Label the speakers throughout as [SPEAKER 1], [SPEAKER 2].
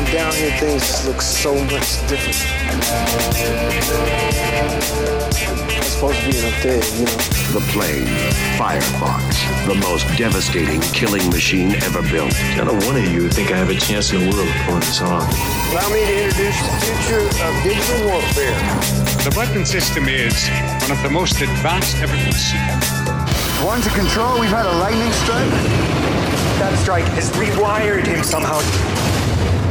[SPEAKER 1] I'm down here, things just look so much different. I'm supposed to be up there, you know.
[SPEAKER 2] The plane, Firefox, the most devastating killing machine ever built.
[SPEAKER 3] None of one of you think I have a chance in the world of pulling this off.
[SPEAKER 1] Allow me to introduce the future of digital warfare.
[SPEAKER 4] The weapon system is one of the most advanced ever conceived.
[SPEAKER 1] One to control, we've had a lightning strike.
[SPEAKER 5] That strike has rewired him somehow.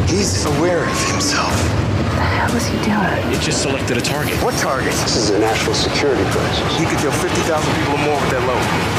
[SPEAKER 1] He's aware of himself.
[SPEAKER 6] What the hell is he doing?
[SPEAKER 3] It just selected a target.
[SPEAKER 5] What target?
[SPEAKER 1] This is a national security crisis.
[SPEAKER 5] He could kill 50,000 people or more with that load.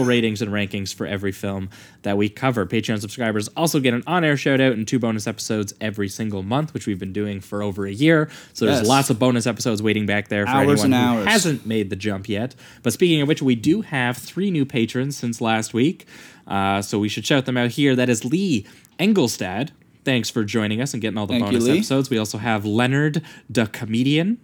[SPEAKER 7] ratings and rankings for every film that we cover. Patreon subscribers also get an on air shout out and two bonus episodes every single month, which we've been doing for over a year. So there's
[SPEAKER 8] Yes.
[SPEAKER 7] lots of bonus episodes waiting back there for
[SPEAKER 8] Hours
[SPEAKER 7] anyone who hasn't made the jump yet. But speaking of which, we do have three new patrons since last week. Uh, so we should shout them out here. That is Lee Engelstad. Thanks for joining us and getting all the
[SPEAKER 8] Thank
[SPEAKER 7] bonus
[SPEAKER 8] Lee.
[SPEAKER 7] episodes. We also have Leonard the comedian.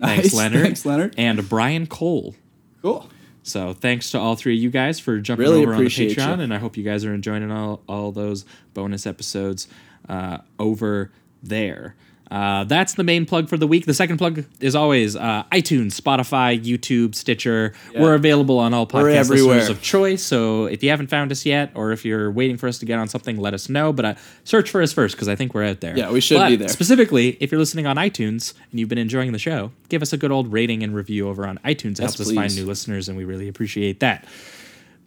[SPEAKER 7] Thanks,
[SPEAKER 8] Nice.
[SPEAKER 7] Leonard.
[SPEAKER 8] Thanks, Leonard.
[SPEAKER 7] And Brian Cole.
[SPEAKER 8] Cool.
[SPEAKER 7] So thanks to all three of you guys for jumping
[SPEAKER 8] Really
[SPEAKER 7] over on the Patreon,
[SPEAKER 8] you.
[SPEAKER 7] and I hope you guys are enjoying all all those bonus episodes uh, over there. Uh, that's the main plug for the week. The second plug is always uh, iTunes, Spotify, YouTube, Stitcher. We're available on all podcast listeners of choice. So if you haven't found us yet, or if you're waiting for us to get on something, let us know. But uh, search for us first because I think we're out there.
[SPEAKER 8] Yeah, we should
[SPEAKER 7] But
[SPEAKER 8] be there.
[SPEAKER 7] Specifically, if you're listening on iTunes and you've been enjoying the show, give us a good old rating and review over on iTunes. It helps us find new listeners, and we really appreciate that.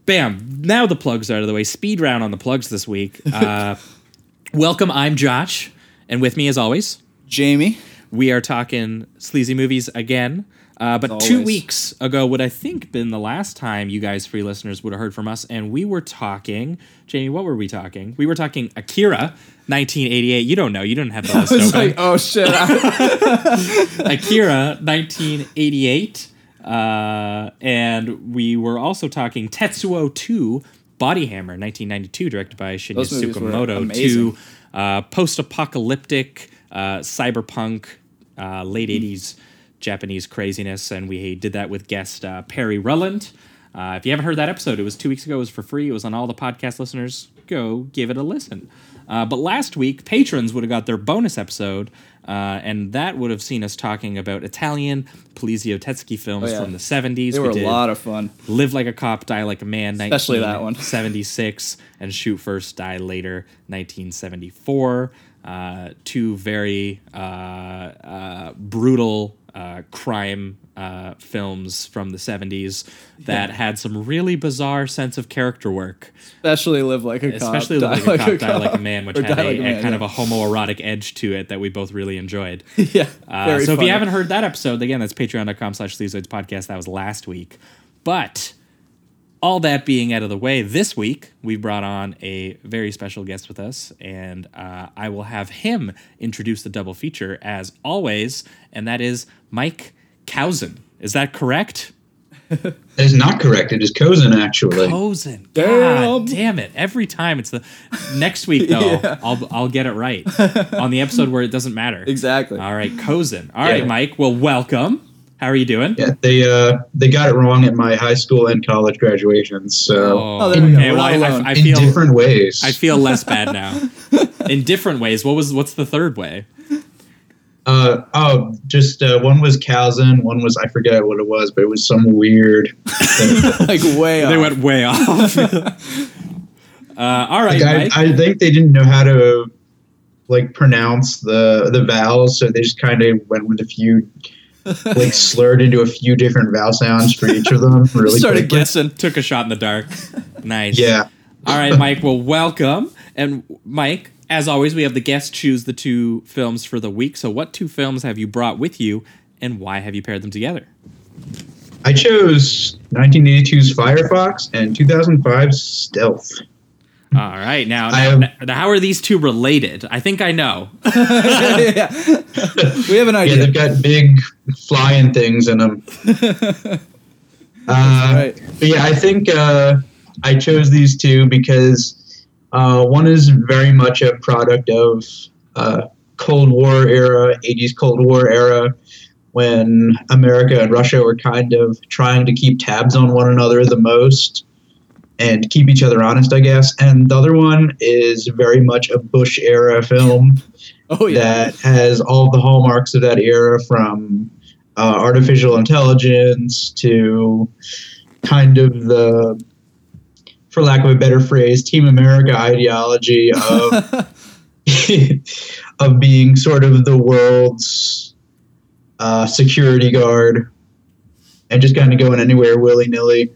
[SPEAKER 7] Bam! Now the plugs are out of the way. Speed round on the plugs this week. Uh, welcome, I'm Josh, and with me as always,
[SPEAKER 8] Jamie.
[SPEAKER 7] we are talking sleazy movies again. Uh, but two weeks ago would I think been the last time you guys free listeners would have heard from us, and we were talking. Jamie, what were we talking? We were talking Akira, 1988. You don't know. You didn't have the list
[SPEAKER 8] It's
[SPEAKER 7] open.
[SPEAKER 8] like, oh shit.
[SPEAKER 7] Akira 1988. Uh, and we were also talking Tetsuo 2 Body Hammer 1992, directed by Shinya Tsukamoto. Two uh, post apocalyptic, uh, cyberpunk, uh, late
[SPEAKER 8] Hmm.
[SPEAKER 7] 80s Japanese craziness. And we did that with guest uh, Perry Rulland. Uh, if you haven't heard that episode, it was two weeks ago. It was for free. It was on all the podcast listeners. Go give it a listen. Uh, but last week, patrons would have got their bonus episode, uh, and that would have seen us talking about Italian Poliziotteschi films
[SPEAKER 8] Oh, yeah.
[SPEAKER 7] from the 70s.
[SPEAKER 8] they
[SPEAKER 7] We
[SPEAKER 8] were a lot of fun.
[SPEAKER 7] Live Like a Cop, Die Like a Man,
[SPEAKER 8] Especially that one.
[SPEAKER 7] 1976, and Shoot First, Die Later, 1974. Uh, two very uh, uh, brutal uh, crime uh, films from the 70s that had some really bizarre sense of character work.
[SPEAKER 8] Especially live like a cop.
[SPEAKER 7] Especially Live Like a Cop, Die. Like a Man, which had a,
[SPEAKER 8] Like
[SPEAKER 7] a
[SPEAKER 8] Man,
[SPEAKER 7] kind
[SPEAKER 8] yeah.
[SPEAKER 7] of a homoerotic edge to it that we both really enjoyed.
[SPEAKER 8] yeah.
[SPEAKER 7] Uh, so if you haven't heard that episode, again, that's patreon.com slash podcast. That was last week. But all that being out of the way, this week we brought on a very special guest with us, and uh, I will have him introduce the double feature as always, and that is Mike Cowsen. Is that correct?
[SPEAKER 9] That is not correct. It is Cozen, actually.
[SPEAKER 7] Cozen.
[SPEAKER 8] Damn.
[SPEAKER 7] God damn it. Every time it's the next week though, yeah. I'll I'll get it right. on the episode where it doesn't matter.
[SPEAKER 8] Exactly.
[SPEAKER 7] All right, Cozen. All right,
[SPEAKER 9] Yeah.
[SPEAKER 7] Mike. Well, welcome. How are you doing?
[SPEAKER 9] Yeah, they uh, they got it wrong at my high school and college graduations. So
[SPEAKER 8] Oh, there we go.
[SPEAKER 7] Okay, well,
[SPEAKER 8] not
[SPEAKER 7] I. I, I
[SPEAKER 9] in
[SPEAKER 7] feel
[SPEAKER 9] different ways.
[SPEAKER 7] I feel less bad now. In different ways. What was what's the third way?
[SPEAKER 9] uh, oh, just uh, one was Calzin, one was I forget what it was, but it was some weird. thing.
[SPEAKER 8] like way
[SPEAKER 7] They went way off. uh, all right,
[SPEAKER 9] Like,
[SPEAKER 7] Mike.
[SPEAKER 9] I, I think they didn't know how to like pronounce the the vowels, so they just kind of went with a few like slurred into a few different vowel sounds for each of them. Really
[SPEAKER 8] Started
[SPEAKER 9] quickly.
[SPEAKER 8] guessing.
[SPEAKER 7] Took a shot in the dark. Nice.
[SPEAKER 9] Yeah.
[SPEAKER 7] All right, Mike. Well, welcome. And Mike, as always, we have the guests choose the two films for the week. So, what two films have you brought with you, and why have you paired them together?
[SPEAKER 9] I chose 1982's Firefox and 2005's Stealth.
[SPEAKER 7] All right, now,
[SPEAKER 9] I
[SPEAKER 7] now,
[SPEAKER 9] have-
[SPEAKER 7] now how are these two related? I think I know.
[SPEAKER 8] yeah. We have an idea.
[SPEAKER 9] Yeah, they've got big flying things in them. uh,
[SPEAKER 8] right.
[SPEAKER 9] But yeah, I think uh, I chose these two because uh, one is very much a product of uh, Cold War era, 80s Cold War era, when America and Russia were kind of trying to keep tabs on one another the most and keep each other honest, I guess. And the other one is very much a Bush era film
[SPEAKER 8] Oh yeah.
[SPEAKER 9] that has all the hallmarks of that era from uh, artificial intelligence to kind of the for lack of a better phrase team america ideology of of being sort of the world's uh, security guard and just kind of going anywhere willy-nilly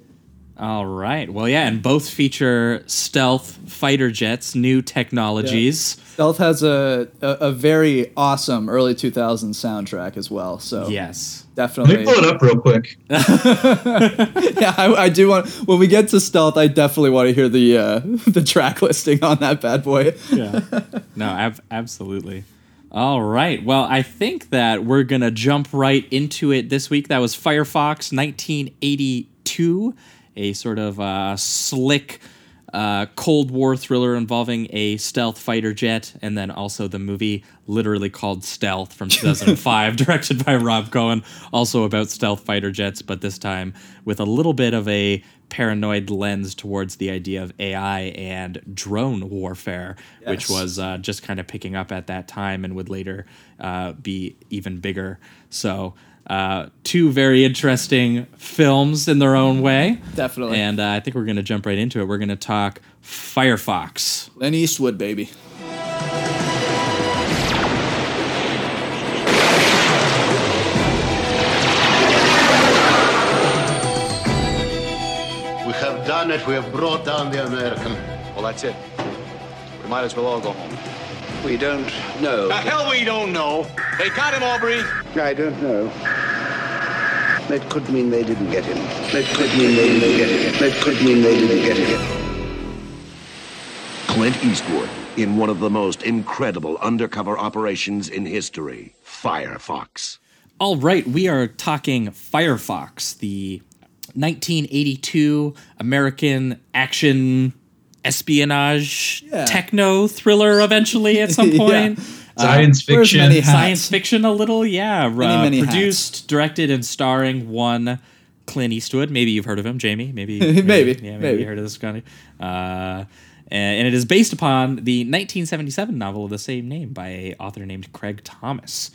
[SPEAKER 7] All right. Well, yeah, and both feature stealth fighter jets, new technologies.
[SPEAKER 8] Stealth has a, a a very awesome early 2000s soundtrack as well. So
[SPEAKER 7] Yes.
[SPEAKER 9] let
[SPEAKER 8] definitely.
[SPEAKER 9] me pull it up real quick
[SPEAKER 8] yeah, I, I do want. When we get to Stealth, I definitely want to hear the uh, the track listing on that bad boy.
[SPEAKER 7] Yeah. no, ab- absolutely. All right. Well, I think that we're going to jump right into it this week. That was Firefox 1982, a sort of uh, slick uh, Cold War thriller involving a stealth fighter jet, and then also the movie literally called Stealth from 2005, directed by Rob Cohen, also about stealth fighter jets, but this time with a little bit of a paranoid lens towards the idea of AI and drone warfare, which was uh, just kind of picking up at that time and would later uh, be even bigger. So, uh, two very interesting films in their own way.
[SPEAKER 8] Definitely.
[SPEAKER 7] And uh, I think we're going to jump right into it. We're going to talk Firefox.
[SPEAKER 8] Clint Eastwood, baby.
[SPEAKER 10] We have done it. We have brought down the American.
[SPEAKER 11] Well, that's it. We might as well all go home.
[SPEAKER 10] We don't know.
[SPEAKER 11] The hell we don't know. They got him, Aubrey.
[SPEAKER 10] I don't know. That could mean they didn't get him. That could mean they didn't get him. That could mean they didn't get him.
[SPEAKER 2] Clint Eastwood in one of the most incredible undercover operations in history Firefox.
[SPEAKER 7] All right, we are talking Firefox, the 1982 American action espionage
[SPEAKER 8] Yeah.
[SPEAKER 7] techno thriller eventually at some
[SPEAKER 8] Yeah.
[SPEAKER 7] point.
[SPEAKER 9] science
[SPEAKER 8] Wears
[SPEAKER 9] fiction.
[SPEAKER 7] Science fiction a little, yeah. Uh,
[SPEAKER 8] many
[SPEAKER 7] produced, directed, and starring one Clint Eastwood. Maybe you've heard of him, Jamie. Maybe,
[SPEAKER 8] Maybe,
[SPEAKER 7] yeah, maybe,
[SPEAKER 8] maybe.
[SPEAKER 7] you heard of this guy. Uh, and it is based upon the 1977 novel of the same name by a author named Craig Thomas.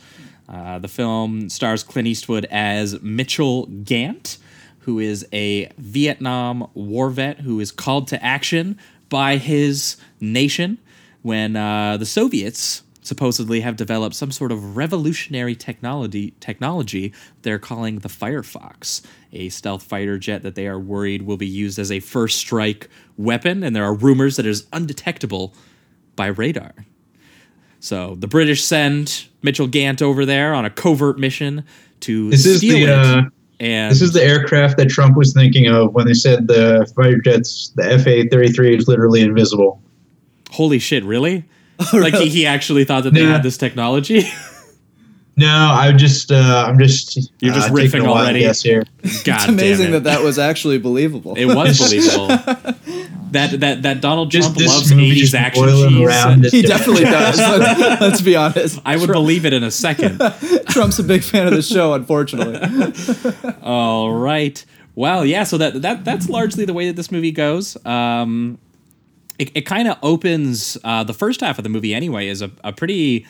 [SPEAKER 7] Uh, the film stars Clint Eastwood as Mitchell Gant, who is a Vietnam war vet who is called to action by his nation when uh, the Soviets supposedly have developed some sort of revolutionary technology technology they're calling the Firefox, a stealth fighter jet that they are worried will be used as a first strike weapon, and there are rumors that it is undetectable by radar. So the British send Mitchell Gant over there on a covert mission to
[SPEAKER 9] This is
[SPEAKER 7] steal
[SPEAKER 9] the,
[SPEAKER 7] it.
[SPEAKER 9] uh,
[SPEAKER 7] and
[SPEAKER 9] This is the aircraft that Trump was thinking of when they said the fighter jets, the FA 33 is literally invisible.
[SPEAKER 7] holy shit, really? Like he, he actually thought that they
[SPEAKER 9] Yeah.
[SPEAKER 7] had this technology.
[SPEAKER 9] No, I just, uh, I'm just,
[SPEAKER 7] You're just
[SPEAKER 9] uh, taking
[SPEAKER 7] riffing
[SPEAKER 9] a
[SPEAKER 7] already.
[SPEAKER 9] guess here.
[SPEAKER 7] God
[SPEAKER 8] It's amazing
[SPEAKER 7] damn it.
[SPEAKER 8] that that was actually believable.
[SPEAKER 7] It was believable. That that that Donald
[SPEAKER 9] Just
[SPEAKER 7] Trump
[SPEAKER 9] this
[SPEAKER 7] loves
[SPEAKER 9] movie
[SPEAKER 7] eighties action
[SPEAKER 9] boiling
[SPEAKER 7] cheese.
[SPEAKER 8] he definitely does. Let, us be honest.
[SPEAKER 7] I would believe it in a second.
[SPEAKER 8] Trump's a big fan of the show, unfortunately.
[SPEAKER 7] All right. Well, yeah. So that that that's largely the way that this movie goes. Um, it, it kind of opens uh, the first half of the movie anyway is a, a pretty.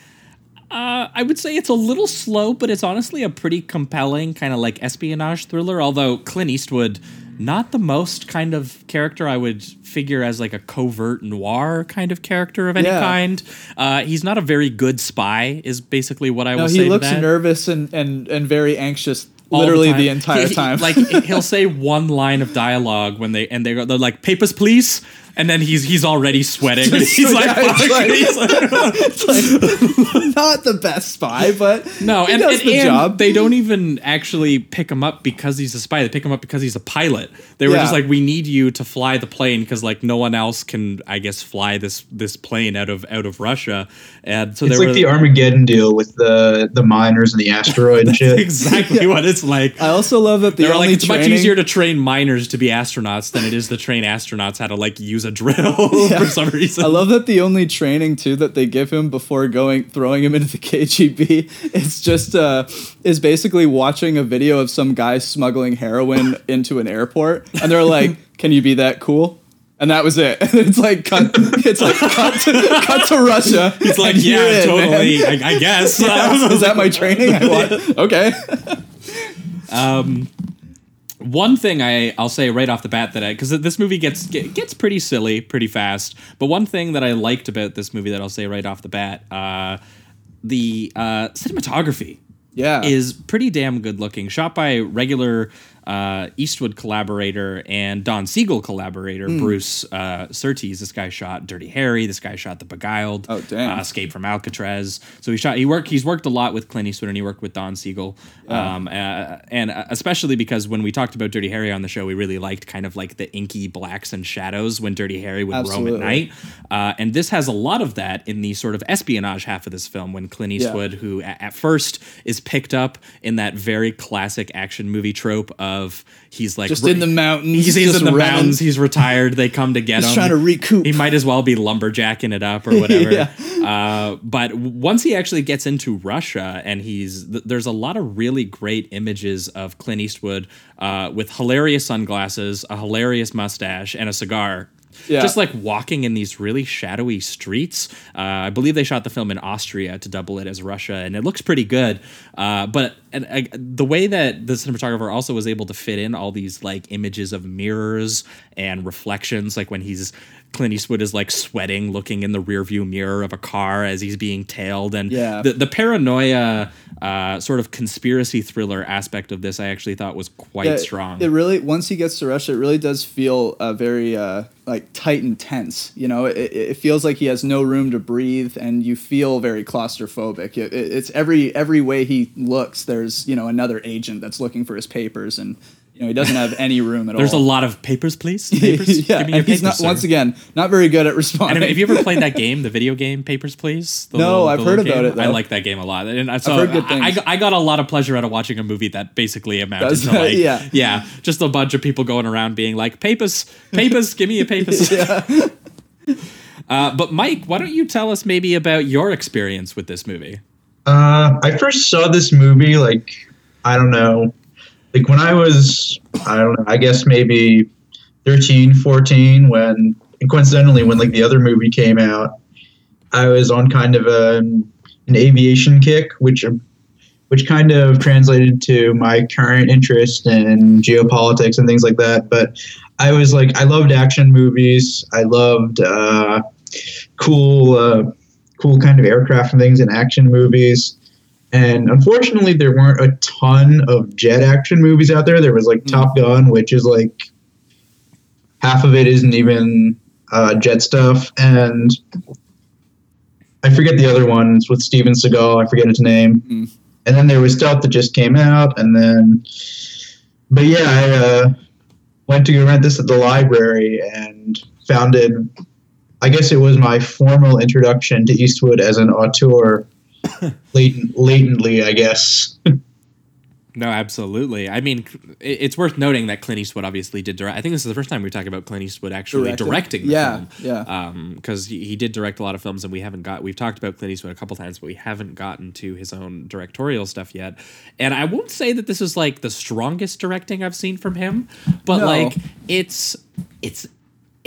[SPEAKER 7] Uh, I would say it's a little slow, but it's honestly a pretty compelling kind of like espionage thriller. Although Clint Eastwood, not the most kind of character I would figure as like a covert noir kind of character of any
[SPEAKER 8] Yeah.
[SPEAKER 7] kind. Uh, he's not a very good spy, is basically what I
[SPEAKER 8] No,
[SPEAKER 7] will
[SPEAKER 8] he
[SPEAKER 7] say. to
[SPEAKER 8] looks nervous and, and, and very anxious
[SPEAKER 7] all
[SPEAKER 8] literally the,
[SPEAKER 7] time.
[SPEAKER 8] entire
[SPEAKER 7] He- he-
[SPEAKER 8] time.
[SPEAKER 7] like he'll say one line of dialogue when they and they go, they're like papers, please, and then he's he's already sweating. he's
[SPEAKER 8] Yeah,
[SPEAKER 7] like,
[SPEAKER 8] it's like-
[SPEAKER 7] He's like-
[SPEAKER 8] Not the best spy, but
[SPEAKER 7] no,
[SPEAKER 8] he
[SPEAKER 7] and,
[SPEAKER 8] does
[SPEAKER 7] and,
[SPEAKER 8] the
[SPEAKER 7] and
[SPEAKER 8] job.
[SPEAKER 7] they don't even actually pick him up because he's a spy. They pick him up because he's a pilot. They were
[SPEAKER 8] Yeah.
[SPEAKER 7] just like, we need you to fly the plane because like no one else can, I guess, fly this this plane out of out of Russia. And so
[SPEAKER 9] It's
[SPEAKER 7] they
[SPEAKER 9] like
[SPEAKER 7] were
[SPEAKER 9] the Armageddon deal with the the miners and the asteroid and shit.
[SPEAKER 7] exactly what it's like.
[SPEAKER 8] I also love that the
[SPEAKER 7] They were
[SPEAKER 8] only
[SPEAKER 7] like, it's much easier to train miners to be astronauts than it is to train astronauts how to like use a drill
[SPEAKER 8] Yeah.
[SPEAKER 7] for some reason.
[SPEAKER 8] I love that the only training too that they give him before going throwing him into the KGB is just uh is basically watching a video of some guy smuggling heroin into an airport and they're like, "Can you be that cool?" And that was it. And it's like cut. It's like cut to, cut to Russia.
[SPEAKER 7] He's like, yeah,
[SPEAKER 8] man."
[SPEAKER 7] totally. I, I guess.
[SPEAKER 8] Yeah, is that my training? I want. Okay.
[SPEAKER 7] Um, one thing I I'll say right off the bat that I because this movie gets gets pretty silly pretty fast, but one thing that I liked about this movie that I'll say right off the bat, uh, the uh, cinematography.
[SPEAKER 8] Yeah.
[SPEAKER 7] is pretty damn good looking. Shot by regular uh, Eastwood collaborator and Don Siegel collaborator
[SPEAKER 8] Mm.
[SPEAKER 7] Bruce uh, Surtees. This guy shot Dirty Harry. This guy shot The Beguiled.
[SPEAKER 8] Oh, damn.
[SPEAKER 7] Uh, Escape from Alcatraz. So he shot. He worked. He's worked a lot with Clint Eastwood and he worked with Don Siegel.
[SPEAKER 8] Yeah.
[SPEAKER 7] Um, uh, and uh, especially because when we talked about Dirty Harry on the show, we really liked kind of like the inky blacks and shadows when Dirty Harry would roam at night. Uh, and this has a lot of that in the sort of espionage half of this film when Clint
[SPEAKER 8] Yeah.
[SPEAKER 7] Eastwood, who a- at first is picked up in that very classic action movie trope of he's like
[SPEAKER 8] Just in the mountains,
[SPEAKER 7] He's, he's in the
[SPEAKER 8] running.
[SPEAKER 7] mountains. He's retired. They come to get him.
[SPEAKER 8] trying to recoup.
[SPEAKER 7] He might as well be lumberjacking it up or whatever.
[SPEAKER 8] Yeah.
[SPEAKER 7] uh, but once he actually gets into Russia, and he's th- there's a lot of really great images of Clint Eastwood uh, with hilarious sunglasses, a hilarious mustache, and a cigar.
[SPEAKER 8] Yeah.
[SPEAKER 7] Just like walking in these really shadowy streets. Uh, I believe they shot the film in Austria to double it as Russia, and it looks pretty good. Uh, but and, uh, the way that the cinematographer also was able to fit in all these like images of mirrors and reflections, like when he's Clint Eastwood is like sweating, looking in the rearview mirror of a car as he's being tailed, and
[SPEAKER 8] Yeah.
[SPEAKER 7] the the paranoia uh, sort of conspiracy thriller aspect of this, I actually thought was quite
[SPEAKER 8] Yeah,
[SPEAKER 7] strong.
[SPEAKER 8] It really once he gets to Russia, it really does feel uh, very uh, like tight and tense. You know, it, it feels like he has no room to breathe, and you feel very claustrophobic. It, it- it's every every way he looks. There's you know another agent that's looking for his papers, and you know he doesn't have any room at all.
[SPEAKER 7] There's a lot of papers, please. Papers.
[SPEAKER 8] yeah,
[SPEAKER 7] Give me your
[SPEAKER 8] and he's
[SPEAKER 7] papers,
[SPEAKER 8] not
[SPEAKER 7] sir.
[SPEAKER 8] once again not very good at responding.
[SPEAKER 7] And have you ever played that game, the video game Papers, Please? The
[SPEAKER 8] No, I've heard about
[SPEAKER 7] game?
[SPEAKER 8] it, though.
[SPEAKER 7] I like that game a lot, and I- so
[SPEAKER 8] heard good things.
[SPEAKER 7] I got- I got a lot of pleasure out of watching a movie that basically amounted
[SPEAKER 8] Does
[SPEAKER 7] to
[SPEAKER 8] that?
[SPEAKER 7] like,
[SPEAKER 8] Yeah.
[SPEAKER 7] yeah, just a bunch of people going around being like, "Papers, papers, give me your papers." Uh, but Mike, why don't you tell us maybe about your experience with this movie?
[SPEAKER 9] Uh, I first saw this movie like I don't know, like when I was I don't know, I guess maybe 13, 14 when coincidentally when like the other movie came out, I was on kind of a, an aviation kick, which which kind of translated to my current interest in geopolitics and things like that. But I was like, I loved action movies. I loved uh, cool, uh, cool kind of aircraft and things in action movies. And unfortunately, there weren't a ton of jet action movies out there. There was like Top Gun, which is like half of it isn't even uh, jet stuff, and I forget the other ones with Steven Seagal. I forget its name. And then there was stuff that just came out, and then, but yeah, I uh, went to go rent this at the library and found it. I guess it was my formal introduction to Eastwood as an auteur, latent, latently, I guess.
[SPEAKER 7] No, absolutely. I mean, it- it's worth noting that Clint Eastwood obviously did direct. I think this is the first time we talk about Clint Eastwood actually
[SPEAKER 8] Directed.
[SPEAKER 7] directing the
[SPEAKER 8] Yeah,
[SPEAKER 7] film.
[SPEAKER 8] yeah.
[SPEAKER 7] Um, because he, he did direct a lot of films, and we haven't got. We've talked about Clint Eastwood a couple times, but we haven't gotten to his own directorial stuff yet. And I won't say that this is like the strongest directing I've seen from him, but
[SPEAKER 8] No.
[SPEAKER 7] like it's it's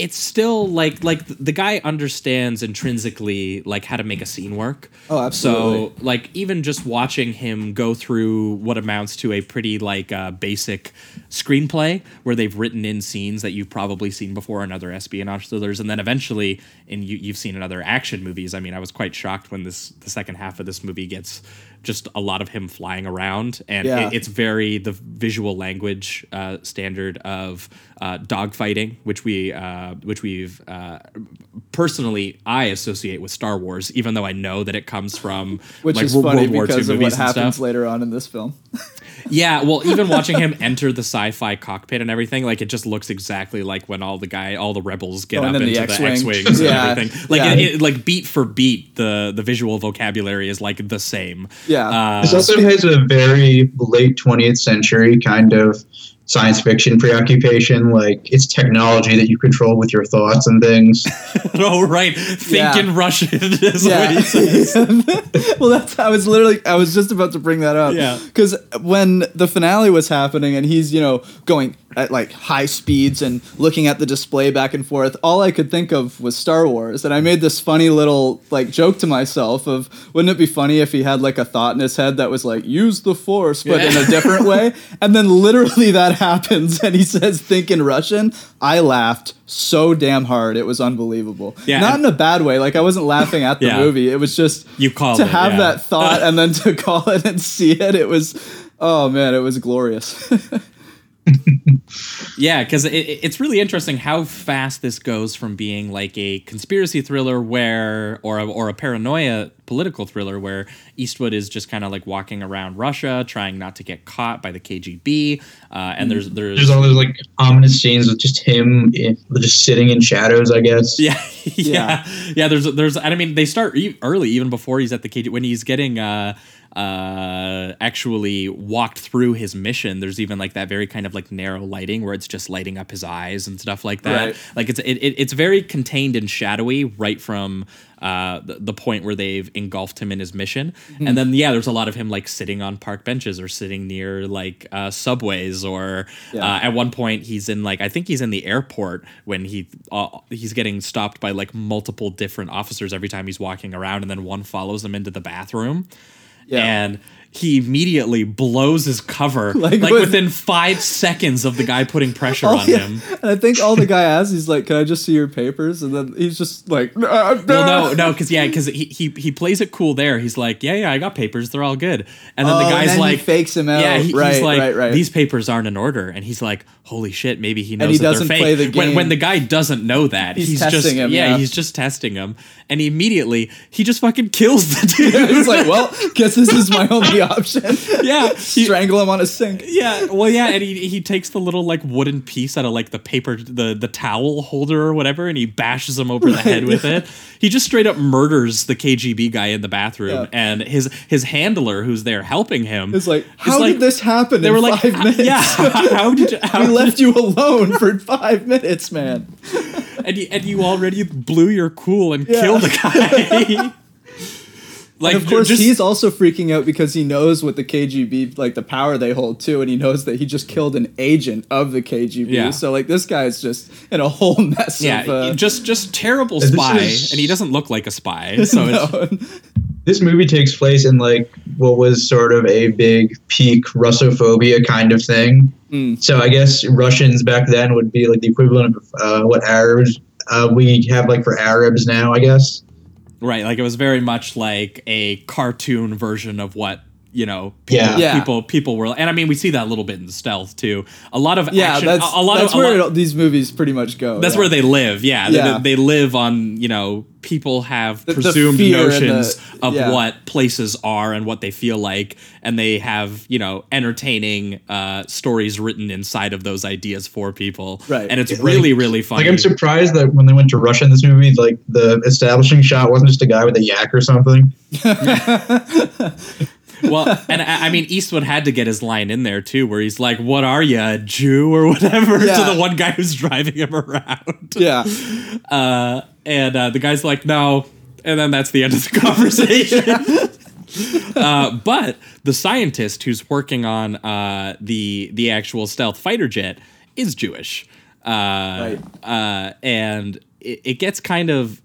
[SPEAKER 7] it's still like like the guy understands intrinsically like how to make a scene work.
[SPEAKER 8] Oh, absolutely.
[SPEAKER 7] So like even just watching him go through what amounts to a pretty like uh, basic screenplay where they've written in scenes that you've probably seen before in other espionage thrillers, and then eventually in you, you've seen in other action movies. I mean, I was quite shocked when this the second half of this movie gets just a lot of him flying around, and
[SPEAKER 8] Yeah.
[SPEAKER 7] it, it's very the visual language uh, standard of uh, dogfighting, which we uh, which we've uh, personally I associate with Star Wars, even though I know that it comes from
[SPEAKER 8] Which
[SPEAKER 7] like
[SPEAKER 8] is
[SPEAKER 7] World
[SPEAKER 8] funny
[SPEAKER 7] War II
[SPEAKER 8] because of what happens
[SPEAKER 7] stuff.
[SPEAKER 8] later on in this film.
[SPEAKER 7] Yeah, well, even watching him enter the sci-fi cockpit and everything, like it just looks exactly like when all the guy, all the rebels get
[SPEAKER 8] Oh,
[SPEAKER 7] up into the
[SPEAKER 8] X-wing.
[SPEAKER 7] X-wings
[SPEAKER 8] Yeah,
[SPEAKER 7] and everything. Like,
[SPEAKER 8] yeah.
[SPEAKER 7] it, it- like beat for beat, the the visual vocabulary is like the same.
[SPEAKER 8] Yeah.
[SPEAKER 7] Uh,
[SPEAKER 9] This also has a very late 20th century kind of science fiction preoccupation. Like it's technology that you control with your thoughts and things.
[SPEAKER 7] oh right, think
[SPEAKER 8] Yeah.
[SPEAKER 7] in Russian is
[SPEAKER 8] Yeah.
[SPEAKER 7] what he says.
[SPEAKER 8] well, that's I was literally I was just about to bring that up.
[SPEAKER 7] Yeah.
[SPEAKER 8] Because when the finale was happening and he's you know going at like high speeds and looking at the display back and forth, all I could think of was Star Wars, and I made this funny little like joke to myself of wouldn't it be funny if he had like a thought in his head that was like use the Force but in a different way, and then literally that happens and he says think in Russian. I laughed so damn hard it was unbelievable.
[SPEAKER 7] Yeah,
[SPEAKER 8] Not in a bad way. Like I wasn't laughing at the
[SPEAKER 7] Yeah.
[SPEAKER 8] movie. It was just
[SPEAKER 7] You called
[SPEAKER 8] to
[SPEAKER 7] it,
[SPEAKER 8] have
[SPEAKER 7] yeah.
[SPEAKER 8] that thought and then to call it and see it. It was, oh man, it was glorious.
[SPEAKER 7] Yeah, because it, it- it's really interesting how fast this goes from being like a conspiracy thriller where, or a, or a paranoia political thriller where Eastwood is just kind of like walking around Russia, trying not to get caught by the KGB, uh, and there's there's
[SPEAKER 9] There's all those like ominous scenes with just him in, just sitting in shadows. I guess.
[SPEAKER 7] yeah, yeah, yeah. There's, there's. and I mean, they start e- early, even before he's at the KGB When he's getting uh, uh, actually walked through his mission, there's even like that very kind of like narrow lighting where it's just lighting up his eyes and stuff like that.
[SPEAKER 8] Right.
[SPEAKER 7] Like it's it, it, it's very contained and shadowy right from uh, the, the point where they've engulfed him in his mission.
[SPEAKER 8] Mm-hmm.
[SPEAKER 7] And then yeah, there's a lot of him like sitting on park benches or sitting near like uh, subways or
[SPEAKER 8] Yeah.
[SPEAKER 7] uh, at one point he's in like I think he's in the airport when he uh, he's getting stopped by like multiple different officers every time he's walking around, and then one follows him into the bathroom,
[SPEAKER 8] Yeah.
[SPEAKER 7] and he immediately blows his cover like,
[SPEAKER 8] Like with-
[SPEAKER 7] within five seconds of the guy putting pressure
[SPEAKER 8] Oh,
[SPEAKER 7] on
[SPEAKER 8] yeah.
[SPEAKER 7] him.
[SPEAKER 8] And I think all the guy asks, he's like, "Can I just see your papers?" And then he's just like,
[SPEAKER 7] Well, no, no, because yeah, because he, he he plays it cool there. He's like, yeah, yeah, I got papers, they're all good. And then
[SPEAKER 8] Oh,
[SPEAKER 7] the guy's
[SPEAKER 8] then he
[SPEAKER 7] like,
[SPEAKER 8] fakes him out.
[SPEAKER 7] Yeah, he,
[SPEAKER 8] Right,
[SPEAKER 7] he's like,
[SPEAKER 8] right, right.
[SPEAKER 7] these papers aren't in order, and he's like, holy shit, maybe he knows
[SPEAKER 8] he
[SPEAKER 7] that they're
[SPEAKER 8] doesn't
[SPEAKER 7] fake.
[SPEAKER 8] play the
[SPEAKER 7] When,
[SPEAKER 8] game.
[SPEAKER 7] when the guy doesn't know that,
[SPEAKER 8] He's
[SPEAKER 7] he's,
[SPEAKER 8] testing
[SPEAKER 7] just
[SPEAKER 8] him,
[SPEAKER 7] yeah,
[SPEAKER 8] yeah.
[SPEAKER 7] he's just testing him, and he immediately he just fucking kills the dude.
[SPEAKER 8] he's like, "Well, guess this is my only option."
[SPEAKER 7] yeah, he-
[SPEAKER 8] Strangle him on a sink.
[SPEAKER 7] yeah, well, yeah, and he he takes the little like wooden piece out of like the paper, the the towel holder or whatever, and he bashes him over the head with it. He just straight up murders the KGB guy in the bathroom,
[SPEAKER 8] Yeah.
[SPEAKER 7] and his his handler who's there helping him
[SPEAKER 8] is like,
[SPEAKER 7] is
[SPEAKER 8] how
[SPEAKER 7] like-
[SPEAKER 8] did this happen
[SPEAKER 7] They
[SPEAKER 8] in
[SPEAKER 7] were like,
[SPEAKER 8] five
[SPEAKER 7] "How-
[SPEAKER 8] minutes?
[SPEAKER 7] yeah, how did you? How
[SPEAKER 8] we left you alone for five minutes, man.
[SPEAKER 7] And you, and you already blew your cool and
[SPEAKER 8] Yeah.
[SPEAKER 7] killed the guy. like
[SPEAKER 8] and of course,
[SPEAKER 7] just-
[SPEAKER 8] he's also freaking out because he knows what the KGB, like the power they hold too, and he knows that he just killed an agent of the KGB.
[SPEAKER 7] Yeah.
[SPEAKER 8] So like this guy's just in a whole mess.
[SPEAKER 7] yeah,
[SPEAKER 8] of, uh,
[SPEAKER 7] just just terrible spy,
[SPEAKER 9] is-
[SPEAKER 7] and he doesn't look like a spy. So it's,
[SPEAKER 8] no.
[SPEAKER 9] This movie takes place in like what was sort of a big peak Russophobia kind of thing.
[SPEAKER 8] Mm.
[SPEAKER 9] So I guess Russians back then would be like the equivalent of uh, what Arabs uh, we have like for Arabs now. I guess.
[SPEAKER 7] Right, like it was very much like a cartoon version of what you know. People,
[SPEAKER 9] Yeah.
[SPEAKER 8] Yeah.
[SPEAKER 7] people, people were, and I mean, we see that a little bit in Stealth too. A lot of
[SPEAKER 8] yeah,
[SPEAKER 7] action,
[SPEAKER 8] that's
[SPEAKER 7] a, a lot
[SPEAKER 8] that's
[SPEAKER 7] of,
[SPEAKER 8] where
[SPEAKER 7] lot-
[SPEAKER 8] it, these movies pretty much go.
[SPEAKER 7] that's
[SPEAKER 8] yeah.
[SPEAKER 7] where they live. Yeah, They-
[SPEAKER 8] Yeah.
[SPEAKER 7] They, live on you know people have
[SPEAKER 8] The- the
[SPEAKER 7] presumed
[SPEAKER 8] fear and
[SPEAKER 7] notions
[SPEAKER 8] the-
[SPEAKER 7] of
[SPEAKER 8] yeah.
[SPEAKER 7] what places are and what they feel like, and they have you know entertaining uh, stories written inside of those ideas for people.
[SPEAKER 8] Right.
[SPEAKER 7] and it's
[SPEAKER 9] Yeah,
[SPEAKER 7] really
[SPEAKER 9] like-
[SPEAKER 7] really funny.
[SPEAKER 9] Like I'm surprised that when they went to Russia in this movie, like the establishing shot wasn't just a guy with a yak or something.
[SPEAKER 7] well, and I, I mean, Eastwood had to get his line in there too, where he's like, "What are you, a Jew or whatever?"
[SPEAKER 8] Yeah.
[SPEAKER 7] to the one guy who's driving him around.
[SPEAKER 8] Yeah,
[SPEAKER 7] Uh, and uh, the guy's like, "No," and then that's the end of the conversation. uh, but the scientist who's working on uh, the the actual stealth fighter jet is Jewish, uh, uh, and it, it gets kind of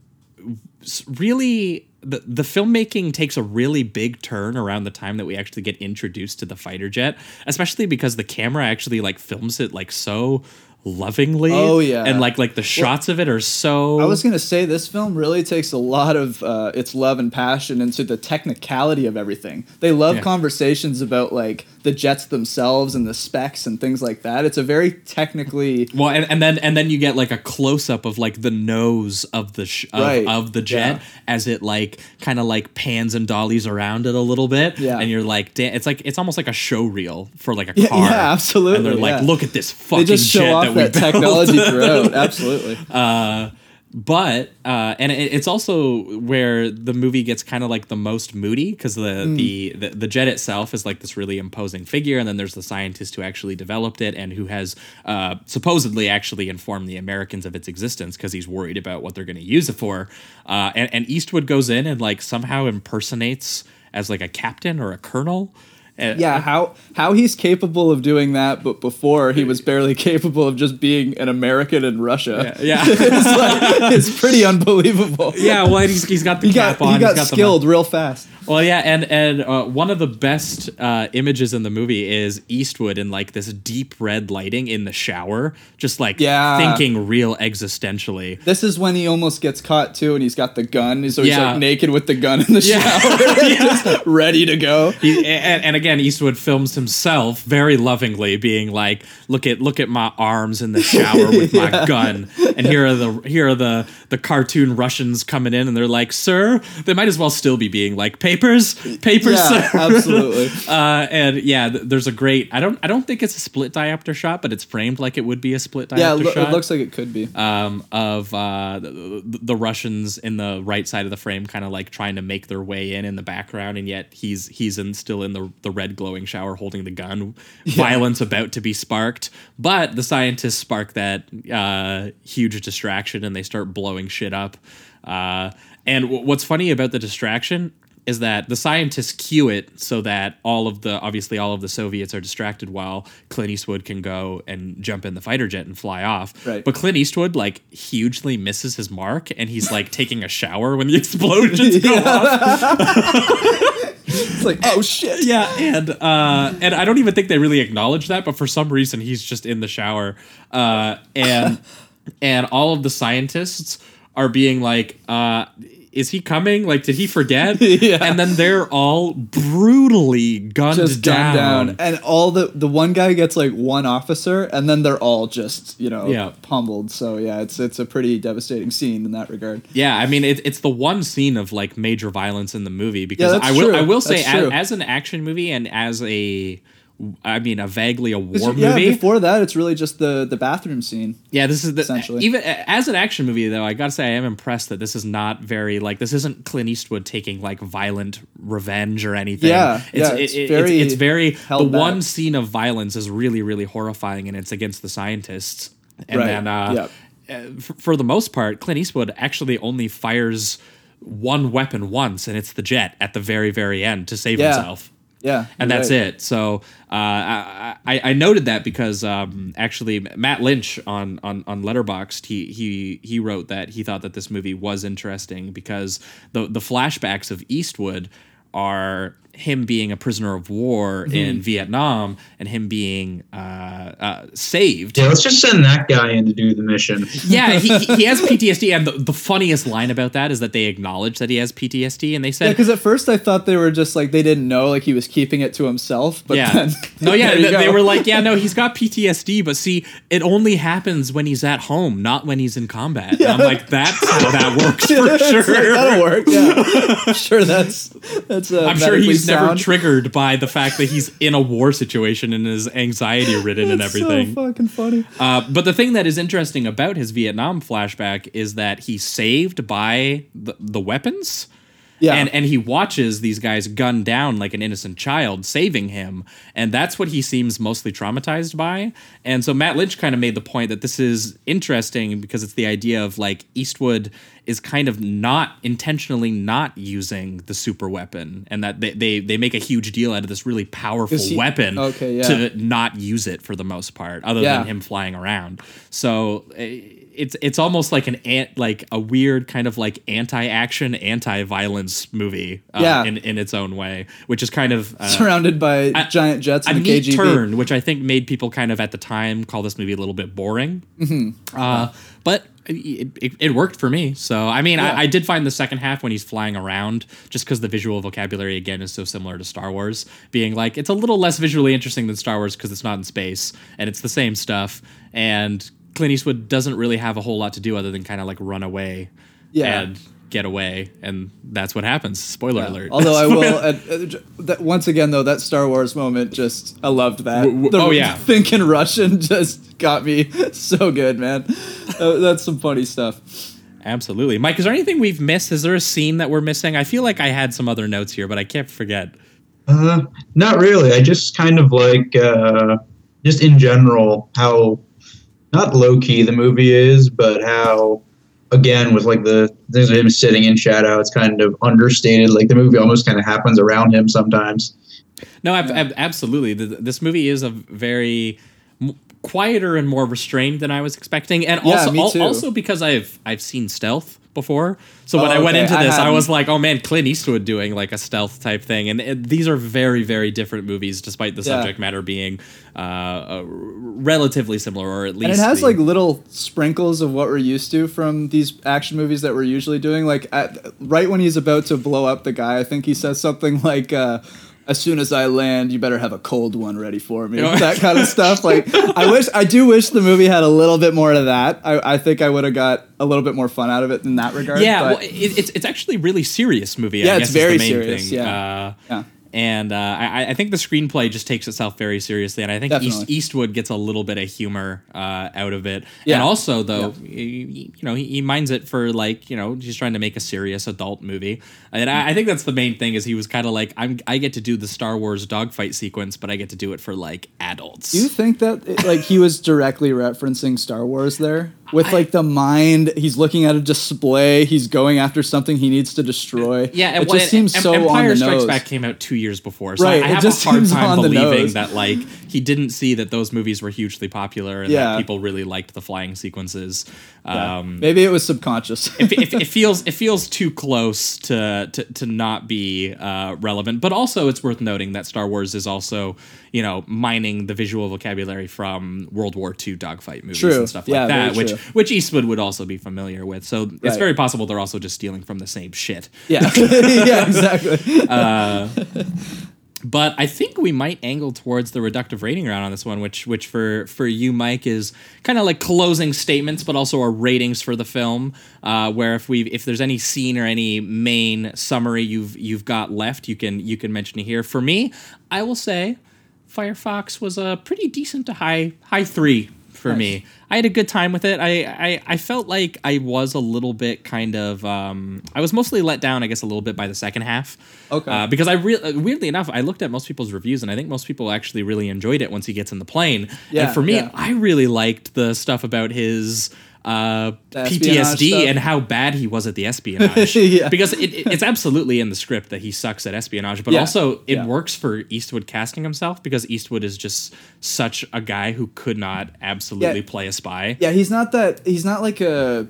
[SPEAKER 7] really the, the filmmaking takes a really big turn around the time that we actually get introduced to the fighter jet especially because the camera actually like films it like so lovingly
[SPEAKER 8] Oh, yeah.
[SPEAKER 7] and like like the shots of it are so
[SPEAKER 8] I was gonna say this film really takes a lot of uh, its love and passion into the technicality of everything. They love
[SPEAKER 7] Yeah.
[SPEAKER 8] conversations about like the jets themselves and the specs and things like that. It's a very technically
[SPEAKER 7] Well, and, and then and then you get like a close up of like the nose of the sh- of,
[SPEAKER 8] Right.
[SPEAKER 7] of the jet
[SPEAKER 8] Yeah.
[SPEAKER 7] as it like kind of like pans and dollies around it a little bit.
[SPEAKER 8] Yeah.
[SPEAKER 7] and you're like, it's like it's almost like a show reel for like a
[SPEAKER 8] Yeah,
[SPEAKER 7] car.
[SPEAKER 8] yeah, absolutely,
[SPEAKER 7] And they're like,
[SPEAKER 8] yeah.
[SPEAKER 7] look at this fucking.
[SPEAKER 8] they just show off
[SPEAKER 7] that we
[SPEAKER 8] that, technology throughout. Absolutely.
[SPEAKER 7] Uh, but uh, and it, it's also where the movie gets kind of like the most moody because the,
[SPEAKER 8] Hmm.
[SPEAKER 7] the the the jet itself is like this really imposing figure, and then there's the scientist who actually developed it and who has uh, supposedly actually informed the Americans of its existence because he's worried about what they're going to use it for. Uh, and, and Eastwood goes in and like somehow impersonates as like a captain or a colonel. And-
[SPEAKER 8] yeah, how how he's capable of doing that, but before he was barely capable of just being an American in Russia.
[SPEAKER 7] Yeah.
[SPEAKER 8] it's, like, it's pretty unbelievable.
[SPEAKER 7] Yeah, well, he's, he's got the
[SPEAKER 8] he
[SPEAKER 7] cap
[SPEAKER 8] got
[SPEAKER 7] on.
[SPEAKER 8] he got,
[SPEAKER 7] he's the
[SPEAKER 8] skilled real fast.
[SPEAKER 7] Well, yeah, and and uh, one of the best uh, images in the movie is Eastwood in like this deep red lighting in the shower, just like
[SPEAKER 8] Yeah.
[SPEAKER 7] thinking real existentially.
[SPEAKER 8] This is when he almost gets caught too, and he's got the gun. So he's
[SPEAKER 7] Yeah.
[SPEAKER 8] like naked with the gun in the
[SPEAKER 7] Yeah.
[SPEAKER 8] shower, just ready to go.
[SPEAKER 7] He, and, and again, Eastwood films himself very lovingly, being like, "Look at look at my arms in the shower with my
[SPEAKER 8] Yeah.
[SPEAKER 7] gun." And here are the here are the the cartoon Russians coming in, and they're like, "Sir," they might as well still be being like, "Papers, papers,
[SPEAKER 8] Yeah,
[SPEAKER 7] sir."
[SPEAKER 8] absolutely.
[SPEAKER 7] Uh, and yeah, th- there's a great. I don't I don't think it's a split diopter shot, but it's framed like it would be a split diopter
[SPEAKER 8] Yeah, it, lo-
[SPEAKER 7] shot
[SPEAKER 8] it looks like it could be.
[SPEAKER 7] um, of uh, the, the Russians in the right side of the frame, kind of like trying to make their way in in the background, and yet he's he's in, still in the the red glowing shower holding the gun. Violence about to be sparked, but the scientists spark that uh, huge distraction, and they start blowing shit up. Uh, and w- what's funny about the distraction is that the scientists cue it so that all of the obviously all of the Soviets are distracted while Clint Eastwood can go and jump in the fighter jet and fly off.
[SPEAKER 8] Right.
[SPEAKER 7] But Clint Eastwood like hugely misses his mark and he's like taking a shower when the explosions go off.
[SPEAKER 8] It's like, oh shit.
[SPEAKER 7] Yeah, and uh, and I don't even think they really acknowledge that, but for some reason he's just in the shower, uh, and and all of the scientists are being like, uh, "Is he coming? Like, did he forget?"
[SPEAKER 8] Yeah.
[SPEAKER 7] And then they're all brutally gunned
[SPEAKER 8] Just
[SPEAKER 7] down.
[SPEAKER 8] gunned down, and all the the one guy gets like one officer, and then they're all just you know
[SPEAKER 7] Yeah.
[SPEAKER 8] pummeled. So yeah, it's it's a pretty devastating scene in that regard.
[SPEAKER 7] Yeah, I mean it, it's the one scene of like major violence in the movie because
[SPEAKER 8] that's
[SPEAKER 7] I will
[SPEAKER 8] true.
[SPEAKER 7] I will say as, as an action movie and as a I mean a vaguely a war
[SPEAKER 8] yeah,
[SPEAKER 7] movie.
[SPEAKER 8] before that, it's really just the the bathroom scene.
[SPEAKER 7] Yeah, this is the
[SPEAKER 8] Essentially.
[SPEAKER 7] even as an action movie though. I gotta say, I am impressed that this is not very like this isn't Clint Eastwood taking like violent revenge or anything.
[SPEAKER 8] Yeah, yeah,
[SPEAKER 7] it-
[SPEAKER 8] it's
[SPEAKER 7] it-
[SPEAKER 8] very
[SPEAKER 7] it's, very the
[SPEAKER 8] back.
[SPEAKER 7] one scene of violence is really really horrifying, and it's against the scientists. And
[SPEAKER 8] Right,
[SPEAKER 7] then, uh, uh, f- for the most part, Clint Eastwood actually only fires one weapon once, and it's the jet at the very very end to save
[SPEAKER 8] Yeah.
[SPEAKER 7] himself
[SPEAKER 8] Yeah,
[SPEAKER 7] and that's
[SPEAKER 8] right.
[SPEAKER 7] it. So uh, I, I I noted that because um, actually Matt Lynch on on on Letterboxd he he he wrote that he thought that this movie was interesting because the the flashbacks of Eastwood are him being a prisoner of war in Vietnam and him being uh, uh, saved.
[SPEAKER 9] Yeah, let's just send that guy in to do the mission.
[SPEAKER 7] Yeah, he, he he has PTSD, and the, the funniest line about that is that they acknowledge that he has PTSD, and they said Yeah,
[SPEAKER 8] because at first I thought they were just like they didn't know, like he was keeping it to himself. But
[SPEAKER 7] yeah.
[SPEAKER 8] then,
[SPEAKER 7] no, yeah,
[SPEAKER 8] there you
[SPEAKER 7] th- they were like, yeah, no, he's got PTSD, but see, it only happens when he's at home, not when he's in combat. And I'm like, that's how that works
[SPEAKER 8] Yeah,
[SPEAKER 7] for
[SPEAKER 8] it's like,
[SPEAKER 7] sure.
[SPEAKER 8] that'll work. Yeah, sure that's that's. Uh,
[SPEAKER 7] I'm sure
[SPEAKER 8] medically
[SPEAKER 7] he's never triggered by the fact that he's in a war situation and is anxiety ridden and everything.
[SPEAKER 8] So fucking funny.
[SPEAKER 7] Uh, but the thing that is interesting about his Vietnam flashback is that he's saved by the, the weapons.
[SPEAKER 8] Yeah.
[SPEAKER 7] And and he watches these guys gun down like an innocent child, saving him. And that's what he seems mostly traumatized by. And so Matt Lynch kind of made the point that this is interesting because it's the idea of like Eastwood is kind of not intentionally not using the super weapon and that they, they, they make a huge deal out of this really powerful
[SPEAKER 8] he-
[SPEAKER 7] weapon
[SPEAKER 8] Okay, yeah.
[SPEAKER 7] to not use it for the most part, other
[SPEAKER 8] Yeah.
[SPEAKER 7] than him flying around. So eh, it's it's almost like an ant, like a weird kind of like anti-action, anti-violence movie, uh,
[SPEAKER 8] Yeah.
[SPEAKER 7] in in its own way, which is kind of uh,
[SPEAKER 8] Surrounded by
[SPEAKER 7] a-
[SPEAKER 8] giant jets
[SPEAKER 7] a
[SPEAKER 8] and the
[SPEAKER 7] neat
[SPEAKER 8] KGB.
[SPEAKER 7] turn, which I think made people kind of at the time call this movie a little bit boring.
[SPEAKER 8] hmm
[SPEAKER 7] Uh, but it, it, it worked for me. So I mean,
[SPEAKER 8] Yeah.
[SPEAKER 7] I, I did find the second half when he's flying around, just because the visual vocabulary again is so similar to Star Wars, being like it's a little less visually interesting than Star Wars because it's not in space and it's the same stuff. And Clint Eastwood doesn't really have a whole lot to do other than kind of like run away
[SPEAKER 8] Yeah.
[SPEAKER 7] and get away, and that's what happens. Spoiler
[SPEAKER 8] Yeah.
[SPEAKER 7] alert.
[SPEAKER 8] Although I will, uh, uh, that, once again though, that Star Wars moment just I loved that.
[SPEAKER 7] W- w- oh, yeah.
[SPEAKER 8] thinking Russian just got me so good, man. Uh, that's some funny stuff.
[SPEAKER 7] Absolutely, Mike. Is there anything we've missed? Is there a scene that we're missing? I feel like I had some other notes here, but I can't forget.
[SPEAKER 9] Uh, not really. I just kind of like, uh, just in general, how not low key the movie is, but how, again, with like the things of him sitting in shadow, it's kind of understated. Like the movie almost kind of happens around him sometimes.
[SPEAKER 7] No, ab- ab- absolutely. Th- This movie is a very quieter and more restrained than I was expecting, and
[SPEAKER 8] Yeah,
[SPEAKER 7] also
[SPEAKER 8] me too.
[SPEAKER 7] also because I've I've seen Stealth before. So when
[SPEAKER 8] Oh,
[SPEAKER 7] I went
[SPEAKER 8] okay.
[SPEAKER 7] into this, I,
[SPEAKER 8] hadn't.
[SPEAKER 7] was like, "Oh man, Clint Eastwood doing like a stealth type thing," and it, these are very very different movies, despite the
[SPEAKER 8] Yeah.
[SPEAKER 7] subject matter being uh, uh, relatively similar, or at least
[SPEAKER 8] and it has
[SPEAKER 7] the-
[SPEAKER 8] like little sprinkles of what we're used to from these action movies that we're usually doing. Like at, right when he's about to blow up the guy, I think he says something like. Uh, as soon as I land, you better have a cold one ready for me.
[SPEAKER 7] Oh.
[SPEAKER 8] that kind of stuff. Like, I wish, I do wish the movie had a little bit more of that. I, I think I would have got a little bit more fun out of it in that regard.
[SPEAKER 7] yeah, well, it, it's it's actually a really serious movie.
[SPEAKER 8] Yeah,
[SPEAKER 7] I
[SPEAKER 8] it's very
[SPEAKER 7] the main
[SPEAKER 8] serious,
[SPEAKER 7] Thing.
[SPEAKER 8] yeah.
[SPEAKER 7] Uh,
[SPEAKER 8] Yeah.
[SPEAKER 7] And uh, I, I think the screenplay just takes itself very seriously, and I think East, Eastwood gets a little bit of humor uh, out of it.
[SPEAKER 8] Yeah.
[SPEAKER 7] And also, though, y- y- you know, he, he minds it for like you know he's trying to make a serious adult movie, and I, I think that's the main thing. Is he was kind of like I'm I get to do the Star Wars dogfight sequence, but I get to do it for like adults.
[SPEAKER 8] Do you think that it- like he was directly referencing Star Wars there? With like the mind, he's looking at a display. He's going after something he needs to destroy.
[SPEAKER 7] Yeah,
[SPEAKER 8] it
[SPEAKER 7] well,
[SPEAKER 8] just seems
[SPEAKER 7] Em-
[SPEAKER 8] so
[SPEAKER 7] Empire
[SPEAKER 8] on the
[SPEAKER 7] Strikes. Back came out two years before, so
[SPEAKER 8] Right,
[SPEAKER 7] I
[SPEAKER 8] it
[SPEAKER 7] have
[SPEAKER 8] just
[SPEAKER 7] a hard time believing that like he didn't see that those movies were hugely popular and
[SPEAKER 8] Yeah.
[SPEAKER 7] that people really liked the flying sequences.
[SPEAKER 8] Yeah.
[SPEAKER 7] Um,
[SPEAKER 8] Maybe it was subconscious.
[SPEAKER 7] it, it, it feels it feels too close to to, to not be uh, relevant. But also, it's worth noting that Star Wars is also you know mining the visual vocabulary from World War II dogfight movies
[SPEAKER 8] True.
[SPEAKER 7] and stuff like
[SPEAKER 8] Yeah,
[SPEAKER 7] that, which
[SPEAKER 8] true.
[SPEAKER 7] which Eastwood would also be familiar with. So it's
[SPEAKER 8] Right.
[SPEAKER 7] very possible they're also just stealing from the same shit.
[SPEAKER 8] yeah, yeah, exactly.
[SPEAKER 7] But I think we might angle towards the reductive rating round on this one, which which for for you, Mike, is kind of like closing statements, but also our ratings for the film. Uh, where if we if there's any scene or any main summary you've you've got left, you can you can mention it here. For me, I will say Firefox was a pretty decent to high high three for me. I had a good time with it. I, I I felt like I was a little bit kind of um, I was mostly let down, I guess, a little bit by the second half.
[SPEAKER 8] Okay.
[SPEAKER 7] Uh, because I really weirdly enough, I looked at most people's reviews and I think most people actually really enjoyed it once he gets in the plane.
[SPEAKER 8] Yeah,
[SPEAKER 7] and for me,
[SPEAKER 8] yeah.
[SPEAKER 7] I really liked the stuff about his uh, PTSD and how bad he was at the espionage.
[SPEAKER 8] Yeah.
[SPEAKER 7] Because it, it- it's absolutely in the script that he sucks at espionage, but
[SPEAKER 8] Yeah,
[SPEAKER 7] also it
[SPEAKER 8] yeah.
[SPEAKER 7] works for Eastwood casting himself because Eastwood is just such a guy who could not absolutely play a spy.
[SPEAKER 8] Yeah, he's not that. He's not like a.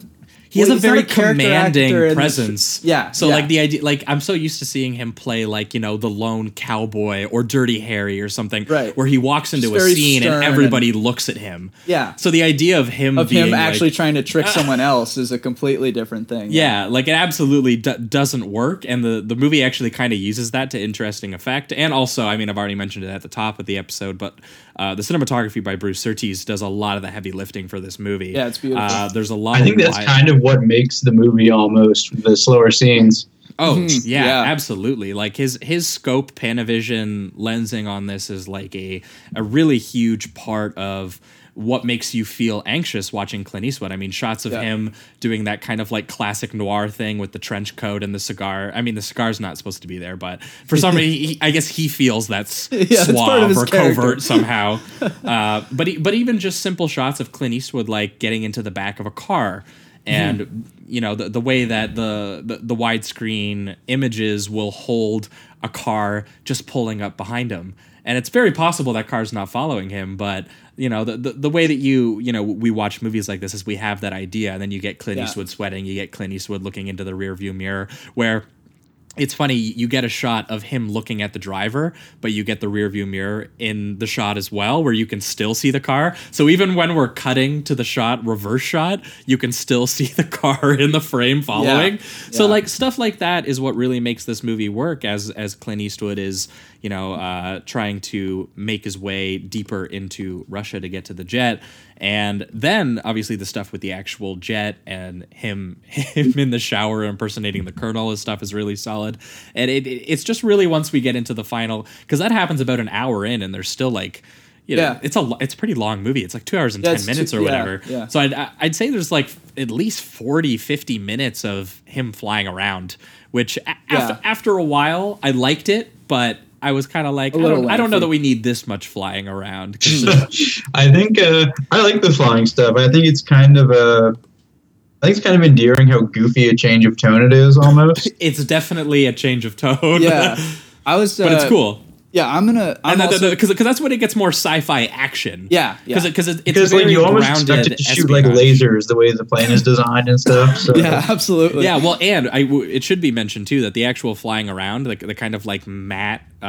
[SPEAKER 7] He has
[SPEAKER 8] well,
[SPEAKER 7] a very
[SPEAKER 8] character
[SPEAKER 7] commanding
[SPEAKER 8] actor in the-
[SPEAKER 7] presence.
[SPEAKER 8] yeah.
[SPEAKER 7] So
[SPEAKER 8] yeah.
[SPEAKER 7] like the idea, like I'm so used to seeing him play like you know the lone cowboy or Dirty Harry or something,
[SPEAKER 8] Right.
[SPEAKER 7] Where he walks into
[SPEAKER 8] Just
[SPEAKER 7] a scene and everybody looks at him.
[SPEAKER 8] Yeah.
[SPEAKER 7] So the idea of him
[SPEAKER 8] of him
[SPEAKER 7] like-
[SPEAKER 8] actually trying to trick someone else is a completely different thing.
[SPEAKER 7] yeah, like it absolutely d- doesn't work, and the the movie actually kind of uses that to interesting effect. And also, I mean, I've already mentioned it at the top of the episode, but uh, the cinematography by Bruce Surtees does a lot of the heavy lifting for this movie.
[SPEAKER 8] Yeah, it's beautiful.
[SPEAKER 7] Uh, there's a lot.
[SPEAKER 9] I think
[SPEAKER 7] of
[SPEAKER 9] that's
[SPEAKER 7] wide-
[SPEAKER 9] kind of what makes the movie almost the slower scenes.
[SPEAKER 7] Oh
[SPEAKER 8] Mhm.
[SPEAKER 7] yeah,
[SPEAKER 8] Yeah.
[SPEAKER 7] absolutely. Like his his scope Panavision lensing on this is like a a really huge part of what makes you feel anxious watching Clint Eastwood. I mean, shots of
[SPEAKER 8] Yeah.
[SPEAKER 7] him doing that kind of like classic noir thing with the trench coat and the cigar. I mean, the cigar's not supposed to be there, but for some reason, he, I guess he feels that's
[SPEAKER 8] Yeah,
[SPEAKER 7] suave
[SPEAKER 8] part of his
[SPEAKER 7] or
[SPEAKER 8] character.
[SPEAKER 7] covert somehow. uh, but he, but even just simple shots of Clint Eastwood like getting into the back of a car and
[SPEAKER 8] Mm-hmm.
[SPEAKER 7] you know the, the way that the, the the widescreen images will hold a car just pulling up behind him and it's very possible that car's not following him but you know the, the, the way that you you know we watch movies like this is we have that idea and then you get clint
[SPEAKER 8] Yeah.
[SPEAKER 7] eastwood sweating you get clint eastwood looking into the rear view mirror where it's funny you get a shot of him looking at the driver but you get the rear view mirror in the shot as well where you can still see the car. So even when we're cutting to the shot reverse shot you can still see the car in the frame following. So
[SPEAKER 8] Yeah.
[SPEAKER 7] like stuff like that is what really makes this movie work as as clint eastwood is you know uh, trying to make his way deeper into russia to get to the jet. And then obviously the stuff with the actual jet and him him in the shower impersonating the colonel and stuff is really solid and it, it- it's just really once we get into the final because that happens about an hour in and there's still like you know
[SPEAKER 8] Yeah.
[SPEAKER 7] it's a it's a pretty long movie it's like two hours and
[SPEAKER 8] Yeah,
[SPEAKER 7] 10 minutes
[SPEAKER 8] two-
[SPEAKER 7] or whatever
[SPEAKER 8] yeah.
[SPEAKER 7] so I'd, I'd say there's like at least 40 50 minutes of him flying around which a- after, after a while i liked it but i was kind of like I
[SPEAKER 8] little
[SPEAKER 7] don't, I don't know that we need this much flying around.
[SPEAKER 9] I think uh, I like the flying stuff. I think it's kind of a. I think it's kind of endearing how goofy a change of tone it is almost.
[SPEAKER 7] it's definitely a change of tone
[SPEAKER 8] Yeah, I was. Uh,
[SPEAKER 7] but it's cool
[SPEAKER 8] Yeah, I'm gonna. I'm
[SPEAKER 7] and
[SPEAKER 8] also,
[SPEAKER 7] because that's when it gets more sci-fi action
[SPEAKER 8] Yeah, yeah.
[SPEAKER 7] because because it, it's
[SPEAKER 9] because like you almost expect it to shoot like lasers the way the plane is designed and stuff. So
[SPEAKER 8] yeah, absolutely.
[SPEAKER 7] Yeah, well, and I w- it should be mentioned too that the actual flying around, like the kind of like matte uh,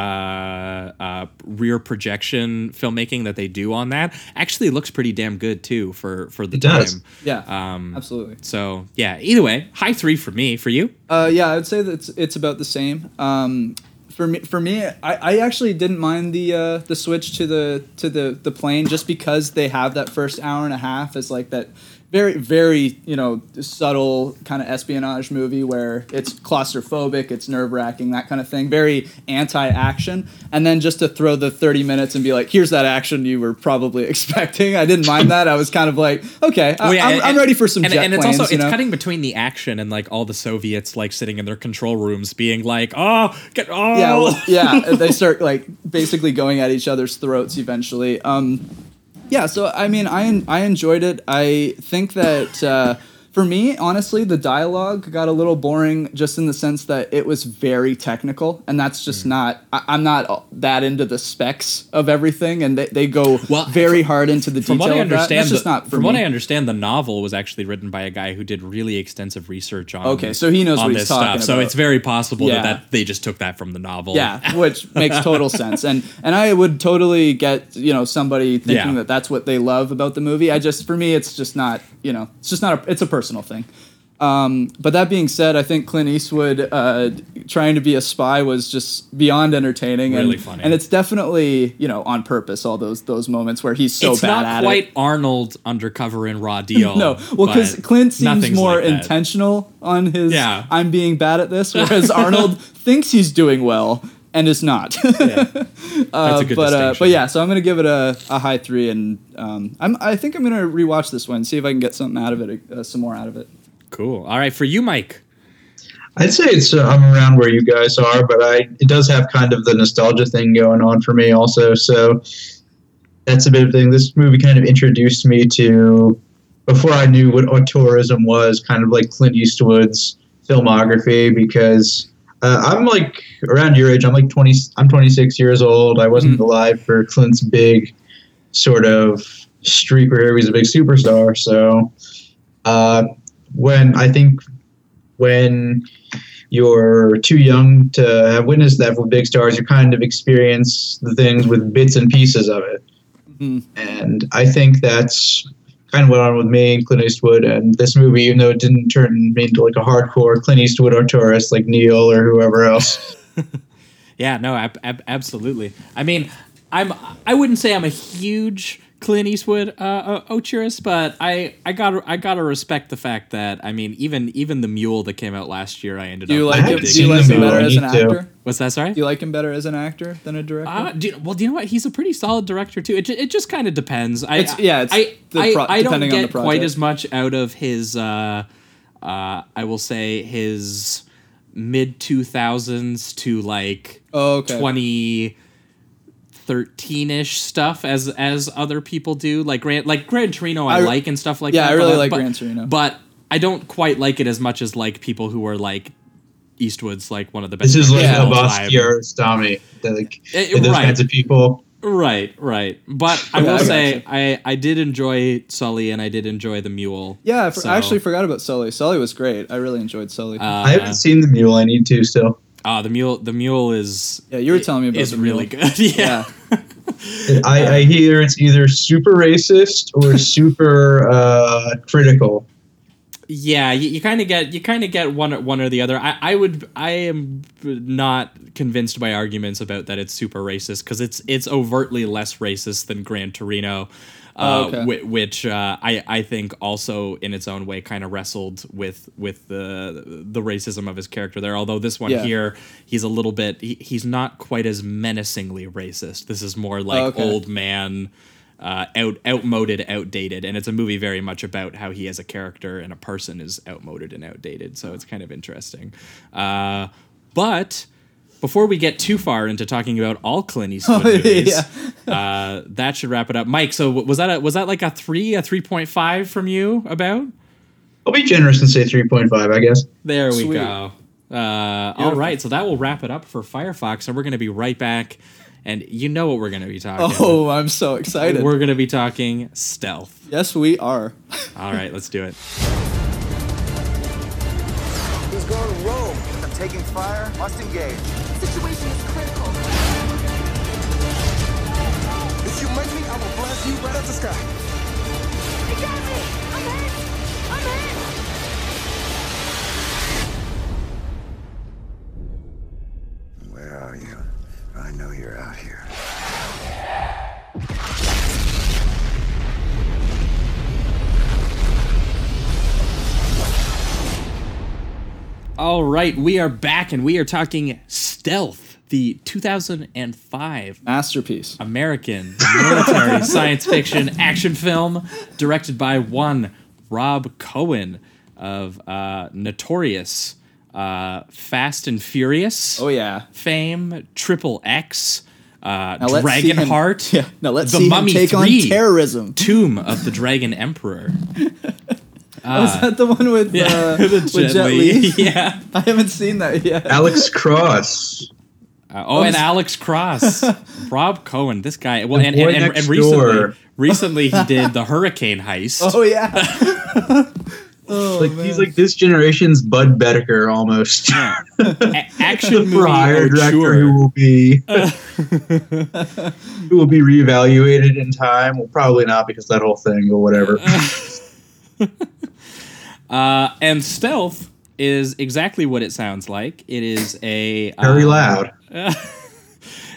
[SPEAKER 7] uh, rear projection filmmaking that they do on that, actually looks pretty damn good too for for the
[SPEAKER 9] It does.
[SPEAKER 7] time.
[SPEAKER 8] yeah,
[SPEAKER 7] Um,
[SPEAKER 8] absolutely.
[SPEAKER 7] So yeah, either way, high three for me. For you,
[SPEAKER 8] Uh, yeah, I'd say that it's, it's about the same. Um, for me, for me, I, I actually didn't mind the uh, the switch to the to the the plane just because they have that first hour and a half as like that very very you know subtle kind of espionage movie where it's claustrophobic, it's nerve wracking, that kind of thing. Very anti action, and then just to throw the thirty minutes and be like, here's that action you were probably expecting. I didn't mind that. I was kind of like, okay, I,
[SPEAKER 7] Well, yeah,
[SPEAKER 8] I'm,
[SPEAKER 7] and-
[SPEAKER 8] I'm ready for some
[SPEAKER 7] and,
[SPEAKER 8] jet
[SPEAKER 7] and it's
[SPEAKER 8] planes.
[SPEAKER 7] also
[SPEAKER 8] you
[SPEAKER 7] it's
[SPEAKER 8] know?
[SPEAKER 7] cutting between the action and like all the Soviets like sitting in their control rooms being like, oh, get oh,
[SPEAKER 8] yeah, well, yeah. They start like basically going at each other's throats eventually. Um, yeah, so I mean, I I enjoyed it. I think that uh, for me, honestly, the dialogue got a little boring, just in the sense that it was very technical, and that's just
[SPEAKER 7] Hmm.
[SPEAKER 8] not. I- I'm not that into the specs of everything, and they, they go
[SPEAKER 7] Well,
[SPEAKER 8] very hard into the
[SPEAKER 7] from
[SPEAKER 8] detail
[SPEAKER 7] what I
[SPEAKER 8] of that.
[SPEAKER 7] understand,
[SPEAKER 8] That's just not for
[SPEAKER 7] from
[SPEAKER 8] me.
[SPEAKER 7] what I understand, the novel was actually written by a guy who did really extensive research on.
[SPEAKER 8] Okay, so he knows
[SPEAKER 7] on
[SPEAKER 8] what he's
[SPEAKER 7] this
[SPEAKER 8] talking
[SPEAKER 7] stuff. So it's very possible
[SPEAKER 8] Yeah.
[SPEAKER 7] that, that they just took that from the novel.
[SPEAKER 8] Yeah, which makes total sense, and and I would totally get you know somebody thinking
[SPEAKER 7] Yeah.
[SPEAKER 8] that that's what they love about the movie. I just for me, it's just not you know it's just not a, it's a personal thing. Um, but that being said, I think Clint Eastwood uh, trying to be a spy was just beyond entertaining,
[SPEAKER 7] Really
[SPEAKER 8] and,
[SPEAKER 7] funny.
[SPEAKER 8] and it's definitely you know on purpose. All those those moments where he's so
[SPEAKER 7] it's
[SPEAKER 8] bad
[SPEAKER 7] not quite
[SPEAKER 8] it.
[SPEAKER 7] Arnold undercover in Raw Deal.
[SPEAKER 8] No, well, because Clint seems more
[SPEAKER 7] like
[SPEAKER 8] intentional on his
[SPEAKER 7] Yeah.
[SPEAKER 8] "I'm being bad at this," whereas Arnold thinks he's doing well and it's not.
[SPEAKER 7] That's a good
[SPEAKER 8] but uh, but yeah, so I'm gonna give it a, a high three, and um, I'm I think I'm gonna rewatch this one, see if I can get something out of it, uh, some more out of it.
[SPEAKER 7] Cool. All right, for you, Mike.
[SPEAKER 9] I'd say it's uh, I'm around where you guys are, but I it does have kind of the nostalgia thing going on for me also. So that's a bit of a thing. This movie kind of introduced me to before I knew what auteurism was, kind of like Clint Eastwood's filmography because uh, I'm like around your age. I'm like 20. I'm 26 years old. I wasn't alive for Clint's big sort of streak where he was a big superstar. So uh, when I think when you're too young to have witnessed that with big stars, you kind of experience the things with bits and pieces of it. And I think that's went on with me and Clint Eastwood and this movie, even though it didn't turn me into like a hardcore Clint Eastwood auteurist like Neil or whoever else.
[SPEAKER 7] Yeah, no, ab- ab- absolutely. I mean, I'm I wouldn't say I'm a huge Clint Eastwood uh, uh, auteurist, but I I got I gotta respect the fact that I mean even even the Mule that came out last year I ended
[SPEAKER 8] Do you
[SPEAKER 7] up
[SPEAKER 8] like him? Do you like him better as an
[SPEAKER 9] need to.
[SPEAKER 8] actor?
[SPEAKER 7] What's that? Sorry.
[SPEAKER 8] Do you like him better as an actor than a director?
[SPEAKER 7] Uh, do you, well, do you know what? He's a pretty solid director too. It, ju- it just kind of depends. I,
[SPEAKER 8] It's- yeah, it's
[SPEAKER 7] I,
[SPEAKER 8] the
[SPEAKER 7] I,
[SPEAKER 8] pro-
[SPEAKER 7] I don't
[SPEAKER 8] on
[SPEAKER 7] get
[SPEAKER 8] the
[SPEAKER 7] quite as much out of his. Uh, uh, I will say his mid two thousands to like
[SPEAKER 8] Oh, okay.
[SPEAKER 7] twenty thirteen ish stuff as as other people do. Like Gran like Gran Torino, I,
[SPEAKER 8] I-
[SPEAKER 7] like and stuff like
[SPEAKER 8] yeah,
[SPEAKER 7] that.
[SPEAKER 8] I really
[SPEAKER 7] but-
[SPEAKER 8] like
[SPEAKER 7] but,
[SPEAKER 8] Gran Torino.
[SPEAKER 7] but I don't quite like it as much as like people who are like Eastwood's like one of the best.
[SPEAKER 9] This is like
[SPEAKER 7] directors
[SPEAKER 9] a
[SPEAKER 7] of all time.
[SPEAKER 9] Basquiat Stami. Like
[SPEAKER 7] Eh,
[SPEAKER 9] those
[SPEAKER 7] right.
[SPEAKER 9] kinds of people.
[SPEAKER 7] Right, right. But I will
[SPEAKER 8] I
[SPEAKER 7] say I, I did enjoy Sully and I did enjoy the Mule.
[SPEAKER 8] Yeah, I, for,
[SPEAKER 7] So,
[SPEAKER 8] I actually forgot about Sully. Sully was great. I really enjoyed Sully.
[SPEAKER 7] uh,
[SPEAKER 9] I haven't seen the mule. I need to still.
[SPEAKER 7] Ah, the mule. The mule is.
[SPEAKER 8] Yeah, you were telling me about
[SPEAKER 7] is
[SPEAKER 8] the
[SPEAKER 7] really
[SPEAKER 8] mule.
[SPEAKER 7] good. yeah.
[SPEAKER 9] I, I hear it's either super racist or super uh, critical.
[SPEAKER 7] Yeah, you, you kind of get you kind of get one one or the other. I, I would I am not convinced by arguments about that it's super racist because it's it's overtly less racist than Gran Torino, uh,
[SPEAKER 8] Oh, okay.
[SPEAKER 7] whi- which uh, I I think also in its own way kind of wrestled with with the the racism of his character there. Although this one
[SPEAKER 8] Yeah.
[SPEAKER 7] here he's a little bit he, he's not quite as menacingly racist. This is more like
[SPEAKER 8] Oh, okay.
[SPEAKER 7] old man uh, out outmoded, outdated, and it's a movie very much about how he as a character and a person is outmoded and outdated. So it's kind of interesting. Uh, but before we get too far into talking about all Clint Eastwood
[SPEAKER 8] Oh,
[SPEAKER 7] movies,
[SPEAKER 8] yeah.
[SPEAKER 7] uh, that should wrap it up. Mike, so was that a, was that like a three, a three point five from you about?
[SPEAKER 9] I'll be generous and say 3.5, I guess.
[SPEAKER 7] There we
[SPEAKER 8] Sweet.
[SPEAKER 7] go. Uh, all right, so that will wrap it up for Firefox, and we're going to be right back. And you know what we're going to be talking.
[SPEAKER 8] Oh, I'm so excited.
[SPEAKER 7] We're going to be talking stealth.
[SPEAKER 8] yes, we are.
[SPEAKER 7] All right, let's do it.
[SPEAKER 1] He's going rogue. I'm taking fire. Must engage. Blast you right the sky.
[SPEAKER 6] He got me! I'm hit! I'm hit!
[SPEAKER 10] Where are you? I know you're out here.
[SPEAKER 7] All right, we are back and we are talking Stealth, the 2005
[SPEAKER 8] Masterpiece.
[SPEAKER 7] American military science fiction action film directed by one Rob Cohen of uh, Notorious, uh, Fast and Furious
[SPEAKER 8] Oh yeah.
[SPEAKER 7] fame, Triple X, uh,
[SPEAKER 8] Now let's see
[SPEAKER 7] Dragonheart,
[SPEAKER 8] Yeah. Now let's
[SPEAKER 7] The
[SPEAKER 8] see
[SPEAKER 7] Mummy
[SPEAKER 8] him take
[SPEAKER 7] 3.
[SPEAKER 8] on terrorism.
[SPEAKER 7] Tomb of the Dragon Emperor.
[SPEAKER 8] Was that the one with, uh,
[SPEAKER 7] The
[SPEAKER 8] with Jet Li?
[SPEAKER 7] yeah.
[SPEAKER 8] I haven't seen that yet.
[SPEAKER 9] Alex Cross.
[SPEAKER 7] Uh, oh, and Alex Cross, Rob Cohen, this guy. Well, and, and, and, and recently, recently he did the Hurricane Heist.
[SPEAKER 8] Oh yeah. oh,
[SPEAKER 9] like
[SPEAKER 8] man.
[SPEAKER 9] he's like this generation's Budd Boetticher almost.
[SPEAKER 7] A- action movie
[SPEAKER 9] For hire director
[SPEAKER 7] auteur.
[SPEAKER 9] who will be who will be reevaluated in time. Well, probably not because that whole thing or whatever.
[SPEAKER 7] Uh, and stealth is exactly what it sounds like. It is a
[SPEAKER 9] Very
[SPEAKER 7] um,
[SPEAKER 9] loud.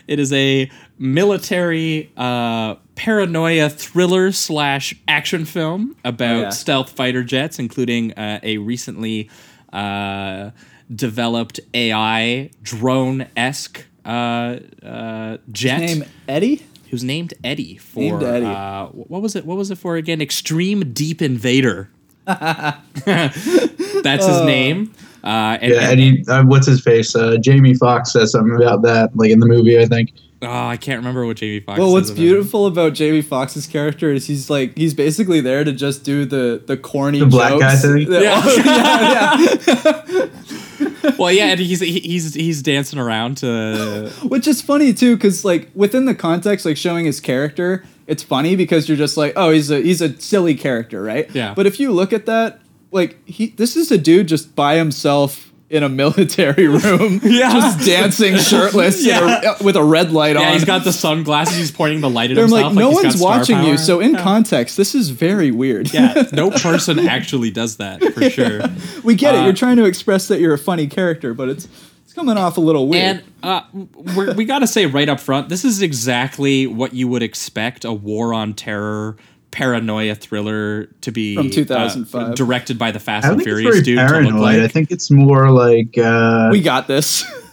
[SPEAKER 7] It is a military uh, paranoia thriller slash action film about
[SPEAKER 8] Oh, yeah.
[SPEAKER 7] stealth fighter jets, including uh, a recently uh, developed AI drone esque uh, uh, jet.
[SPEAKER 8] name Eddie.
[SPEAKER 7] who's named Eddie for
[SPEAKER 8] Named Eddie.
[SPEAKER 7] Uh, what was it? What was it for again? Extreme Deep Invader. That's his name. Uh, and,
[SPEAKER 9] yeah,
[SPEAKER 7] and-
[SPEAKER 9] and he, uh, what's his face? Uh, Jamie Foxx says something about that, like in the movie, I think.
[SPEAKER 7] oh, I can't remember what Jamie Foxx.
[SPEAKER 8] Well, what's
[SPEAKER 7] says about
[SPEAKER 8] beautiful about Jamie Foxx's character is he's like he's basically there to just do the the corny
[SPEAKER 9] The black guy thing?
[SPEAKER 7] Yeah.
[SPEAKER 8] yeah, yeah.
[SPEAKER 7] Well, yeah, and he's he's he's dancing around to.
[SPEAKER 8] Which is funny too, because like within the context, like showing his character, it's funny because you're just like, oh, he's a he's a silly character, right?
[SPEAKER 7] Yeah.
[SPEAKER 8] But if you look at that, like he this is a dude just by himself in a military room,
[SPEAKER 7] Yeah.
[SPEAKER 8] just dancing shirtless in a-
[SPEAKER 7] Yeah.
[SPEAKER 8] with a red light on.
[SPEAKER 7] Yeah, he's got the sunglasses. He's pointing the light at
[SPEAKER 8] I'm
[SPEAKER 7] himself.
[SPEAKER 8] like, no
[SPEAKER 7] he's
[SPEAKER 8] one's watching you. So in
[SPEAKER 7] Yeah.
[SPEAKER 8] context, this is very weird.
[SPEAKER 7] yeah, no person actually does that for sure.
[SPEAKER 8] we get it.
[SPEAKER 7] Uh,
[SPEAKER 8] You're trying to express that you're a funny character, but it's it's coming off a little weird.
[SPEAKER 7] And uh, we're, we got to say right up front, this is exactly what you would expect a war on terror paranoia thriller to be
[SPEAKER 8] From
[SPEAKER 7] uh,
[SPEAKER 8] 2005.
[SPEAKER 7] directed by the Fast and Furious dude
[SPEAKER 9] very
[SPEAKER 7] to look
[SPEAKER 9] paranoid.
[SPEAKER 7] like.
[SPEAKER 9] I think it's more like uh,
[SPEAKER 8] we got this.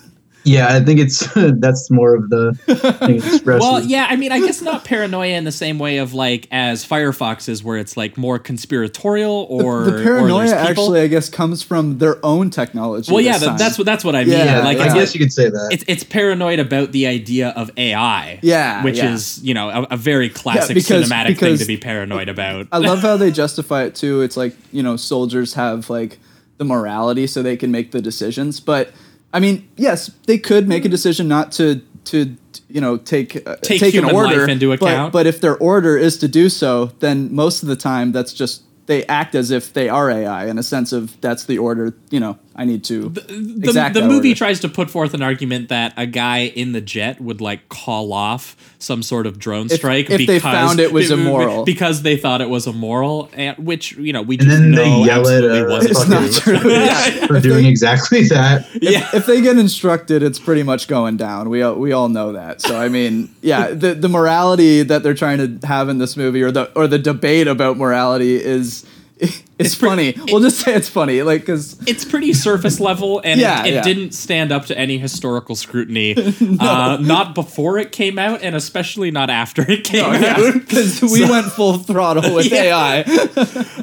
[SPEAKER 9] yeah. I think it's that's more of the thing.
[SPEAKER 7] Well, yeah, I mean, I guess not paranoia in the same way of like as Firefox is, where it's like more conspiratorial or
[SPEAKER 8] the
[SPEAKER 7] or
[SPEAKER 8] paranoia
[SPEAKER 7] there's people-
[SPEAKER 8] actually, I guess, comes from their own technology.
[SPEAKER 7] Well, yeah,
[SPEAKER 8] this
[SPEAKER 7] that, that's what that's what I mean.
[SPEAKER 8] Yeah,
[SPEAKER 7] like,
[SPEAKER 8] yeah.
[SPEAKER 9] I
[SPEAKER 7] it's,
[SPEAKER 9] guess you could say that.
[SPEAKER 7] it's it's paranoid about the idea of AI.
[SPEAKER 8] Yeah,
[SPEAKER 7] which
[SPEAKER 8] yeah.
[SPEAKER 7] is you know a, a very classic
[SPEAKER 8] because-
[SPEAKER 7] cinematic thing to be paranoid about.
[SPEAKER 8] I love how they justify it too. It's like you know, soldiers have like the morality, so they can make the decisions. But I mean, yes, they could make a decision not to to you know take uh,
[SPEAKER 7] Take
[SPEAKER 8] an
[SPEAKER 7] human
[SPEAKER 8] order
[SPEAKER 7] life into
[SPEAKER 8] but-
[SPEAKER 7] account.
[SPEAKER 8] But, if their order is to do so, then most of the time that's just they act as if they are AI in a sense of that's the order. You know, I need to.
[SPEAKER 7] the,
[SPEAKER 8] exact
[SPEAKER 7] the movie
[SPEAKER 8] order.
[SPEAKER 7] tries to put forth an argument that a guy in the jet would like call off some sort of drone
[SPEAKER 8] If-
[SPEAKER 7] strike
[SPEAKER 8] because they found it was immoral.
[SPEAKER 7] because they thought it was immoral, and, which you know we
[SPEAKER 9] And
[SPEAKER 7] just
[SPEAKER 9] then
[SPEAKER 7] know
[SPEAKER 9] they yell at
[SPEAKER 7] absolutely
[SPEAKER 9] uh,
[SPEAKER 7] wasn't
[SPEAKER 8] It's not
[SPEAKER 7] true.
[SPEAKER 8] true. Yeah.
[SPEAKER 9] for doing exactly that.
[SPEAKER 7] yeah,
[SPEAKER 8] if they get instructed, it's pretty much going down. We all, we all know that. So I mean, yeah, the the morality that they're trying to have in this movie, or the or the debate about morality, is it's, funny. we'll just say it's funny, like because
[SPEAKER 7] it's pretty surface level, and
[SPEAKER 8] Yeah,
[SPEAKER 7] it, it
[SPEAKER 8] yeah.
[SPEAKER 7] didn't stand up to any historical scrutiny. uh, not before it came out, and especially not after it came out.
[SPEAKER 8] because we went full throttle with
[SPEAKER 7] Yeah.
[SPEAKER 8] AI.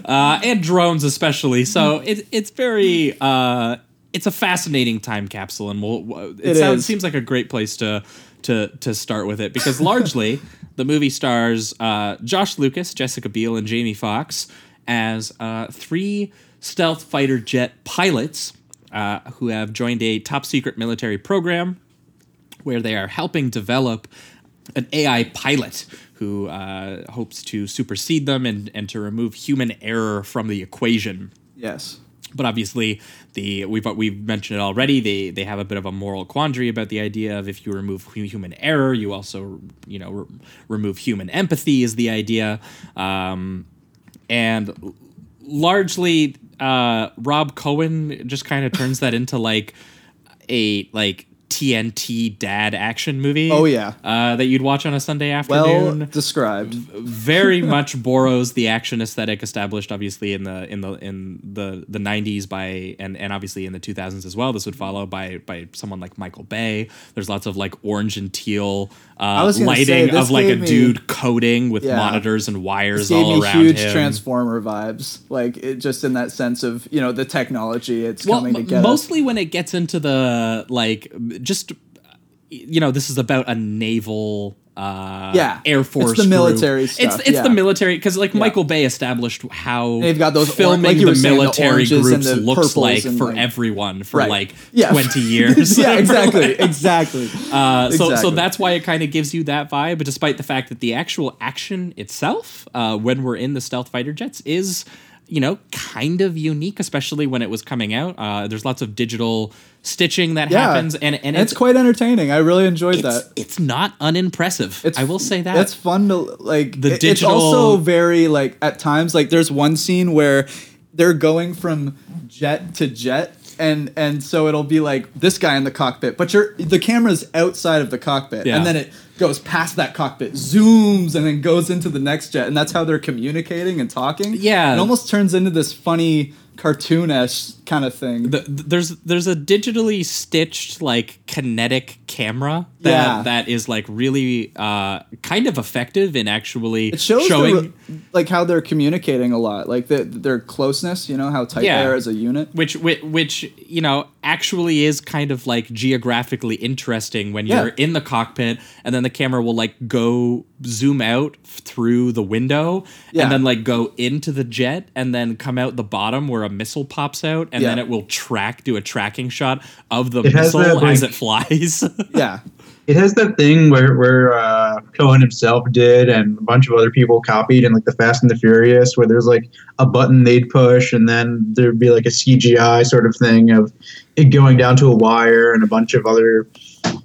[SPEAKER 7] uh, and drones especially. So it, it's very uh, it's a fascinating time capsule, and we'll, it,
[SPEAKER 8] It
[SPEAKER 7] sounds, seems like a great place to to to start with it because largely the movie stars uh, Josh Lucas, Jessica Biel, and Jamie Foxx as uh, three stealth fighter jet pilots uh, who have joined a top secret military program where they are helping develop an AI pilot who uh, hopes to supersede them and, and to remove human error from the equation.
[SPEAKER 8] Yes.
[SPEAKER 7] But obviously, the we've we've mentioned it already. They they have a bit of a moral quandary about the idea of if you remove human error, you also you know re- remove human empathy is the idea, um, and largely uh, Rob Cohen just kind of turns that into like a like TNT dad action movie.
[SPEAKER 8] Oh, yeah.
[SPEAKER 7] uh, that you'd watch on a Sunday afternoon.
[SPEAKER 8] Well described.
[SPEAKER 7] very much borrows the action aesthetic established obviously in the in the in the the 90s by and and obviously in the 2000s as well this would follow by by someone like Michael Bay there's lots of like orange and teal uh, lighting
[SPEAKER 8] say,
[SPEAKER 7] of like a
[SPEAKER 8] me-
[SPEAKER 7] dude coding with
[SPEAKER 8] Yeah.
[SPEAKER 7] monitors and wires all around
[SPEAKER 8] huge
[SPEAKER 7] him
[SPEAKER 8] Transformer vibes, like it just in that sense of you know the technology it's
[SPEAKER 7] well,
[SPEAKER 8] coming together.
[SPEAKER 7] mostly when it gets into the like just you know this is about a naval uh
[SPEAKER 8] Yeah,
[SPEAKER 7] air Force.
[SPEAKER 8] it's
[SPEAKER 7] the
[SPEAKER 8] military
[SPEAKER 7] it's
[SPEAKER 8] stuff,
[SPEAKER 7] it's
[SPEAKER 8] yeah.
[SPEAKER 7] the military because like michael bay established how
[SPEAKER 8] They've got those or-
[SPEAKER 7] filming
[SPEAKER 8] like you were
[SPEAKER 7] the
[SPEAKER 8] saying, the
[SPEAKER 7] military
[SPEAKER 8] oranges
[SPEAKER 7] groups
[SPEAKER 8] the
[SPEAKER 7] looks like for
[SPEAKER 8] like-
[SPEAKER 7] everyone for
[SPEAKER 8] Right.
[SPEAKER 7] like
[SPEAKER 8] Yeah.
[SPEAKER 7] 20 years
[SPEAKER 8] yeah, exactly,
[SPEAKER 7] like-
[SPEAKER 8] exactly.
[SPEAKER 7] uh, so, so that's why it kind of gives you that vibe, but despite the fact that the actual action itself, uh, when we're in the stealth fighter jets, is you know kind of unique, especially when it was coming out. Uh, there's lots of digital stitching that
[SPEAKER 8] yeah,
[SPEAKER 7] happens, and and
[SPEAKER 8] it's, quite entertaining. I really enjoyed
[SPEAKER 7] it's,
[SPEAKER 8] that.
[SPEAKER 7] it's not unimpressive. I will say that
[SPEAKER 8] it's fun to like.
[SPEAKER 7] The
[SPEAKER 8] it- It's also very like at times like there's one scene where they're going from jet to jet. And and so it'll be like this guy in the cockpit, but you're the camera's outside of the cockpit,
[SPEAKER 7] Yeah.
[SPEAKER 8] and then it goes past that cockpit, zooms, and then goes into the next jet, and that's how they're communicating and talking.
[SPEAKER 7] Yeah.
[SPEAKER 8] it almost turns into this funny cartoonish kind of thing.
[SPEAKER 7] the, there's there's a digitally stitched like kinetic camera that
[SPEAKER 8] Yeah.
[SPEAKER 7] that is like really uh, kind of effective in actually
[SPEAKER 8] It shows
[SPEAKER 7] showing
[SPEAKER 8] re- like how they're communicating a lot, like the, their closeness. You know how tight
[SPEAKER 7] Yeah.
[SPEAKER 8] they are as a unit.
[SPEAKER 7] which, which which you know actually is kind of like geographically interesting when you're in the cockpit and then the camera will like go zoom out through the window
[SPEAKER 8] Yeah.
[SPEAKER 7] and then like go into the jet and then come out the bottom where a missile pops out and then it will track do a tracking shot of the
[SPEAKER 9] It
[SPEAKER 7] missile
[SPEAKER 9] that,
[SPEAKER 7] as it flies.
[SPEAKER 8] Yeah,
[SPEAKER 9] It has that thing where where uh, Cohen himself did, and a bunch of other people copied, in like the Fast and the Furious, where there's like a button they'd push, and then there'd be like a CGI sort of thing of it going down to a wire, and a bunch of other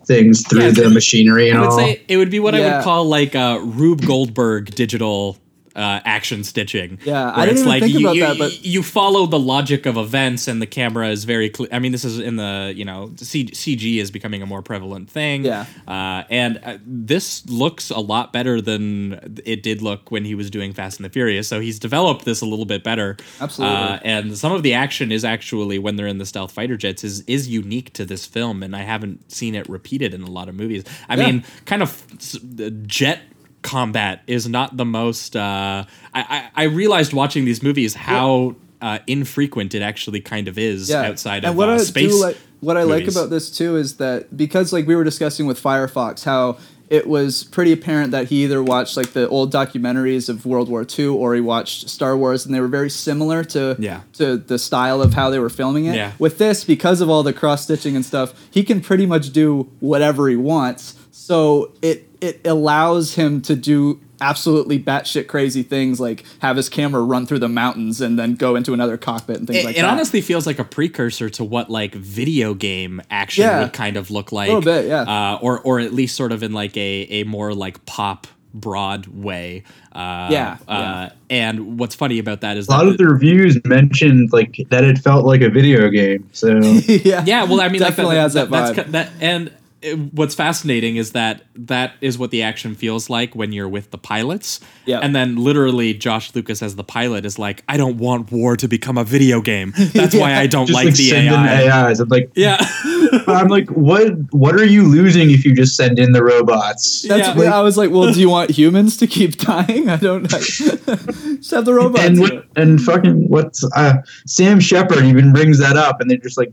[SPEAKER 9] things through
[SPEAKER 7] Yeah,
[SPEAKER 9] the machinery and
[SPEAKER 7] I would
[SPEAKER 9] all.
[SPEAKER 7] say it would be what I would call like a Rube Goldberg digital uh, action stitching.
[SPEAKER 8] Yeah, I didn't even think
[SPEAKER 7] you,
[SPEAKER 8] about
[SPEAKER 7] you,
[SPEAKER 8] that, but-
[SPEAKER 7] you follow the logic of events, and the camera is very clear. I mean, this is in the you know C- CG is becoming a more prevalent thing.
[SPEAKER 8] Yeah.
[SPEAKER 7] uh, and uh, this looks a lot better than it did look when he was doing Fast and the Furious. So he's developed this a little bit better.
[SPEAKER 8] Absolutely.
[SPEAKER 7] Uh, and some of the action is actually when they're in the stealth fighter jets is is unique to this film, and I haven't seen it repeated in a lot of movies. I
[SPEAKER 8] Yeah.
[SPEAKER 7] mean, kind of the jet combat is not the most. Uh, I, I I realized watching these movies how. Uh, infrequent it actually kind of is outside
[SPEAKER 8] and
[SPEAKER 7] of
[SPEAKER 8] what
[SPEAKER 7] uh,
[SPEAKER 8] I
[SPEAKER 7] space.
[SPEAKER 8] do like, what I like about this too is that because like we were discussing with Firefox how it was pretty apparent that he either watched like the old documentaries of World War II or he watched Star Wars and they were very similar to
[SPEAKER 7] Yeah.
[SPEAKER 8] to the style of how they were filming it.
[SPEAKER 7] Yeah.
[SPEAKER 8] With this, because of all the cross stitching and stuff, he can pretty much do whatever he wants. So it it allows him to do absolutely batshit crazy things, like have his camera run through the mountains and then go into another cockpit and things
[SPEAKER 7] It,
[SPEAKER 8] like
[SPEAKER 7] it
[SPEAKER 8] that.
[SPEAKER 7] It honestly feels like a precursor to what like video game action
[SPEAKER 8] Yeah.
[SPEAKER 7] would kind of look like, A
[SPEAKER 8] Little bit, yeah.
[SPEAKER 7] uh, or or at least sort of in like a a more like pop broad way. Uh,
[SPEAKER 8] Yeah,
[SPEAKER 7] Uh, and what's funny about that is
[SPEAKER 9] A lot of the reviews mentioned like that it felt like a video game. So
[SPEAKER 8] yeah,
[SPEAKER 7] yeah, well, I mean,
[SPEAKER 8] Definitely
[SPEAKER 7] like
[SPEAKER 8] has that
[SPEAKER 7] That's,
[SPEAKER 8] vibe.
[SPEAKER 7] ki- that and uh, what's fascinating is that that is what the action feels like when you're with the pilots.
[SPEAKER 8] Yeah.
[SPEAKER 7] And then literally Josh Lucas as the pilot is like, I don't want war to become a video game. That's why I don't
[SPEAKER 9] just
[SPEAKER 7] like,
[SPEAKER 9] like,
[SPEAKER 7] the
[SPEAKER 9] send
[SPEAKER 7] AI.
[SPEAKER 9] in AIs. I'm like,
[SPEAKER 7] Yeah.
[SPEAKER 9] I'm like, what? What are you losing if you just send in the robots?
[SPEAKER 8] That's
[SPEAKER 7] Yeah.
[SPEAKER 8] what I was like, well, do you want humans to keep dying? I don't know. Just have the robots.
[SPEAKER 9] and what, and fucking what's uh, Sam Shepard even brings that up, and they're just like,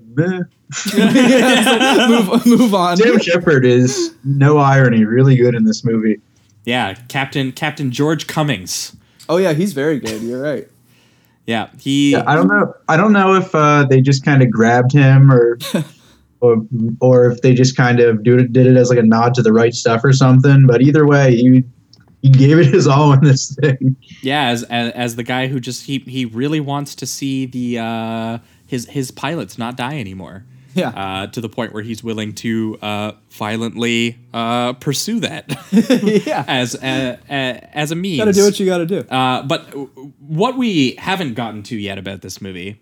[SPEAKER 9] Meh.
[SPEAKER 8] move, move on.
[SPEAKER 9] Sam Shepard is no irony, really good in this movie.
[SPEAKER 7] yeah, Captain Captain George Cummings.
[SPEAKER 8] Oh yeah, he's very good. You're right.
[SPEAKER 7] Yeah, he
[SPEAKER 9] Yeah, I don't know. I don't know if uh, they just kind of grabbed him, or or or if they just kind of do did it as like a nod to the right stuff or something. But either way, he he gave it his all in this thing.
[SPEAKER 7] yeah, as, as as the guy who just he he really wants to see the uh his his pilots not die anymore.
[SPEAKER 8] Yeah.
[SPEAKER 7] Uh, to the point where he's willing to uh, violently uh, pursue that
[SPEAKER 8] yeah.
[SPEAKER 7] as a, a, as a means.
[SPEAKER 8] Got to do what you got to do.
[SPEAKER 7] Uh, but what we haven't gotten to yet about this movie,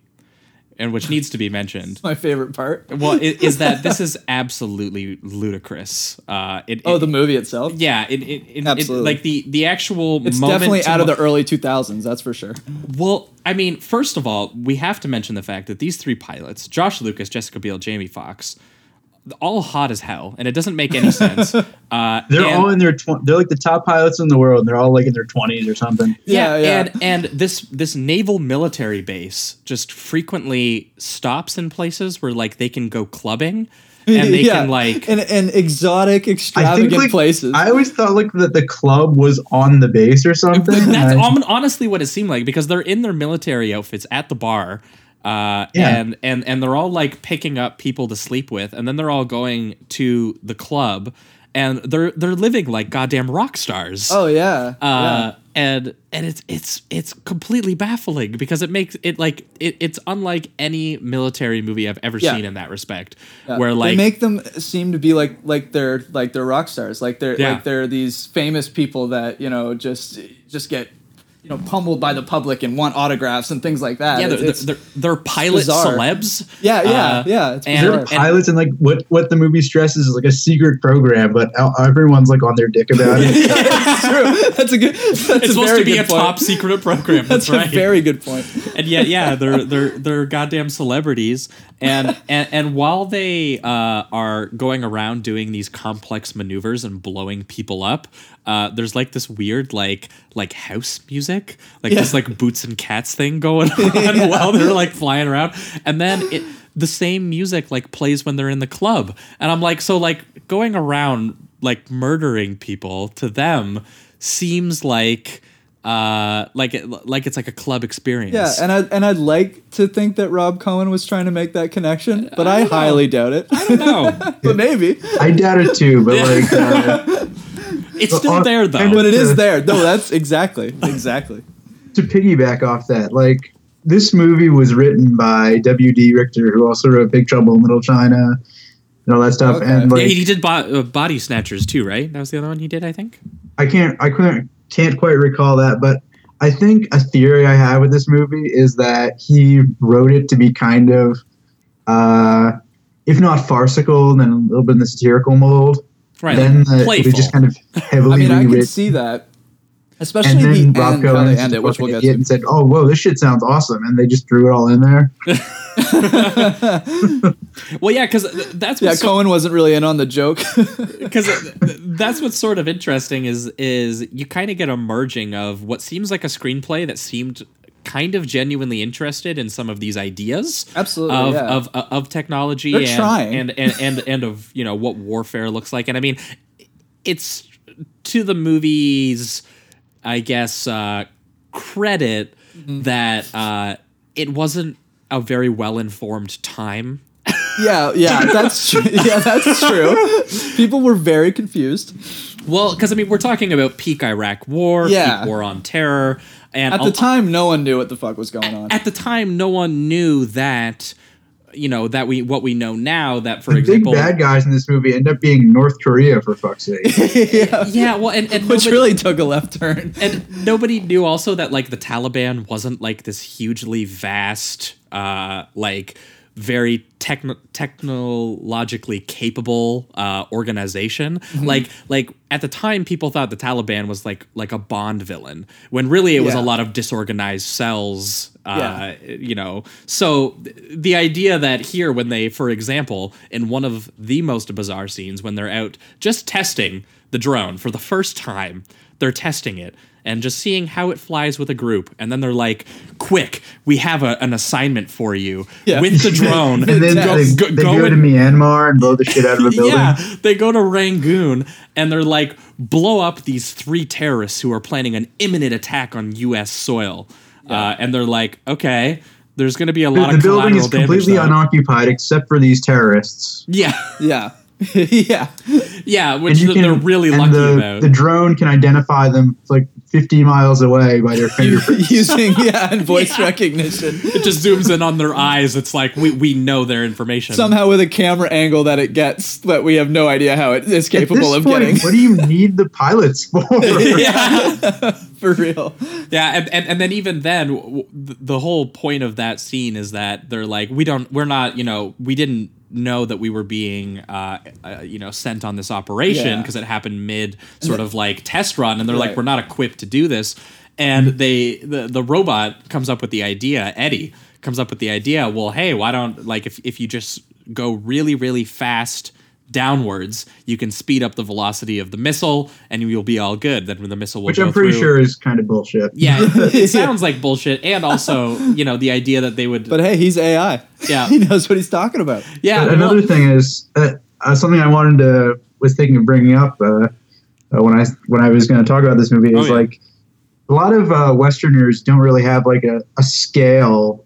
[SPEAKER 7] and which needs to be mentioned,
[SPEAKER 8] My favorite part.
[SPEAKER 7] well, is, is that this is absolutely ludicrous. Uh, it,
[SPEAKER 8] Oh,
[SPEAKER 7] it-
[SPEAKER 8] the movie itself.
[SPEAKER 7] yeah, it, it, it,
[SPEAKER 8] Absolutely.
[SPEAKER 7] it like the the actual.
[SPEAKER 8] It's
[SPEAKER 7] moment
[SPEAKER 8] definitely out of
[SPEAKER 7] mo-
[SPEAKER 8] the early 2000s. That's for sure.
[SPEAKER 7] well, I mean, first of all, we have to mention the fact that these three pilots, Josh Lucas, Jessica Biel, Jamie Foxx, all hot as hell, and it doesn't make any sense. Uh,
[SPEAKER 9] They're
[SPEAKER 7] and-
[SPEAKER 9] all in their tw- they're like the top pilots in the world. And they're all like in their twenties or something.
[SPEAKER 7] yeah,
[SPEAKER 8] Yeah, yeah.
[SPEAKER 7] and and this this naval military base just frequently stops in places where like they can go clubbing, and they
[SPEAKER 8] yeah.
[SPEAKER 7] can like
[SPEAKER 8] in, in exotic,
[SPEAKER 9] I
[SPEAKER 8] extravagant
[SPEAKER 9] think like
[SPEAKER 8] places.
[SPEAKER 9] I always thought like that the club was on the base or something.
[SPEAKER 7] That's
[SPEAKER 9] I-
[SPEAKER 7] honestly what it seemed like because they're in their military outfits at the bar. Uh,
[SPEAKER 9] Yeah.
[SPEAKER 7] and, and and they're all like picking up people to sleep with, and then they're all going to the club, and they're they're living like goddamn rock stars.
[SPEAKER 8] oh yeah.
[SPEAKER 7] uh, and and it's it's it's completely baffling because it makes it like it, it's unlike any military movie I've ever
[SPEAKER 8] Yeah.
[SPEAKER 7] seen in that respect,
[SPEAKER 8] yeah.
[SPEAKER 7] where like
[SPEAKER 8] they make them seem to be like like they're like they're rock stars. Like they're
[SPEAKER 7] Yeah.
[SPEAKER 8] like they're these famous people that you know just just get you know pummeled by the public and want autographs and things like that.
[SPEAKER 7] yeah, they're,
[SPEAKER 8] It's-
[SPEAKER 7] they're, they're pilot
[SPEAKER 8] bizarre.
[SPEAKER 7] celebs.
[SPEAKER 8] Yeah, yeah,
[SPEAKER 7] Uh,
[SPEAKER 8] yeah. It's
[SPEAKER 7] and-
[SPEAKER 9] they're pilots and like what what the movie stresses is like a secret program, but everyone's like on their dick about it.
[SPEAKER 8] That's true. That's a good. That's
[SPEAKER 7] It's
[SPEAKER 8] a
[SPEAKER 7] supposed
[SPEAKER 8] very
[SPEAKER 7] to be a
[SPEAKER 8] point.
[SPEAKER 7] top secret program. That's,
[SPEAKER 8] That's
[SPEAKER 7] right.
[SPEAKER 8] a very good point.
[SPEAKER 7] and yet, yeah, they're they're they're goddamn celebrities, and and, and while they uh, are going around doing these complex maneuvers and blowing people up, uh, there's like this weird like like house music, like this like boots and cats thing going on while they're like flying around, and then it the same music like plays when they're in the club, and I'm like, so like going around like murdering people to them seems like uh like it, like it's like a club experience
[SPEAKER 8] Yeah, and I and I'd like to think that Rob Cohen was trying to make that connection, but I, highly doubt it.
[SPEAKER 7] no
[SPEAKER 8] but maybe.
[SPEAKER 9] I doubt it too, but like uh,
[SPEAKER 7] it's still
[SPEAKER 9] on-
[SPEAKER 7] there though
[SPEAKER 8] But it is there. No, that's exactly exactly.
[SPEAKER 9] to piggyback off that, like this movie was written by W.D. Richter, who also wrote Big Trouble in Little China and all that stuff.
[SPEAKER 8] Okay.
[SPEAKER 9] And
[SPEAKER 7] yeah
[SPEAKER 9] like,
[SPEAKER 7] he did bo- uh, body snatchers too right that was the other one he did i think
[SPEAKER 9] I can't, I couldn't, can't quite recall that, but I think a theory I have with this movie is that he wrote it to be kind of, uh, if not farcical, then a little bit in the satirical mold.
[SPEAKER 7] right
[SPEAKER 9] then
[SPEAKER 7] like,
[SPEAKER 9] uh,
[SPEAKER 7] playful
[SPEAKER 9] it just kind of heavily
[SPEAKER 8] I mean, I can see that,
[SPEAKER 9] and
[SPEAKER 8] especially
[SPEAKER 9] then
[SPEAKER 8] the
[SPEAKER 9] Rob
[SPEAKER 8] end, how
[SPEAKER 9] Cohen
[SPEAKER 8] they
[SPEAKER 9] just
[SPEAKER 8] end it, which we'll get to.
[SPEAKER 9] and said, "Oh, whoa, this shit sounds awesome," and they just threw it all in there.
[SPEAKER 7] well yeah because that's
[SPEAKER 8] Yeah,
[SPEAKER 7] so,
[SPEAKER 8] Cohen wasn't really in on the joke.
[SPEAKER 7] because that's what's sort of interesting is is you kind of get a merging of what seems like a screenplay that seemed kind of genuinely interested in some of these ideas
[SPEAKER 8] Absolutely,
[SPEAKER 7] of
[SPEAKER 8] yeah.
[SPEAKER 7] of, of technology
[SPEAKER 8] They're
[SPEAKER 7] and,
[SPEAKER 8] trying.
[SPEAKER 7] and and and and of you know what warfare looks like and i mean it's to the movie's i guess uh credit
[SPEAKER 8] Mm-hmm.
[SPEAKER 7] that uh it wasn't a very well informed time
[SPEAKER 8] Yeah, yeah, that's true. Yeah, that's true. People were very confused.
[SPEAKER 7] Well, because I mean, we're talking about peak Iraq War,
[SPEAKER 8] Yeah.
[SPEAKER 7] peak War on Terror, and
[SPEAKER 8] At
[SPEAKER 7] a-
[SPEAKER 8] the time, no one knew what the fuck was going on.
[SPEAKER 7] at the time, no one knew that. You know that we what we know now that for
[SPEAKER 9] the big bad guys in this movie end up being North Korea for fuck's sake.
[SPEAKER 8] yeah,
[SPEAKER 7] yeah, well, and, and
[SPEAKER 8] which
[SPEAKER 7] nobody-
[SPEAKER 8] really took a left turn.
[SPEAKER 7] and nobody knew also that like the Taliban wasn't like this hugely vast, uh, like very techno- technologically capable uh, organization.
[SPEAKER 8] Mm-hmm.
[SPEAKER 7] Like like at the time, people thought the Taliban was like like a Bond villain, when really it was
[SPEAKER 8] Yeah.
[SPEAKER 7] a lot of disorganized cells. Uh,
[SPEAKER 8] Yeah.
[SPEAKER 7] You know, so th- the idea that here, when they, for example, in one of the most bizarre scenes, when they're out just testing the drone for the first time, they're testing it and just seeing how it flies with a group. And then they're like, quick, we have a, an assignment for you
[SPEAKER 8] Yeah.
[SPEAKER 7] with the drone.
[SPEAKER 9] and then
[SPEAKER 7] Go-
[SPEAKER 9] they,
[SPEAKER 7] go-
[SPEAKER 9] they
[SPEAKER 7] go
[SPEAKER 9] go, to
[SPEAKER 7] and-
[SPEAKER 9] Myanmar and blow the shit out of a building.
[SPEAKER 7] yeah, they go to Rangoon and they're like, blow up these three terrorists who are planning an imminent attack on U.S. soil. Uh, and they're like, okay, there's going to be a lot
[SPEAKER 9] The,
[SPEAKER 7] of
[SPEAKER 9] the building is completely
[SPEAKER 7] though.
[SPEAKER 9] unoccupied except for these terrorists.
[SPEAKER 7] Yeah,
[SPEAKER 8] Yeah, yeah.
[SPEAKER 7] yeah, which
[SPEAKER 9] And you
[SPEAKER 7] they're really
[SPEAKER 9] and
[SPEAKER 7] lucky
[SPEAKER 9] the,
[SPEAKER 7] about.
[SPEAKER 9] The drone can identify them like 50 miles away by their fingerprints.
[SPEAKER 8] Using yeah and voice recognition
[SPEAKER 7] it just zooms in on their eyes. It's like we, we know their information.
[SPEAKER 8] somehow with a camera angle that it gets that we have no idea how it is capable of
[SPEAKER 9] point,
[SPEAKER 8] getting.
[SPEAKER 9] What do you need the pilots for?
[SPEAKER 7] yeah.
[SPEAKER 8] For real.
[SPEAKER 7] Yeah, and, and, and then even then, w- w- the whole point of that scene is that they're like, we don't, we're not, you know, we didn't know that we were being, uh, uh you know, sent on this operation
[SPEAKER 8] Yeah.
[SPEAKER 7] because it happened mid sort of like test run, and they're like, we're not equipped to do this, and they, the the robot comes up with the idea, Eddie comes up with the idea, well, hey, why don't like if if you just go really really fast downwards, you can speed up the velocity of the missile, and you'll be all good. Then the missile will
[SPEAKER 9] Which
[SPEAKER 7] go
[SPEAKER 9] I'm pretty
[SPEAKER 7] through.
[SPEAKER 9] sure is kind of bullshit.
[SPEAKER 7] Yeah, it, it sounds like bullshit, and also, you know, the idea that they would.
[SPEAKER 8] But hey, he's AI.
[SPEAKER 7] Yeah.
[SPEAKER 8] he knows what he's talking about.
[SPEAKER 7] yeah,
[SPEAKER 9] But another
[SPEAKER 7] well,
[SPEAKER 9] thing is uh, uh, something I wanted to was thinking of bringing up uh, uh, when I when I was going to talk about this movie is
[SPEAKER 7] Oh, yeah.
[SPEAKER 9] like a lot of uh, Westerners don't really have like a, a scale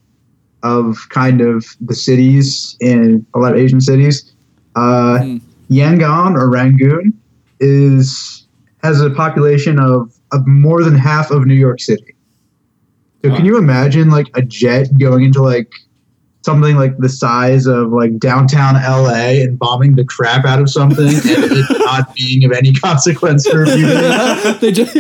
[SPEAKER 9] of kind of the cities in a lot of Asian cities. Uh,
[SPEAKER 8] Mm.
[SPEAKER 9] Yangon or Rangoon is has a population of, of more than half of New York City. So can you imagine like a jet going into like something like the size of like downtown LA and bombing the crap out of something and it not being of any consequence for people?
[SPEAKER 8] they just.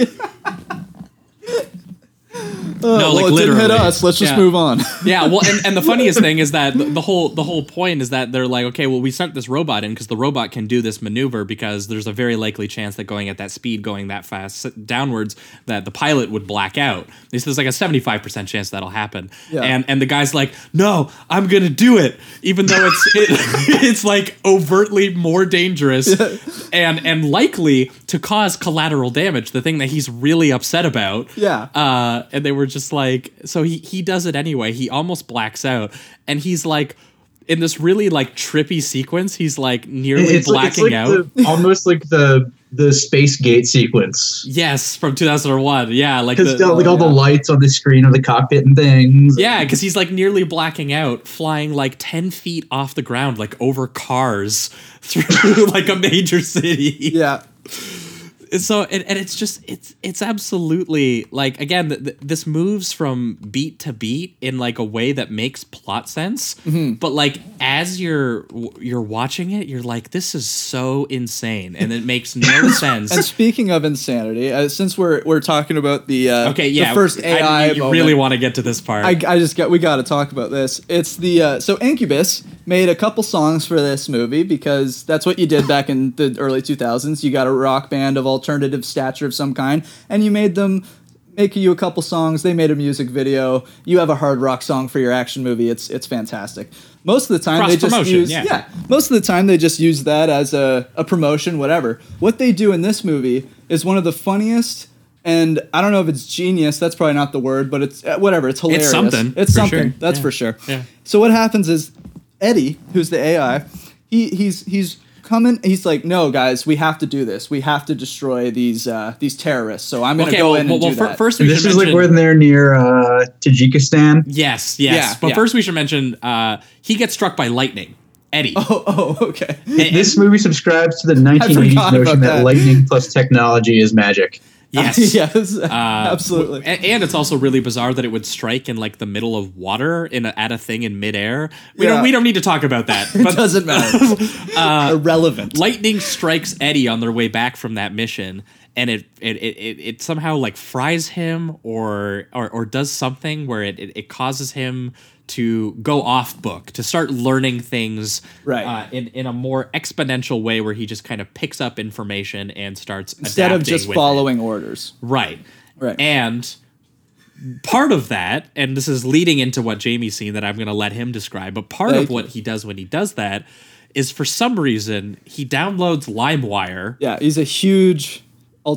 [SPEAKER 8] Uh,
[SPEAKER 7] No,
[SPEAKER 8] well,
[SPEAKER 7] like
[SPEAKER 8] it didn't hit
[SPEAKER 7] literally.
[SPEAKER 8] us. Let's just
[SPEAKER 7] Yeah.
[SPEAKER 8] move on.
[SPEAKER 7] yeah, well, and, and the funniest thing is that the, whole the whole point is that they're like, okay, well, we sent this robot in because the robot can do this maneuver because there's a very likely chance that going at that speed, going that fast downwards, that the pilot would black out. This there's like a 75 percent chance that'll happen,
[SPEAKER 8] Yeah.
[SPEAKER 7] and and the guy's like, no, I'm gonna do it, even though it's it, it's like overtly more dangerous and and likely to cause collateral damage. The thing that he's really upset about.
[SPEAKER 8] Yeah.
[SPEAKER 7] Uh, and they were just like, so he he does it anyway. He almost blacks out, and he's like, in this really like trippy sequence, he's like nearly
[SPEAKER 9] It's like, it's
[SPEAKER 7] blacking
[SPEAKER 9] like
[SPEAKER 7] out.
[SPEAKER 9] the, almost like the the space gate sequence.
[SPEAKER 7] yes, from 2001. Yeah, like
[SPEAKER 9] Because
[SPEAKER 7] the,
[SPEAKER 9] like all the lights on the screen of the cockpit and things.
[SPEAKER 7] yeah, because he's like nearly blacking out, flying like ten feet off the ground, like over cars through like a major city.
[SPEAKER 8] Yeah.
[SPEAKER 7] So and, and it's just it's it's absolutely like again th- th- this moves from beat to beat in like a way that makes plot sense
[SPEAKER 8] Mm-hmm.
[SPEAKER 7] but like as you're you're watching it you're like this is so insane and it makes no sense
[SPEAKER 8] And speaking of insanity, uh, since we're we're talking about the uh,
[SPEAKER 7] okay yeah
[SPEAKER 8] the first
[SPEAKER 7] I-
[SPEAKER 8] AI,
[SPEAKER 7] you
[SPEAKER 8] moment,
[SPEAKER 7] really want to get to this part
[SPEAKER 8] I, I just got we got to talk about this. It's the uh, so Incubus made a couple songs for this movie because that's what you did back in the early 2000s. You got a rock band of alternative stature of some kind, and you made them make you a couple songs. They made a music video. You have a hard rock song for your action movie. It's it's fantastic. Most of the time they just use
[SPEAKER 7] yeah.
[SPEAKER 8] Most of the time they just use that as a, a promotion, whatever. What they do in this movie is one of the funniest. And I don't know if it's genius. That's probably not the word, but it's uh, whatever. It's hilarious.
[SPEAKER 7] It's something,
[SPEAKER 8] It's something.
[SPEAKER 7] sure.
[SPEAKER 8] That's
[SPEAKER 7] Yeah.
[SPEAKER 8] for sure.
[SPEAKER 7] Yeah.
[SPEAKER 8] So what happens is Eddie, who's the AI, he he's he's coming. He's like, no, guys, we have to do this. We have to destroy these uh, these terrorists. So I'm gonna
[SPEAKER 7] okay
[SPEAKER 8] go
[SPEAKER 7] well,
[SPEAKER 8] in
[SPEAKER 7] well,
[SPEAKER 8] and
[SPEAKER 7] well,
[SPEAKER 8] do
[SPEAKER 7] fir-
[SPEAKER 8] that.
[SPEAKER 7] first we
[SPEAKER 9] This
[SPEAKER 7] should
[SPEAKER 9] is like
[SPEAKER 7] mention-
[SPEAKER 9] when they're near uh, Tajikistan.
[SPEAKER 7] yes yes
[SPEAKER 8] Yeah,
[SPEAKER 7] but
[SPEAKER 8] yeah.
[SPEAKER 7] first we should mention uh, he gets struck by lightning Eddie.
[SPEAKER 8] Oh, oh, okay.
[SPEAKER 9] This movie subscribes to the 1980s notion that.
[SPEAKER 8] that.
[SPEAKER 9] lightning plus technology is magic.
[SPEAKER 7] Yes.
[SPEAKER 8] yes,
[SPEAKER 7] Uh,
[SPEAKER 8] absolutely.
[SPEAKER 7] And, and it's also really bizarre that it would strike in like the middle of water in a, at a thing in midair. We
[SPEAKER 8] Yeah.
[SPEAKER 7] don't we don't need to talk about that.
[SPEAKER 8] It doesn't matter. Irrelevant.
[SPEAKER 7] lightning strikes Eddie on their way back from that mission, and it it, it, it, it somehow like fries him or or, or does something where it, it, it causes him to go off book to start learning things
[SPEAKER 8] Right.
[SPEAKER 7] uh, in in a more exponential way where he just kind of picks up information and starts
[SPEAKER 8] Instead of just
[SPEAKER 7] with it.
[SPEAKER 8] following orders.
[SPEAKER 7] Right.
[SPEAKER 8] Right.
[SPEAKER 7] And part of that, and this is leading into what Jamie's seen that I'm going to let him describe, but part
[SPEAKER 8] Thank
[SPEAKER 7] of what he does when he does that is for some reason he downloads LimeWire.
[SPEAKER 8] Yeah, he's a huge.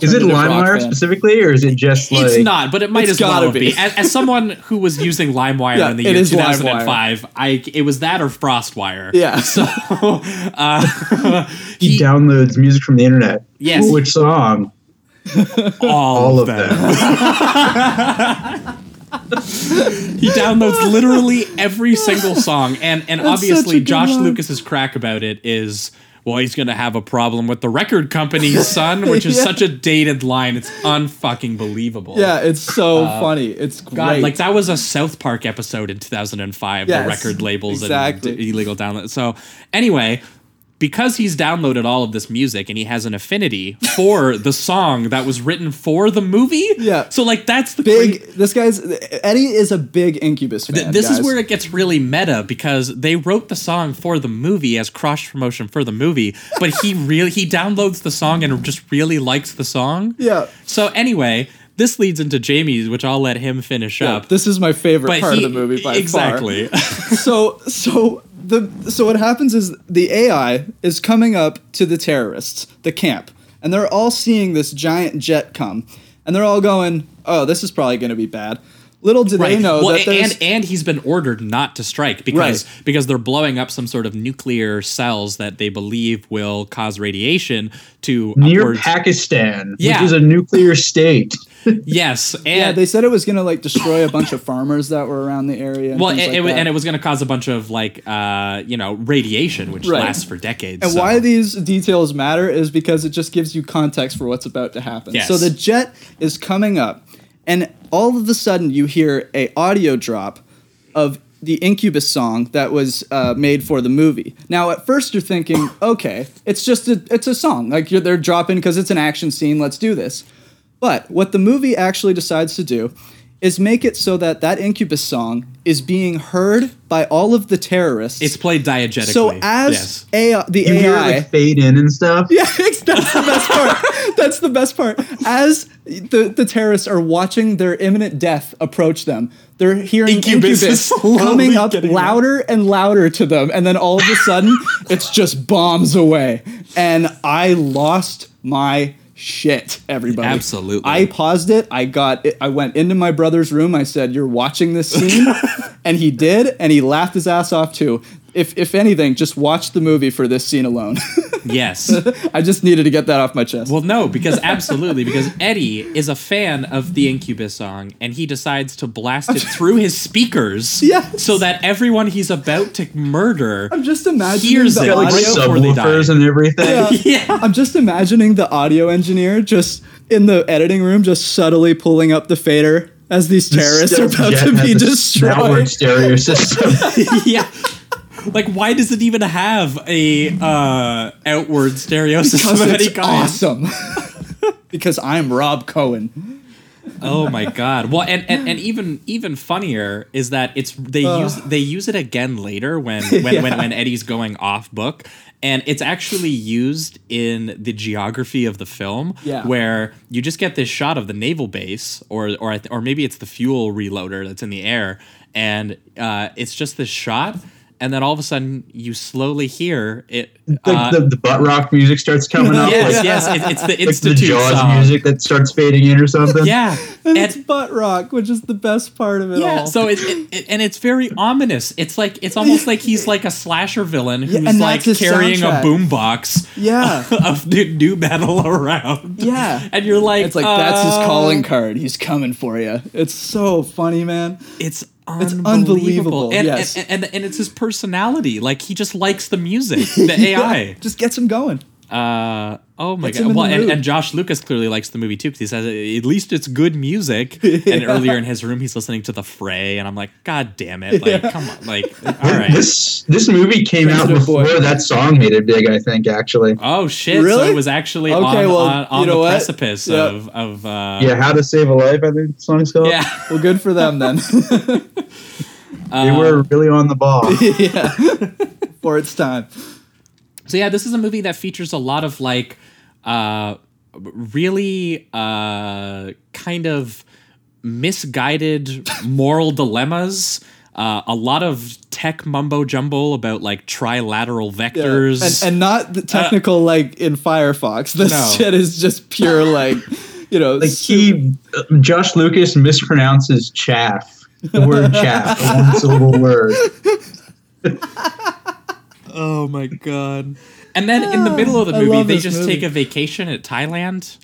[SPEAKER 9] Is it
[SPEAKER 8] alternative rock
[SPEAKER 9] LimeWire specifically, or is it just like?
[SPEAKER 7] it's not, but it might as well
[SPEAKER 8] be.
[SPEAKER 7] be. As, as someone who was using LimeWire
[SPEAKER 8] Yeah,
[SPEAKER 7] in the year
[SPEAKER 8] is
[SPEAKER 7] 2005, I it was that or FrostWire.
[SPEAKER 8] Yeah.
[SPEAKER 7] So uh,
[SPEAKER 9] He, downloads music from the internet.
[SPEAKER 7] Yes.
[SPEAKER 9] Which song?
[SPEAKER 7] all,
[SPEAKER 9] All
[SPEAKER 7] of
[SPEAKER 9] of
[SPEAKER 7] them.
[SPEAKER 9] them.
[SPEAKER 7] he downloads literally every single song and and
[SPEAKER 8] That's
[SPEAKER 7] obviously
[SPEAKER 8] such a good
[SPEAKER 7] josh
[SPEAKER 8] line.
[SPEAKER 7] lucas's crack about it is well he's gonna have a problem with the record company's son which is
[SPEAKER 8] Yeah.
[SPEAKER 7] such a dated line it's unfucking believable
[SPEAKER 8] Yeah, it's so uh, funny. It's great.
[SPEAKER 7] God, like that was a South Park episode in 2005.
[SPEAKER 8] Yes,
[SPEAKER 7] the record labels
[SPEAKER 8] exactly.
[SPEAKER 7] and d- illegal download. So anyway, because he's downloaded all of this music and he has an affinity for the song that was written for the movie.
[SPEAKER 8] Yeah.
[SPEAKER 7] So like that's the
[SPEAKER 8] big. This guy's Eddie is a big Incubus fan.
[SPEAKER 7] Th- this is where it gets really meta because they wrote the song for the movie as cross promotion for the movie, but he really he downloads the song and just really likes the song.
[SPEAKER 8] Yeah.
[SPEAKER 7] So anyway, this leads into Jamie's, which I'll let him finish
[SPEAKER 8] Yeah,
[SPEAKER 7] up.
[SPEAKER 8] this is my favorite
[SPEAKER 7] But
[SPEAKER 8] part
[SPEAKER 7] he-
[SPEAKER 8] of the movie by
[SPEAKER 7] exactly.
[SPEAKER 8] far. Exactly. so so the so what happens is the AI is coming up to the terrorists, the camp, and they're all seeing this giant jet come, and they're all going, "Oh, this is probably going to be bad." Little do they know
[SPEAKER 7] well,
[SPEAKER 8] that
[SPEAKER 7] and and he's been ordered not to strike because because they're blowing up some sort of nuclear cells that they believe will cause radiation to
[SPEAKER 9] Near
[SPEAKER 7] upwards-
[SPEAKER 9] Pakistan,
[SPEAKER 7] Yeah.
[SPEAKER 9] which is a nuclear state.
[SPEAKER 7] Yes, and
[SPEAKER 8] yeah, they said it was going to like destroy a bunch of farmers that were around the area. And
[SPEAKER 7] well, it,
[SPEAKER 8] like
[SPEAKER 7] it, and it was going to cause a bunch of like uh, you know radiation, which
[SPEAKER 8] Right.
[SPEAKER 7] lasts for decades.
[SPEAKER 8] And
[SPEAKER 7] so-
[SPEAKER 8] why these details matter is because it just gives you context for what's about to happen.
[SPEAKER 7] Yes.
[SPEAKER 8] So the jet is coming up, and all of a sudden you hear a audio drop of the Incubus song that was uh, made for the movie. Now, at first you're thinking, okay, it's just a it's a song like you're, they're dropping because it's an action scene. Let's do this. But what the movie actually decides to do is make it so that that Incubus song is being heard by all of the terrorists.
[SPEAKER 7] it's played diegetically.
[SPEAKER 8] So as
[SPEAKER 7] yes.
[SPEAKER 8] AI, the
[SPEAKER 9] You
[SPEAKER 8] AI,
[SPEAKER 9] hear like fade in and stuff.
[SPEAKER 8] yeah, that's the best part. That's the best part. As the, the terrorists are watching their imminent death approach them, they're hearing
[SPEAKER 7] Incubus
[SPEAKER 8] Incubus,
[SPEAKER 7] is
[SPEAKER 8] coming up
[SPEAKER 7] getting
[SPEAKER 8] louder and louder to them, and then all of a sudden, it's just bombs away. And I lost my shit, everybody.
[SPEAKER 7] Absolutely.
[SPEAKER 8] I paused it. I got. It, I went into my brother's room. I said, "You're watching this scene," and he did, and he laughed his ass off too. If if anything, just watch the movie for this scene alone.
[SPEAKER 7] yes.
[SPEAKER 8] I just needed to get that off my chest.
[SPEAKER 7] Well, no, because absolutely, because Eddie is a fan of the Incubus song, and he decides to blast it through his speakers,
[SPEAKER 8] Yes.
[SPEAKER 7] so that everyone he's about to murder
[SPEAKER 8] I'm just imagining
[SPEAKER 7] hears
[SPEAKER 8] the
[SPEAKER 7] it
[SPEAKER 9] Got like
[SPEAKER 8] audio.
[SPEAKER 7] right before they die.
[SPEAKER 9] subwoofers and everything.
[SPEAKER 8] Yeah. I'm just imagining the audio engineer just in the editing room, just subtly pulling up the fader as these terrorists are about to be
[SPEAKER 9] a
[SPEAKER 8] destroyed.
[SPEAKER 9] Network stereo system.
[SPEAKER 7] yeah. Like, why does it even have a uh, outward stereo system
[SPEAKER 8] Because it's awesome. because I'm Rob Cohen.
[SPEAKER 7] Oh my god! Well, and, and, and even even funnier is that it's they use they use it again later when when, when
[SPEAKER 8] Yeah.
[SPEAKER 7] when Eddie's going off book, and it's actually used in the geography of the film,
[SPEAKER 8] Yeah.
[SPEAKER 7] where you just get this shot of the naval base, or or I or maybe it's the fuel reloader that's in the air, and uh, it's just this shot. And then all of a sudden, you slowly hear it.
[SPEAKER 9] Like
[SPEAKER 7] uh,
[SPEAKER 9] the, the butt rock music starts coming up.
[SPEAKER 7] yes,
[SPEAKER 9] like,
[SPEAKER 7] yes, it, it's the
[SPEAKER 9] like the Jaws
[SPEAKER 7] song.
[SPEAKER 9] music that starts fading in or something.
[SPEAKER 7] Yeah,
[SPEAKER 8] And it's butt rock, which is the best part of it
[SPEAKER 7] Yeah,
[SPEAKER 8] all.
[SPEAKER 7] so it, it, it- and it's very ominous. It's like it's almost like he's like a slasher villain who's
[SPEAKER 8] and that's
[SPEAKER 7] like carrying
[SPEAKER 8] soundtrack.
[SPEAKER 7] a boombox
[SPEAKER 8] Yeah.
[SPEAKER 7] of new, nu metal around.
[SPEAKER 8] Yeah.
[SPEAKER 7] and you're like,
[SPEAKER 8] it's like that's his
[SPEAKER 7] uh,
[SPEAKER 8] calling card. He's coming for you. It's so funny, man.
[SPEAKER 7] It's
[SPEAKER 8] It's unbelievable,
[SPEAKER 7] And,
[SPEAKER 8] yes.
[SPEAKER 7] and, and and it's his personality. Like he just likes the music, the AI.
[SPEAKER 8] Yeah, just gets him going.
[SPEAKER 7] Uh oh my
[SPEAKER 8] Gets
[SPEAKER 7] god! Well, and, and Josh Lucas clearly likes the movie too because he says at least it's good music. And earlier in his room, he's listening to the Fray, and I'm like, God damn it! Like,
[SPEAKER 8] Yeah.
[SPEAKER 7] come on! Like, all right.
[SPEAKER 9] This this movie came out
[SPEAKER 8] Sensitive boy.
[SPEAKER 9] before that song made it big. I think actually.
[SPEAKER 7] Oh shit! So
[SPEAKER 8] Really?
[SPEAKER 7] it was actually
[SPEAKER 8] Okay,
[SPEAKER 7] on,
[SPEAKER 8] well,
[SPEAKER 7] on, on
[SPEAKER 8] you know
[SPEAKER 7] the
[SPEAKER 8] what?
[SPEAKER 7] precipice
[SPEAKER 8] Yeah.
[SPEAKER 7] of of uh,
[SPEAKER 9] yeah, How to Save a Life. I think the song's called.
[SPEAKER 7] yeah.
[SPEAKER 8] Well, good for them then.
[SPEAKER 9] they were really on the ball.
[SPEAKER 8] yeah. For its time.
[SPEAKER 7] So yeah, this is a movie that features a lot of like uh really uh kind of misguided moral dilemmas. Uh, a lot of tech mumbo jumbo about like trilateral
[SPEAKER 8] Yeah.
[SPEAKER 7] vectors.
[SPEAKER 8] And, and not the technical like in Firefox. This
[SPEAKER 7] No.
[SPEAKER 8] shit is just pure like, you know,
[SPEAKER 9] Like he, uh, Josh Lucas mispronounces chaff. The word chaff, a one syllable word.
[SPEAKER 7] oh my god. And then in the middle of the movie, they just
[SPEAKER 8] movie.
[SPEAKER 7] take a vacation at Thailand.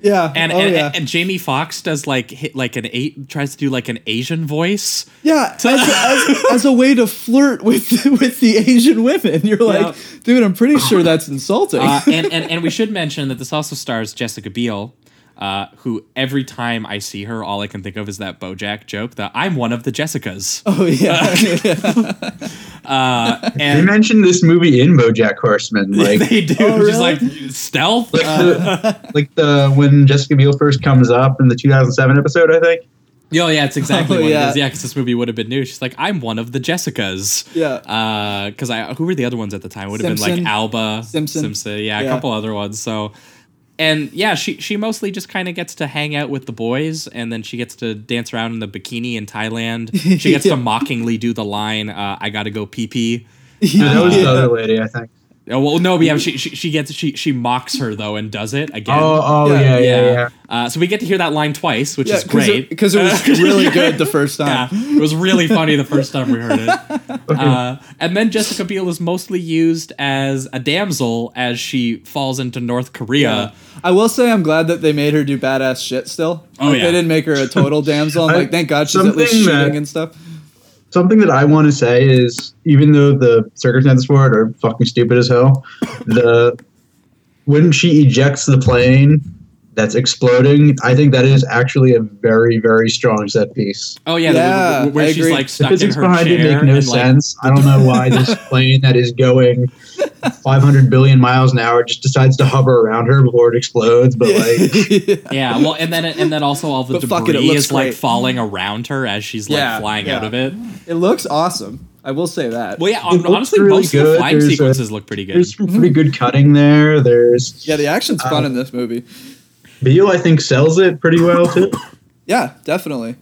[SPEAKER 8] yeah.
[SPEAKER 7] And
[SPEAKER 8] oh
[SPEAKER 7] and,
[SPEAKER 8] yeah.
[SPEAKER 7] and Jamie Foxx does like hit like an eight tries to do like an Asian voice.
[SPEAKER 8] Yeah, as, as, as a way to flirt with with the Asian women, you're like, dude, I'm pretty sure that's insulting.
[SPEAKER 7] Uh, and, and and we should mention that this also stars Jessica Biel, uh, who every time I see her, all I can think of is that BoJack joke that I'm one of the Jessicas.
[SPEAKER 8] oh yeah,
[SPEAKER 7] Uh,
[SPEAKER 9] They
[SPEAKER 7] and
[SPEAKER 9] mentioned this movie in BoJack Horseman, like
[SPEAKER 7] they do
[SPEAKER 8] Oh,
[SPEAKER 7] just
[SPEAKER 8] really?
[SPEAKER 7] like stealth.
[SPEAKER 9] like
[SPEAKER 7] Uh,
[SPEAKER 9] the like the when Jessica Biel first comes up in the 2007 episode, I think.
[SPEAKER 7] oh yeah, it's exactly
[SPEAKER 8] Oh,
[SPEAKER 7] what
[SPEAKER 8] yeah.
[SPEAKER 7] it is. Yeah, because this movie would have been new. She's like, I'm one of the Jessicas.
[SPEAKER 8] yeah.
[SPEAKER 7] because I who were the other ones at the time? Would have been like Alba,
[SPEAKER 8] Simpson. Simpson.
[SPEAKER 7] Yeah, a
[SPEAKER 8] Yeah.
[SPEAKER 7] couple other ones. So, and yeah, she she mostly just kind of gets to hang out with the boys, and then she gets to dance around in the bikini in Thailand. She gets
[SPEAKER 8] Yeah.
[SPEAKER 7] to mockingly do the line, uh, "I gotta go pee pee."
[SPEAKER 9] Yeah, that was the other lady, I think.
[SPEAKER 7] Oh well, no, but yeah, she, she she gets she she mocks her though and does it again.
[SPEAKER 9] Oh, oh
[SPEAKER 8] Yeah.
[SPEAKER 9] yeah, yeah, yeah.
[SPEAKER 7] Uh, so we get to hear that line twice, which
[SPEAKER 8] Yeah,
[SPEAKER 7] is great
[SPEAKER 8] because it, was really good the first
[SPEAKER 7] Yeah,
[SPEAKER 8] time.
[SPEAKER 7] it was really funny the first time we heard it. Uh, and then Jessica Biel is mostly used as a damsel as she falls into North Korea.
[SPEAKER 8] I will say I'm glad that they made her do badass shit still.
[SPEAKER 7] Oh,
[SPEAKER 8] Like,
[SPEAKER 7] yeah.
[SPEAKER 8] They didn't make her a total damsel. I'm
[SPEAKER 9] I-
[SPEAKER 8] like, thank God she's at least
[SPEAKER 9] something
[SPEAKER 8] shooting
[SPEAKER 9] that-
[SPEAKER 8] and stuff.
[SPEAKER 9] Something that I want to say is, even though the circumstances for it are fucking stupid as hell, the when she ejects the plane that's exploding, I think that is actually a very, very strong set piece.
[SPEAKER 7] Oh yeah, the-
[SPEAKER 8] Yeah,
[SPEAKER 7] where
[SPEAKER 8] I
[SPEAKER 7] she's
[SPEAKER 8] agree.
[SPEAKER 7] like
[SPEAKER 9] The
[SPEAKER 7] stuck in
[SPEAKER 9] physics
[SPEAKER 7] her
[SPEAKER 9] behind it
[SPEAKER 7] chair
[SPEAKER 9] make no
[SPEAKER 7] and, like,
[SPEAKER 9] sense. I don't know why this plane that is going 500 billion miles an hour just decides to hover around her before it explodes. But like,
[SPEAKER 7] yeah, well, and then and then also all the
[SPEAKER 8] But
[SPEAKER 7] debris
[SPEAKER 8] it, it looks
[SPEAKER 7] is like falling around her as she's like
[SPEAKER 8] Yeah,
[SPEAKER 7] flying
[SPEAKER 8] yeah.
[SPEAKER 7] out of it.
[SPEAKER 8] it looks awesome. I will say that.
[SPEAKER 7] Well, yeah,
[SPEAKER 9] It
[SPEAKER 7] honestly,
[SPEAKER 9] really
[SPEAKER 7] most of the flying
[SPEAKER 9] There's a-
[SPEAKER 7] sequences look pretty good.
[SPEAKER 9] there's some pretty good cutting there. There's
[SPEAKER 8] Yeah, the action's fun
[SPEAKER 9] Uh,
[SPEAKER 8] in this movie.
[SPEAKER 9] Biel, I think, sells it pretty well too.
[SPEAKER 8] Yeah, definitely.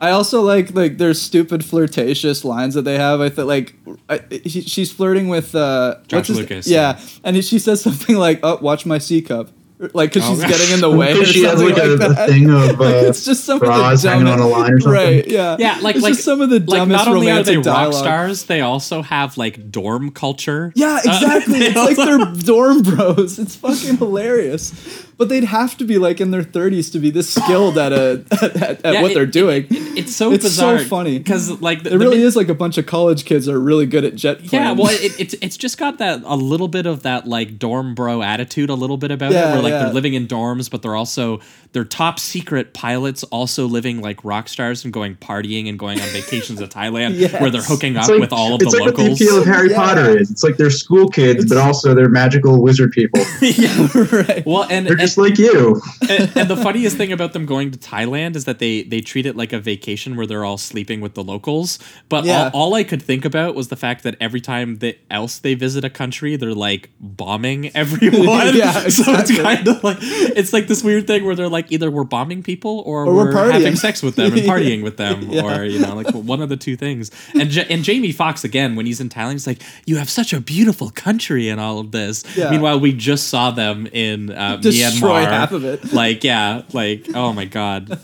[SPEAKER 8] I also like like their stupid flirtatious lines that they have. I think like I, he, she's flirting with uh,
[SPEAKER 7] Josh
[SPEAKER 8] what's his-
[SPEAKER 7] Lucas,
[SPEAKER 8] Yeah, and he- she says something like, "Oh, watch my C cup," like because
[SPEAKER 7] Oh,
[SPEAKER 8] she's
[SPEAKER 7] gosh.
[SPEAKER 8] getting in the way. or
[SPEAKER 9] she has
[SPEAKER 8] something
[SPEAKER 9] like, a,
[SPEAKER 8] like
[SPEAKER 9] a thing of uh,
[SPEAKER 8] Like, it's just some of the
[SPEAKER 9] bras hanging on a line or something.
[SPEAKER 8] Right? Yeah.
[SPEAKER 7] Yeah, like
[SPEAKER 8] It's
[SPEAKER 7] like
[SPEAKER 8] just some of the
[SPEAKER 7] like not only are they
[SPEAKER 8] romantic
[SPEAKER 7] rock stars, they also have like dorm culture.
[SPEAKER 8] Yeah,
[SPEAKER 7] Uh,
[SPEAKER 8] exactly.
[SPEAKER 7] they
[SPEAKER 8] it's like
[SPEAKER 7] also-
[SPEAKER 8] they're dorm bros. It's fucking hilarious. But they'd have to be like in their thirties to be this skilled at a at, at, at
[SPEAKER 7] Yeah,
[SPEAKER 8] what
[SPEAKER 7] it-
[SPEAKER 8] they're doing.
[SPEAKER 7] It's so
[SPEAKER 8] It's so funny.
[SPEAKER 7] because like the,
[SPEAKER 8] it really
[SPEAKER 7] min-
[SPEAKER 8] is like a bunch of college kids are really good at jet plane.
[SPEAKER 7] Yeah, well, it, it's it's just got that a little bit of that like dorm bro attitude, a little bit about
[SPEAKER 8] Yeah,
[SPEAKER 7] it, where like
[SPEAKER 8] yeah.
[SPEAKER 7] they're living in dorms, but they're also they're top secret pilots, also living like rock stars and going partying and going on vacations to Thailand,
[SPEAKER 8] Yes.
[SPEAKER 7] where they're hooking up
[SPEAKER 9] like,
[SPEAKER 7] with all of the
[SPEAKER 9] like
[SPEAKER 7] locals.
[SPEAKER 9] what the appeal of Harry
[SPEAKER 8] Yeah.
[SPEAKER 9] Potter is. It's like they're school kids, but also they're magical wizard people.
[SPEAKER 8] yeah, right.
[SPEAKER 7] well, and and,
[SPEAKER 9] just like you.
[SPEAKER 7] and, and the funniest thing about them going to Thailand is that they they treat it like a vacation where they're all sleeping with the locals. But
[SPEAKER 8] Yeah.
[SPEAKER 7] all, all I could think about was the fact that every time that else they visit a country, they're like bombing everyone.
[SPEAKER 8] Yeah,
[SPEAKER 7] So it's kind of like it's like this weird thing where they're like either we're bombing people or,
[SPEAKER 8] Or we're
[SPEAKER 7] we're, having sex with them and partying with them,
[SPEAKER 8] Yeah.
[SPEAKER 7] or you know, like one of the two things. And Ja- and Jamie Foxx again when he's in Thailand, he's like, "You have such a beautiful country and all of this."
[SPEAKER 8] Yeah.
[SPEAKER 7] Meanwhile, we just saw them in uh,
[SPEAKER 8] Destroy
[SPEAKER 7] Myanmar
[SPEAKER 8] half of it.
[SPEAKER 7] like yeah like oh my god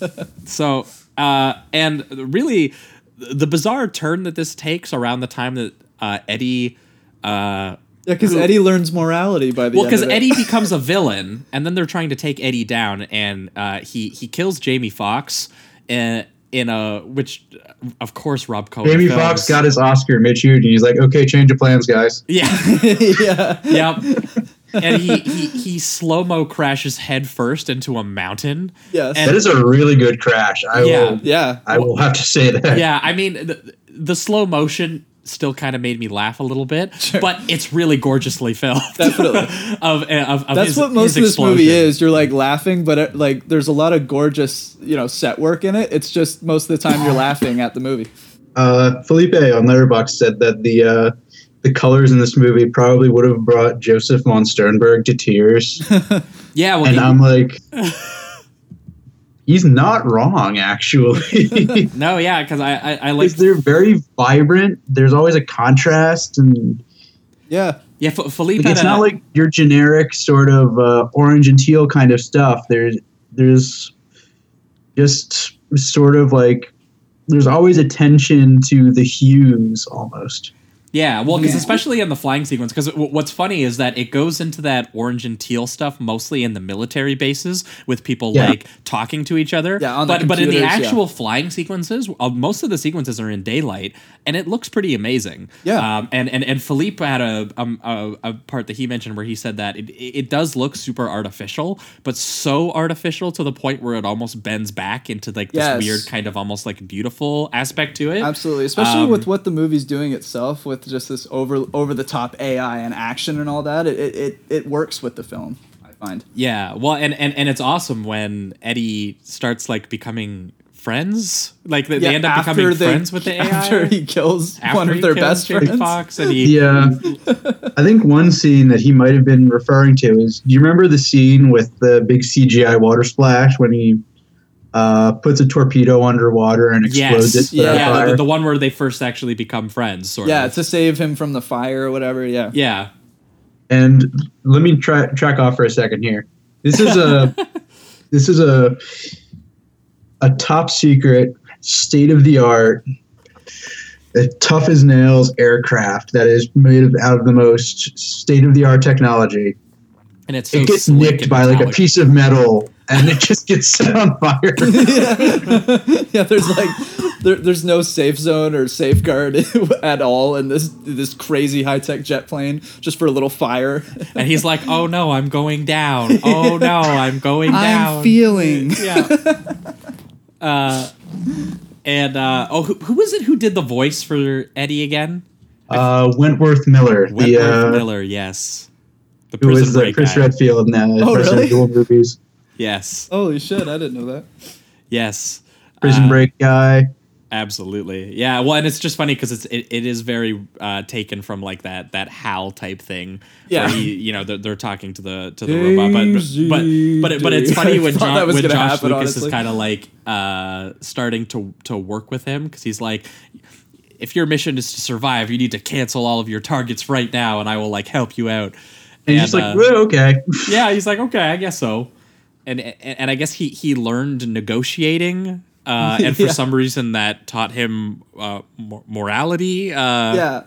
[SPEAKER 7] so uh and really the bizarre turn that this takes around the time that uh eddie uh
[SPEAKER 8] Yeah, because Eddie learns morality by the
[SPEAKER 7] well because eddie becomes a villain and then they're trying to take eddie down and uh he he kills jamie Foxx, uh, in a which of course Rob Cohen.
[SPEAKER 9] Jamie
[SPEAKER 7] films.
[SPEAKER 9] Foxx got his Oscar mid and He's like, okay, change of plans, guys.
[SPEAKER 7] Yeah.
[SPEAKER 8] yeah.
[SPEAKER 7] yep. And he he, he slow mo crashes head first into a mountain.
[SPEAKER 8] Yes.
[SPEAKER 7] And-
[SPEAKER 9] that is a really good crash. I
[SPEAKER 7] Yeah.
[SPEAKER 9] will.
[SPEAKER 8] Yeah.
[SPEAKER 9] I will have to say that.
[SPEAKER 7] yeah, I mean the, the slow motion still kind of made me laugh a little bit, but it's really gorgeously filmed.
[SPEAKER 8] Definitely.
[SPEAKER 7] of, of, of
[SPEAKER 8] That's
[SPEAKER 7] his-
[SPEAKER 8] what most of this movie is. You're like laughing, but it, like there's a lot of gorgeous, you know, set work in it. It's just most of the time you're laughing at the movie.
[SPEAKER 9] Uh, Felipe on Letterboxd said that the uh, the colors in this movie probably would have brought Josef von Sternberg to tears,
[SPEAKER 7] Yeah, well,
[SPEAKER 9] and
[SPEAKER 7] he-
[SPEAKER 9] I'm like, he's not wrong actually.
[SPEAKER 7] no, yeah, because I I, I like
[SPEAKER 9] they're very vibrant. There's always a contrast, and
[SPEAKER 8] Yeah.
[SPEAKER 7] yeah F- Philippe.
[SPEAKER 9] like,
[SPEAKER 7] had
[SPEAKER 9] it's
[SPEAKER 7] a-
[SPEAKER 9] not like your generic sort of uh, orange and teal kind of stuff. There's there's just sort of like there's always attention to the hues almost.
[SPEAKER 7] Yeah, well, because
[SPEAKER 8] Yeah.
[SPEAKER 7] especially in the flying sequence, because what's funny is that it goes into that orange and teal stuff mostly in the military bases with people
[SPEAKER 9] Yeah.
[SPEAKER 7] like talking to each other.
[SPEAKER 8] Yeah, on the
[SPEAKER 7] but but in the
[SPEAKER 8] computers, yeah.
[SPEAKER 7] actual flying sequences, uh, most of the sequences are in daylight, and it looks pretty amazing.
[SPEAKER 8] Yeah.
[SPEAKER 7] um, and and and Philippe had a um a, a part that he mentioned where he said that it it does look super artificial, but so artificial to the point where it almost bends back into like this
[SPEAKER 8] Yes.
[SPEAKER 7] weird kind of almost like beautiful aspect to it.
[SPEAKER 8] Absolutely, especially
[SPEAKER 7] Um,
[SPEAKER 8] with what the movie's doing itself, with just this over over the top AI and action and all that. It, it it it works with the film. I find.
[SPEAKER 7] Yeah, well, and, and and it's awesome when Eddie starts like becoming friends. Like they,
[SPEAKER 8] Yeah,
[SPEAKER 7] they end up becoming
[SPEAKER 8] they-
[SPEAKER 7] friends with the AI
[SPEAKER 8] after he kills
[SPEAKER 7] After
[SPEAKER 8] one of their best
[SPEAKER 7] Jamie
[SPEAKER 8] friends.
[SPEAKER 7] Foxx, and he
[SPEAKER 9] Yeah, I think one scene that he might have been referring to is. Do you remember the scene with the big CGI water splash when he uh, puts a torpedo underwater and explodes
[SPEAKER 7] yes,
[SPEAKER 9] it? put
[SPEAKER 7] yeah, the, the one where they first actually become friends, sort
[SPEAKER 8] Yeah,
[SPEAKER 7] of.
[SPEAKER 8] to save him from the fire or whatever. Yeah.
[SPEAKER 7] Yeah,
[SPEAKER 9] And let me try track off for a second here. This is a this is a a top secret, state of the art, tough as nails aircraft that is made out of the most state of the art technology.
[SPEAKER 7] and it's so
[SPEAKER 9] it gets nicked by like a piece of metal and it just gets set on fire.
[SPEAKER 8] yeah, there's like there, there's no safe zone or safeguard at all in this this crazy high tech jet plane just for a little fire.
[SPEAKER 7] and he's like, "Oh no, I'm going down. Oh no, I'm going down."
[SPEAKER 8] I'm feeling.
[SPEAKER 7] yeah. Uh, and uh, oh, who, who was it who did the voice for Eddie again?
[SPEAKER 9] Uh, Wentworth Miller, the
[SPEAKER 7] Wentworth
[SPEAKER 9] uh,
[SPEAKER 7] Miller, yes. The
[SPEAKER 9] who
[SPEAKER 7] prison
[SPEAKER 9] was the Chris
[SPEAKER 7] guy.
[SPEAKER 9] Redfield in the
[SPEAKER 8] Oh,
[SPEAKER 9] Resident
[SPEAKER 8] really?
[SPEAKER 9] Evil movies.
[SPEAKER 7] Yes,
[SPEAKER 8] Holy shit! I didn't know that.
[SPEAKER 7] yes.
[SPEAKER 9] Prison
[SPEAKER 7] Uh,
[SPEAKER 9] Break guy.
[SPEAKER 7] Absolutely, yeah. Well, and it's just funny because it's it, it is very uh, taken from like that that Hal type thing.
[SPEAKER 8] Yeah.
[SPEAKER 7] where he, you know, they're, they're talking to the to the robot, but but but, it, but it's funny when John
[SPEAKER 8] that was
[SPEAKER 7] when Josh
[SPEAKER 8] happen,
[SPEAKER 7] Lucas
[SPEAKER 8] honestly.
[SPEAKER 7] is kind of like uh, starting to to work with him because he's like. If your mission is to survive, you need to cancel all of your targets right now, and I will like help you out.
[SPEAKER 9] And, he's just like,
[SPEAKER 7] uh,
[SPEAKER 9] "Well, okay.
[SPEAKER 7] yeah, he's like, okay, I guess so. And and, and I guess he he learned negotiating, uh, and for
[SPEAKER 8] Yeah.
[SPEAKER 7] some reason that taught him uh, mor- morality. Uh,
[SPEAKER 8] Yeah,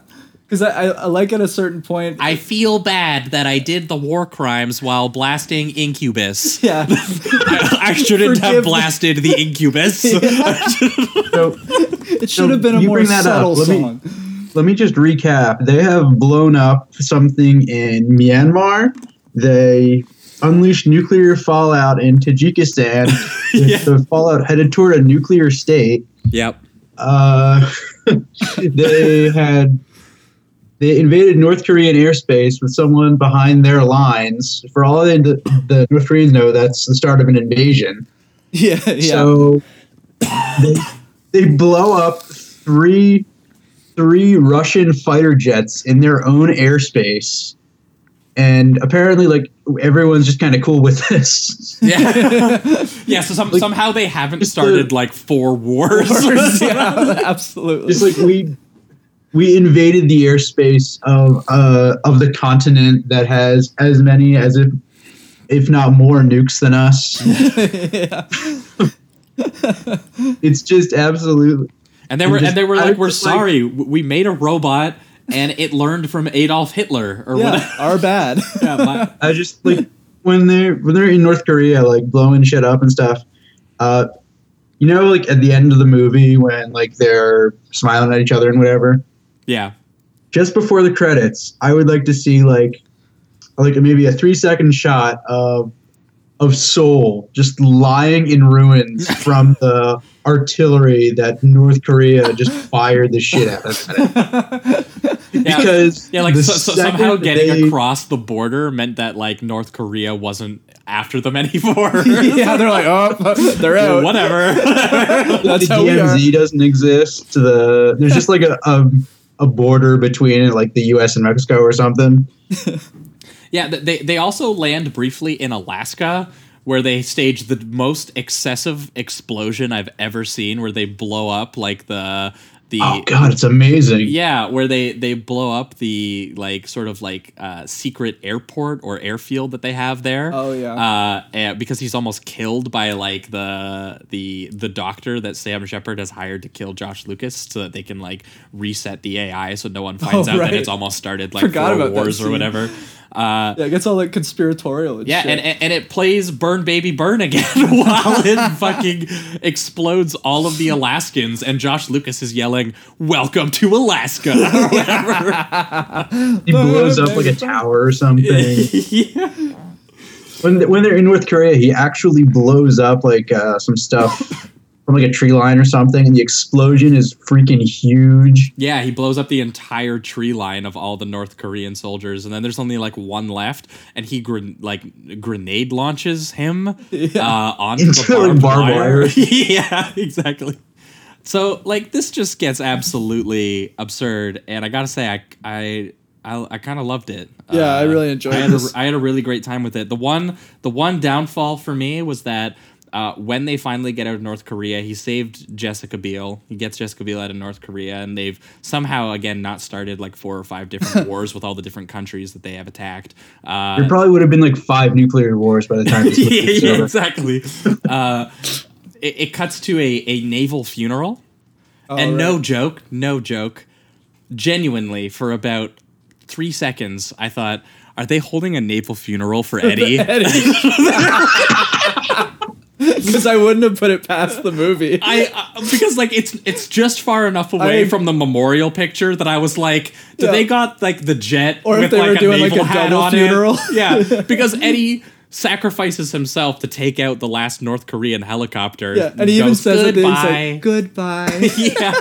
[SPEAKER 8] because I, I I like at a certain point.
[SPEAKER 7] I feel bad that I did the war crimes while blasting Incubus.
[SPEAKER 8] yeah,
[SPEAKER 7] I, I shouldn't have
[SPEAKER 8] Forgive me.
[SPEAKER 7] blasted the Incubus.
[SPEAKER 9] So
[SPEAKER 8] it should have been a
[SPEAKER 9] you
[SPEAKER 8] more
[SPEAKER 9] bring that up.
[SPEAKER 8] subtle
[SPEAKER 9] Let me- let me just recap. They have blown up something in Myanmar. They unleashed nuclear fallout in Tajikistan. with The fallout headed toward a nuclear state.
[SPEAKER 7] yep.
[SPEAKER 9] Uh, they had they invaded North Korean airspace with someone behind their lines. For all the, the North Koreans know, that's the start of an invasion.
[SPEAKER 8] Yeah, yeah.
[SPEAKER 9] So they, they blow up three three Russian fighter jets in their own airspace. And apparently, like everyone's just kind of cool with this.
[SPEAKER 7] Yeah. yeah. So some, somehow they haven't
[SPEAKER 9] just the-
[SPEAKER 7] started like four wars.
[SPEAKER 8] yeah, absolutely.
[SPEAKER 9] Just like we we invaded the airspace of uh, of the continent that has as many as if if not more nukes than us.
[SPEAKER 8] yeah.
[SPEAKER 9] It's just absolutely
[SPEAKER 7] And they were
[SPEAKER 9] just-
[SPEAKER 7] and they were like,
[SPEAKER 9] was
[SPEAKER 7] "We're
[SPEAKER 9] just like-
[SPEAKER 7] sorry, we made a robot and it learned from Adolf Hitler or
[SPEAKER 8] yeah,
[SPEAKER 7] whatever."
[SPEAKER 8] our bad.
[SPEAKER 7] Yeah, my-
[SPEAKER 9] I just like when they're when they're in North Korea, like blowing shit up and stuff. Uh, You know, like at the end of the movie when like they're smiling at each other and whatever.
[SPEAKER 7] Yeah.
[SPEAKER 9] Just before the credits, I would like to see like like maybe a three second shot of of Seoul just lying in ruins from the artillery that North Korea just fired the shit out of it.
[SPEAKER 7] Yeah.
[SPEAKER 9] Because
[SPEAKER 7] Yeah, like so, so somehow getting
[SPEAKER 9] they-
[SPEAKER 7] across the border meant that like North Korea wasn't after them anymore.
[SPEAKER 8] yeah, they're like, oh, they're out.
[SPEAKER 7] Whatever.
[SPEAKER 8] That's
[SPEAKER 9] the
[SPEAKER 8] how we are.
[SPEAKER 9] DMZ doesn't exist. The there's just like a, a a border between like the U.S. and Mexico or something.
[SPEAKER 7] Yeah, they they also land briefly in Alaska where they stage the most excessive explosion I've ever seen where they blow up like the the
[SPEAKER 9] Oh god, it's amazing.
[SPEAKER 7] yeah, where they they blow up the like sort of like uh, secret airport or airfield that they have there.
[SPEAKER 8] Oh, yeah.
[SPEAKER 7] uh, and because he's almost killed by like the the the doctor that Sam Shepard has hired to kill Josh Lucas so that they can like reset the AI so no one finds
[SPEAKER 8] Oh,
[SPEAKER 7] out
[SPEAKER 8] right.
[SPEAKER 7] that it's almost started like
[SPEAKER 8] Forgot
[SPEAKER 7] four
[SPEAKER 8] about
[SPEAKER 7] wars or whatever. Uh,
[SPEAKER 8] Yeah, it gets all like conspiratorial and
[SPEAKER 7] yeah,
[SPEAKER 8] shit.
[SPEAKER 7] and, and and it plays "Burn Baby Burn" again while it fucking explodes all of the Alaskans, and Josh Lucas is yelling, "Welcome to Alaska!" or whatever.
[SPEAKER 9] He blows up like a tower or something.
[SPEAKER 7] yeah.
[SPEAKER 9] When when they're in North Korea, he actually blows up like uh, some stuff from like a tree line or something, and the explosion is freaking huge.
[SPEAKER 7] Yeah, he blows up the entire tree line of all the North Korean soldiers, and then there's only like one left, and he gren- like grenade launches him uh, onto
[SPEAKER 9] Into,
[SPEAKER 7] the
[SPEAKER 9] like,
[SPEAKER 7] barbed,
[SPEAKER 9] barbed
[SPEAKER 7] wire.
[SPEAKER 9] wire.
[SPEAKER 7] yeah, exactly. So like this just gets absolutely absurd, and I gotta say, I I I, I kind of loved it. Uh,
[SPEAKER 8] Yeah, I really enjoyed
[SPEAKER 7] I had, a. I had a really great time with it. The one the one downfall for me was that. Uh, when they finally get out of North Korea, he saved Jessica Biel. He gets Jessica Biel out of North Korea, and they've somehow again not started like four or five different wars with all the different countries that they have attacked. Uh,
[SPEAKER 9] There probably would have been like five nuclear wars by the time this
[SPEAKER 7] yeah,
[SPEAKER 9] was
[SPEAKER 7] yeah,
[SPEAKER 9] over.
[SPEAKER 7] exactly. uh, it, it cuts to a, a naval funeral,
[SPEAKER 8] Oh,
[SPEAKER 7] and no joke, no joke, genuinely for about three seconds, I thought, are they holding a naval funeral for Eddie?
[SPEAKER 8] Because I wouldn't have put it past the movie.
[SPEAKER 7] I uh, because like it's it's just far enough away
[SPEAKER 8] I-
[SPEAKER 7] from the memorial picture that I was like, did
[SPEAKER 8] Yeah.
[SPEAKER 7] they got like the jet
[SPEAKER 8] Or if they
[SPEAKER 7] like
[SPEAKER 8] were
[SPEAKER 7] a
[SPEAKER 8] doing, like, a double funeral.
[SPEAKER 7] it? Yeah, because Eddie sacrifices himself to take out the last North Korean helicopter.
[SPEAKER 8] yeah, and he even
[SPEAKER 7] goes,
[SPEAKER 8] says
[SPEAKER 7] goodbye.
[SPEAKER 8] like, goodbye.
[SPEAKER 7] yeah.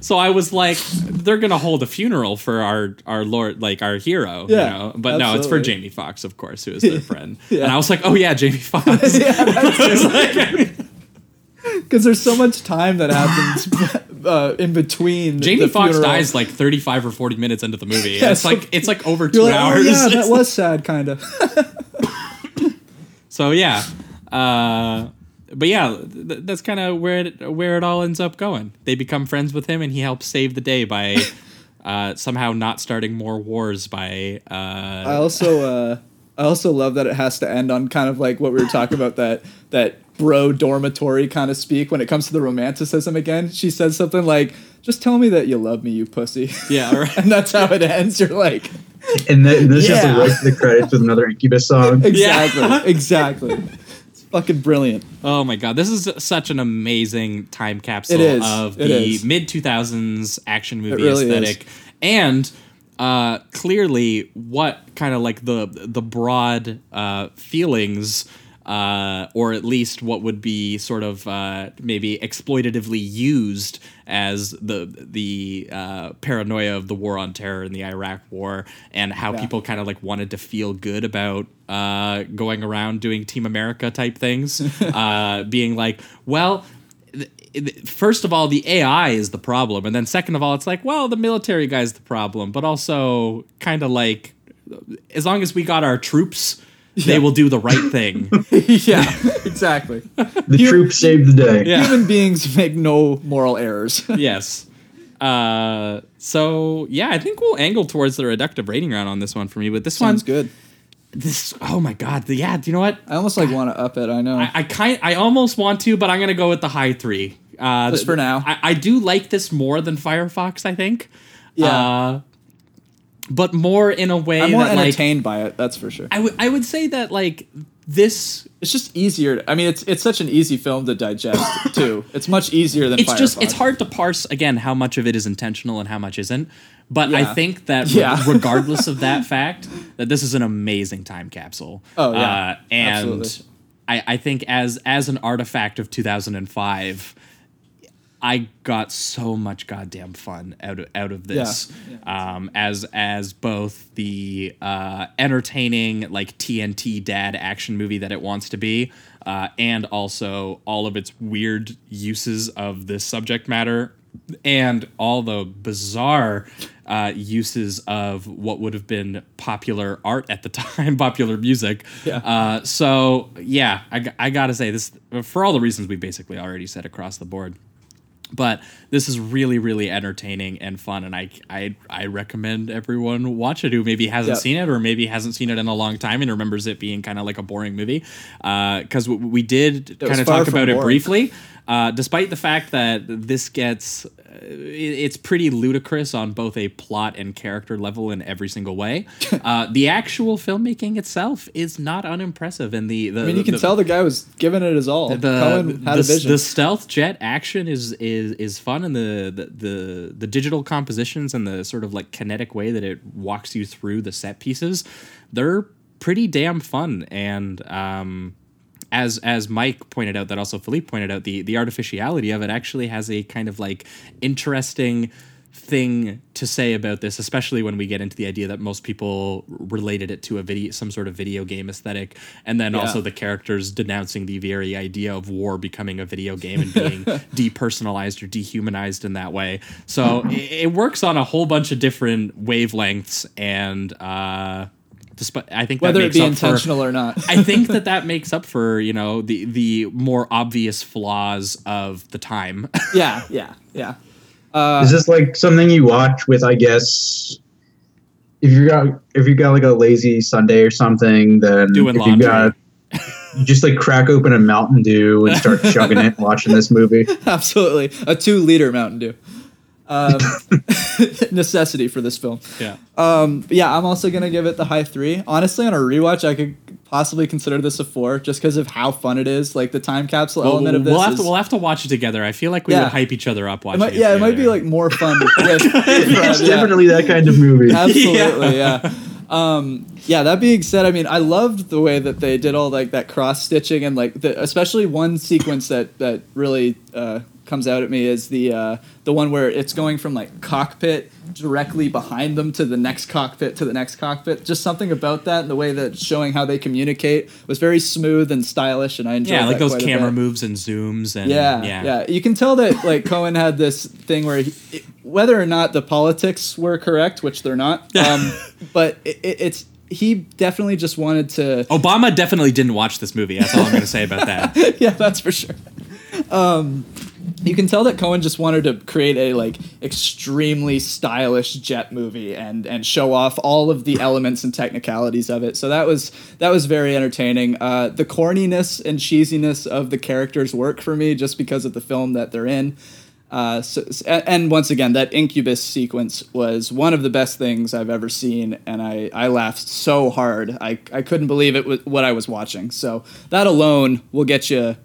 [SPEAKER 7] So I was like, they're gonna hold a funeral for our our lord, like our hero.
[SPEAKER 8] Yeah,
[SPEAKER 7] you know? but no, it's for. Jamie Foxx, of course, who is their friend.
[SPEAKER 8] Yeah.
[SPEAKER 7] And I was like, oh yeah, Jamie Foxx.
[SPEAKER 8] Because there's so much time that happens uh, in between.
[SPEAKER 7] Jamie Foxx
[SPEAKER 8] funeral.
[SPEAKER 7] dies like 35 or 40 minutes into the movie.
[SPEAKER 8] Yeah,
[SPEAKER 7] it's
[SPEAKER 8] so-
[SPEAKER 7] like it's like over 2
[SPEAKER 8] like,
[SPEAKER 7] hours.
[SPEAKER 8] oh yeah, that was sad, kind of.
[SPEAKER 7] so yeah. Uh but yeah, th- that's kind of where it, where it all ends up going. They become friends with him and he helps save the day by uh, somehow not starting more wars by uh,
[SPEAKER 8] I also, uh, I also love that it has to end on kind of like what we were talking about that that bro dormitory kind of speak when it comes to the romanticism again. She says something like, "Just tell me that you love me, you pussy."
[SPEAKER 7] Yeah, right.
[SPEAKER 8] and that's how it ends. You're like,
[SPEAKER 9] And then this
[SPEAKER 8] Yeah.
[SPEAKER 9] has to right the credits with another Incubus song.
[SPEAKER 8] exactly, exactly. Fucking brilliant.
[SPEAKER 7] Oh my god, this is such an amazing time capsule
[SPEAKER 8] is.
[SPEAKER 7] of the mid 2000s action movie
[SPEAKER 8] really is.
[SPEAKER 7] aesthetic and uh, clearly what kind of like the the broad uh, feelings uh, or at least what would be sort of uh, maybe exploitatively used as the the uh, paranoia of the war on terror and the Iraq War, and how
[SPEAKER 8] Yeah.
[SPEAKER 7] people kind of like wanted to feel good about uh, going around doing Team America type things, uh, being like, well. th- th- First of all, the AI is the problem, and then second of all, it's like, well, the military guy's the problem, but also kind of like, as long as we got our troops, they will do the right thing.
[SPEAKER 8] yeah, exactly.
[SPEAKER 9] The troops saved the day.
[SPEAKER 7] Yeah.
[SPEAKER 8] Human beings make no moral errors.
[SPEAKER 7] yes. Uh, so yeah, I think we'll angle towards the reductive rating round on this one for me. But this
[SPEAKER 8] Sounds
[SPEAKER 7] one,
[SPEAKER 8] good.
[SPEAKER 7] This oh my god, the, yeah. Do you know what?
[SPEAKER 8] I almost like want to up it. I know.
[SPEAKER 7] I, I kind, I almost want to, but I'm gonna go with the high three. Uh,
[SPEAKER 8] Just for now.
[SPEAKER 7] I, I do like this more than Firefox. I think.
[SPEAKER 8] Yeah.
[SPEAKER 7] Uh, but more in a way
[SPEAKER 8] I'm more
[SPEAKER 7] that like
[SPEAKER 8] entertained by it. That's for sure.
[SPEAKER 7] I would I would say that like this
[SPEAKER 8] It's just easier. I mean, it's it's such an easy film to digest too. It's much easier than.
[SPEAKER 7] it's just it's hard to parse again how much of it is intentional and how much isn't but i think that re-
[SPEAKER 8] Yeah.
[SPEAKER 7] regardless of that fact that this is an amazing time capsule
[SPEAKER 8] Oh, yeah.
[SPEAKER 7] uh, and
[SPEAKER 8] Absolutely.
[SPEAKER 7] I, I think as as an artifact of 2005 I got so much goddamn fun out of out of this, um, as as both the uh, entertaining like TNT dad action movie that it wants to be, uh, and also all of its weird uses of this subject matter, and all the bizarre uh, uses of what would have been popular art at the time, popular music.
[SPEAKER 8] Yeah.
[SPEAKER 7] Uh, so yeah, I, I gotta say this for all the reasons we basically already said across the board but this is really really entertaining and fun and i i, I recommend everyone watch it who maybe hasn't
[SPEAKER 8] Yep.
[SPEAKER 7] seen it or maybe hasn't seen it in a long time and remembers it being kind of like a boring movie because we, we did kind of talk about it briefly uh, despite the fact that this gets uh, it's pretty ludicrous on both a plot and character level in every single way uh, the actual filmmaking itself is not unimpressive and the, the
[SPEAKER 8] I mean, you can
[SPEAKER 7] the-
[SPEAKER 8] tell the guy was giving it his all.
[SPEAKER 7] the
[SPEAKER 8] Cohen had
[SPEAKER 7] the,
[SPEAKER 8] a vision.
[SPEAKER 7] the stealth jet action is is is fun and the, the the the digital compositions and the sort of like kinetic way that it walks you through the set pieces they're pretty damn fun and um as as Mike pointed out that also Philippe pointed out the the artificiality of it actually has a kind of like interesting thing to say about this especially when we get into the idea that most people related it to a video some sort of video game aesthetic and then
[SPEAKER 8] Yeah.
[SPEAKER 7] also the characters denouncing the very idea of war becoming a video game and being depersonalized or dehumanized in that way so it, it works on a whole bunch of different wavelengths and uh despite i think that
[SPEAKER 8] Whether it be
[SPEAKER 7] up for-
[SPEAKER 8] intentional or not.
[SPEAKER 7] I think that that makes up for you know the the more obvious flaws of the time.
[SPEAKER 8] yeah, yeah, yeah.
[SPEAKER 9] Uh, Is this like something you watch with, I guess, if you got if you got like a lazy Sunday or something, then
[SPEAKER 7] Doing
[SPEAKER 9] if
[SPEAKER 7] laundry.
[SPEAKER 9] you got you just like crack open a Mountain Dew and start chugging it, watching this movie.
[SPEAKER 8] Absolutely, a two-liter Mountain Dew. Um, necessity for this film.
[SPEAKER 7] yeah.
[SPEAKER 8] Um, but yeah, I'm also gonna give it the high three. Honestly, on a rewatch, I could possibly consider this a four, just because of how fun it is. Like the time capsule
[SPEAKER 7] We'll,
[SPEAKER 8] element of this.
[SPEAKER 7] we'll have
[SPEAKER 8] is,
[SPEAKER 7] to we'll have to watch it together. I feel like we
[SPEAKER 8] Yeah.
[SPEAKER 7] would hype each other up
[SPEAKER 8] it
[SPEAKER 7] watching.
[SPEAKER 8] might,
[SPEAKER 7] it
[SPEAKER 8] yeah, it might be like more fun with. with
[SPEAKER 9] It's
[SPEAKER 8] yeah.
[SPEAKER 9] definitely that kind of movie.
[SPEAKER 8] Absolutely, yeah. Um, yeah. That being said, I mean, I loved the way that they did all like that cross stitching and like the, especially one sequence that that really uh, comes out at me is the uh, the one where it's going from like cockpit directly behind them to the next cockpit to the next cockpit. Just something about that and the way that showing how they communicate was very smooth and stylish, and I enjoyed.
[SPEAKER 7] yeah, like those camera moves and zooms and
[SPEAKER 8] Yeah,
[SPEAKER 7] yeah,
[SPEAKER 8] yeah, You can tell that like Cohen had this thing where he, whether or not the politics were correct, which they're not, um, but it, it, it's he definitely just wanted to.
[SPEAKER 7] Obama definitely didn't watch this movie. That's all I'm going to say about that.
[SPEAKER 8] yeah, that's for sure. Um, you can tell that Cohen just wanted to create a like extremely stylish jet movie and and show off all of the elements and technicalities of it. So that was that was very entertaining. Uh, the corniness and cheesiness of the characters work for me just because of the film that they're in. Uh, so, and once again, that incubus sequence was one of the best things I've ever seen, and I, I laughed so hard I, I couldn't believe it was what I was watching. So that alone will get you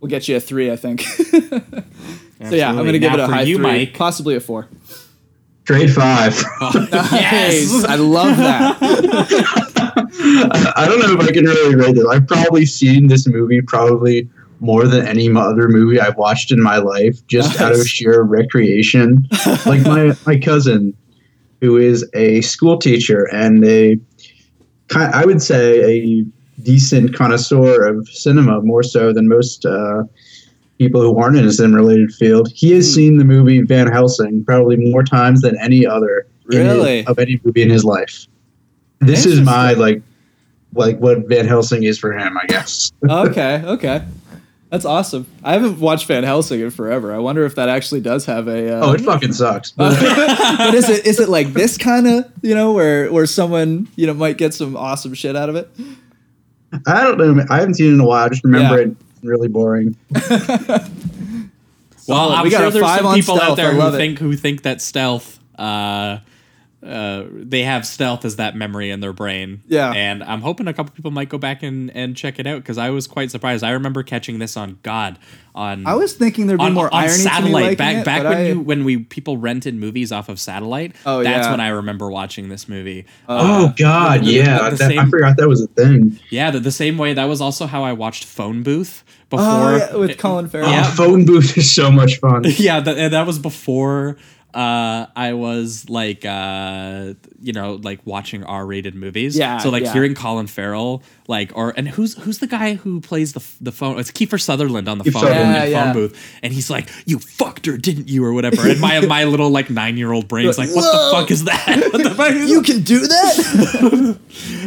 [SPEAKER 8] will get you a three, I think. so yeah, I'm gonna give
[SPEAKER 7] Now
[SPEAKER 8] it a high
[SPEAKER 7] you,
[SPEAKER 8] three,
[SPEAKER 7] Mike.
[SPEAKER 8] possibly a four.
[SPEAKER 9] Grade five.
[SPEAKER 8] Oh, nice. I love that.
[SPEAKER 9] I don't know if I can really rate this. I've probably seen this movie probably more than any other movie I've watched in my life, just out of sheer recreation. like my my cousin, who is a school teacher and a, ki- I would say a decent connoisseur of cinema, more so than most uh, people who aren't in a cinema related field. He
[SPEAKER 8] Hmm.
[SPEAKER 9] has seen the movie Van Helsing probably more times than any other in his-
[SPEAKER 8] Really?
[SPEAKER 9] of any movie in his life. This is my like like what Van Helsing is for him, I guess.
[SPEAKER 8] okay, okay. That's awesome. I haven't watched Van Helsing in forever. I wonder if that actually does have a. Uh,
[SPEAKER 9] Oh, it fucking sucks. But
[SPEAKER 8] but is it is it like this kind of you know where where someone you know might get some awesome shit out of it?
[SPEAKER 9] I don't know. I haven't seen it in a while. I just remember
[SPEAKER 8] Yeah.
[SPEAKER 9] it really boring.
[SPEAKER 7] Well,
[SPEAKER 8] Solid.
[SPEAKER 7] I'm
[SPEAKER 8] We got
[SPEAKER 7] sure there's
[SPEAKER 8] five
[SPEAKER 7] some
[SPEAKER 8] on
[SPEAKER 7] people out there who
[SPEAKER 8] love it.
[SPEAKER 7] think who think that stealth uh, uh, they have stealth as that memory in their brain.
[SPEAKER 8] Yeah.
[SPEAKER 7] and I'm hoping a couple people might go back and and check it out because I was quite surprised. I remember catching this on God on.
[SPEAKER 8] I was thinking there'd be
[SPEAKER 7] on,
[SPEAKER 8] more
[SPEAKER 7] on
[SPEAKER 8] irony to me
[SPEAKER 7] satellite back
[SPEAKER 8] it,
[SPEAKER 7] back when
[SPEAKER 8] I-
[SPEAKER 7] you when we people rented movies off of satellite.
[SPEAKER 8] Oh,
[SPEAKER 7] that's
[SPEAKER 8] yeah.
[SPEAKER 7] when I remember watching this movie.
[SPEAKER 9] Oh God,
[SPEAKER 7] the- the-
[SPEAKER 9] yeah,
[SPEAKER 7] the
[SPEAKER 9] that, I forgot that was a thing.
[SPEAKER 7] Yeah, the, the same way that was also how I watched Phone Booth before
[SPEAKER 8] Oh, yeah, with Colin Farrell.
[SPEAKER 7] Yeah.
[SPEAKER 9] Oh, phone booth is so much fun.
[SPEAKER 7] yeah, that, that was before uh, I was like, uh, you know, like watching R-rated movies.
[SPEAKER 8] Yeah,
[SPEAKER 7] So like
[SPEAKER 8] yeah.
[SPEAKER 7] hearing Colin Farrell, like, or and who's who's the guy who plays the the phone? It's Kiefer Sutherland on the
[SPEAKER 9] Kiefer
[SPEAKER 7] phone in
[SPEAKER 8] Yeah,
[SPEAKER 7] phone booth, and he's like, "You fucked her, didn't you?" or whatever. And my my little like nine year old brain's like, "What
[SPEAKER 8] Whoa.
[SPEAKER 7] the fuck is that? What the fuck is
[SPEAKER 8] You can do that?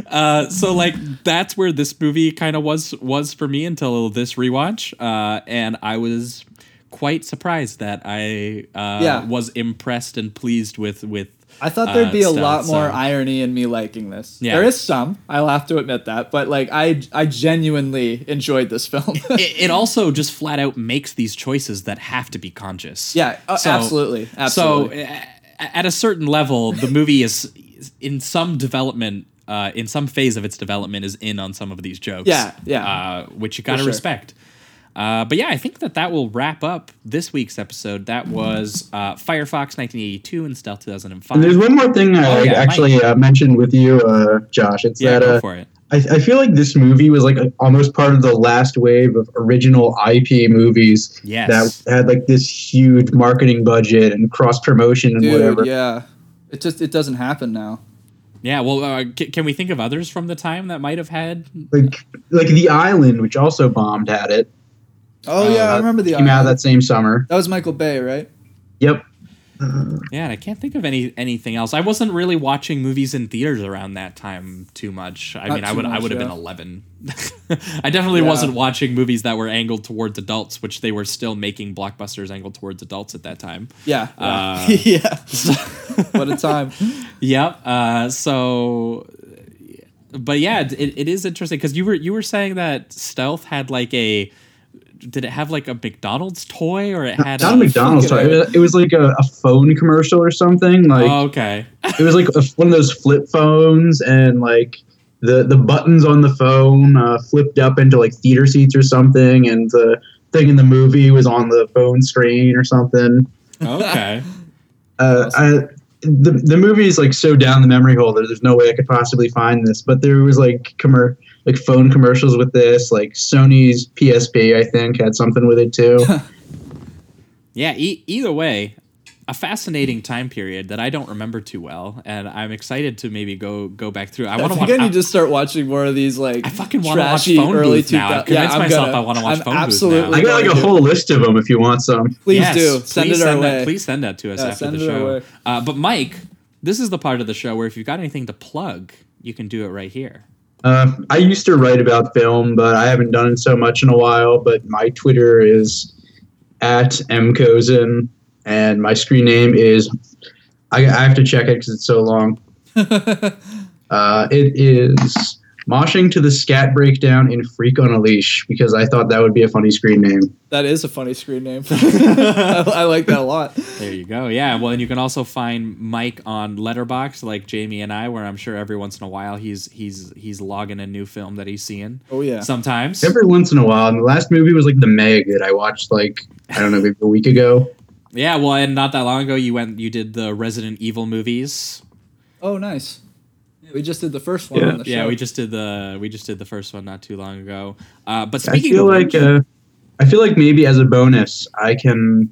[SPEAKER 7] uh, so like that's where this movie kind of was was for me until this rewatch, uh, and I was quite surprised that I uh,
[SPEAKER 8] Yeah.
[SPEAKER 7] was impressed and pleased with with.
[SPEAKER 8] I thought there'd
[SPEAKER 7] uh,
[SPEAKER 8] be a
[SPEAKER 7] stuff,
[SPEAKER 8] lot more
[SPEAKER 7] so-
[SPEAKER 8] irony in me liking this.
[SPEAKER 7] Yeah.
[SPEAKER 8] There is some. I'll have to admit that, but like I I genuinely enjoyed this film.
[SPEAKER 7] it, it also just flat out makes these choices that have to be conscious.
[SPEAKER 8] yeah, uh, absolutely, absolutely.
[SPEAKER 7] So, uh, at a certain level, the movie is in some development, uh, in some phase of its development, is in on some of these jokes.
[SPEAKER 8] Yeah, yeah.
[SPEAKER 7] Uh, which you gotta
[SPEAKER 8] sure.
[SPEAKER 7] respect. Uh, but yeah, I think that that will wrap up this week's episode. That was uh, Firefox 1982 and Stealth 2005.
[SPEAKER 9] And there's one more thing I
[SPEAKER 7] Oh, yeah,
[SPEAKER 9] actually uh, mentioned with you, uh, Josh. It's
[SPEAKER 7] yeah,
[SPEAKER 9] that
[SPEAKER 7] go
[SPEAKER 9] uh,
[SPEAKER 7] for it.
[SPEAKER 9] I, I feel like this movie was like a, almost part of the last wave of original IP movies
[SPEAKER 7] Yes.
[SPEAKER 9] that had like this huge marketing budget and cross promotion and
[SPEAKER 8] Dude,
[SPEAKER 9] whatever.
[SPEAKER 8] yeah. It just it doesn't happen now.
[SPEAKER 7] Yeah, well, uh, c- can we think of others from the time that might have had?
[SPEAKER 9] Like like The Island, which also bombed, had it.
[SPEAKER 8] Oh yeah, I
[SPEAKER 9] Uh,
[SPEAKER 8] remember the
[SPEAKER 9] came out
[SPEAKER 8] Island.
[SPEAKER 9] that same summer.
[SPEAKER 8] That was Michael Bay, right?
[SPEAKER 9] Yep.
[SPEAKER 7] Yeah, and I can't think of any anything else. I wasn't really watching movies in theaters around that time too much. I
[SPEAKER 8] Not
[SPEAKER 7] mean, I
[SPEAKER 8] too
[SPEAKER 7] would I would have
[SPEAKER 8] yeah.
[SPEAKER 7] been eleven. I definitely
[SPEAKER 8] Yeah.
[SPEAKER 7] wasn't watching movies that were angled towards adults, which they were still making blockbusters angled towards adults at that time.
[SPEAKER 8] Yeah.
[SPEAKER 7] Uh,
[SPEAKER 8] yeah. what a time.
[SPEAKER 7] Yep. Uh, so, but yeah, it, it is interesting because you were you were saying that Stealth had like a. Did it have like a McDonald's toy or it had
[SPEAKER 9] Not a McDonald's toy. It was, it was like a, a phone commercial or something. Like
[SPEAKER 7] Oh, okay.
[SPEAKER 9] it was like a, one of those flip phones, and like the the buttons on the phone uh, flipped up into like theater seats or something, and the thing in the movie was on the phone screen or something.
[SPEAKER 7] Okay.
[SPEAKER 9] Uh, I, the the movie is like so down the memory hole that there's no way I could possibly find this. But there was like commer- like phone commercials with this. Like Sony's PSP, I think, had something with it too.
[SPEAKER 7] Yeah, e- either way, a fascinating time period that I don't remember too well, and I'm excited to maybe go go back through. I
[SPEAKER 8] I
[SPEAKER 7] want to
[SPEAKER 8] think
[SPEAKER 7] watch.
[SPEAKER 8] I need to start watching more of these like
[SPEAKER 7] I fucking wanna watch
[SPEAKER 8] trashy
[SPEAKER 7] Phone
[SPEAKER 8] early
[SPEAKER 7] Booth now. I've
[SPEAKER 8] 2000 Yeah,
[SPEAKER 7] convinced
[SPEAKER 8] I'm
[SPEAKER 7] myself
[SPEAKER 8] gonna-
[SPEAKER 7] I wanna watch
[SPEAKER 8] I'm
[SPEAKER 7] Phone Booth
[SPEAKER 8] absolutely
[SPEAKER 7] now.
[SPEAKER 9] I got like a
[SPEAKER 8] going to.
[SPEAKER 9] whole list of them if you want some.
[SPEAKER 8] Please
[SPEAKER 7] Yes,
[SPEAKER 8] do. Send
[SPEAKER 7] please
[SPEAKER 8] it our
[SPEAKER 7] send
[SPEAKER 8] way.
[SPEAKER 7] That, please send that to us
[SPEAKER 8] Yeah,
[SPEAKER 7] after
[SPEAKER 8] send
[SPEAKER 7] the
[SPEAKER 8] it our
[SPEAKER 7] show.
[SPEAKER 8] way.
[SPEAKER 7] Uh, but Mike, this is the part of the show where if you've got anything to plug, you can do it right here.
[SPEAKER 9] Uh, I used to write about film, but I haven't done it so much in a while. But my Twitter is at mcozen, and my screen name is. I, I have to check it because it's so long. uh, it is moshing to the scat breakdown in Freak on a Leash because I thought that would be a funny screen name.
[SPEAKER 8] That is a funny screen name. I, I like that a lot.
[SPEAKER 7] There you go. Yeah. Well, and you can also find Mike on Letterboxd, like Jamie and I, where I'm sure every once in a while he's he's he's logging a new film that he's seeing.
[SPEAKER 8] Oh yeah.
[SPEAKER 7] Sometimes.
[SPEAKER 9] Every once in a while, and the last movie was like The Meg that I watched like I don't know maybe a week ago.
[SPEAKER 7] Yeah. Well, and not that long ago, you went you did the Resident Evil movies.
[SPEAKER 8] Oh nice. Yeah, we just did the first one
[SPEAKER 9] Yeah.
[SPEAKER 8] on the show.
[SPEAKER 7] Yeah, we just did the we just did the first one not too long ago. Uh, but
[SPEAKER 9] I
[SPEAKER 7] speaking
[SPEAKER 9] feel
[SPEAKER 7] of
[SPEAKER 9] like
[SPEAKER 7] which-
[SPEAKER 9] uh, I feel like maybe as a bonus, I can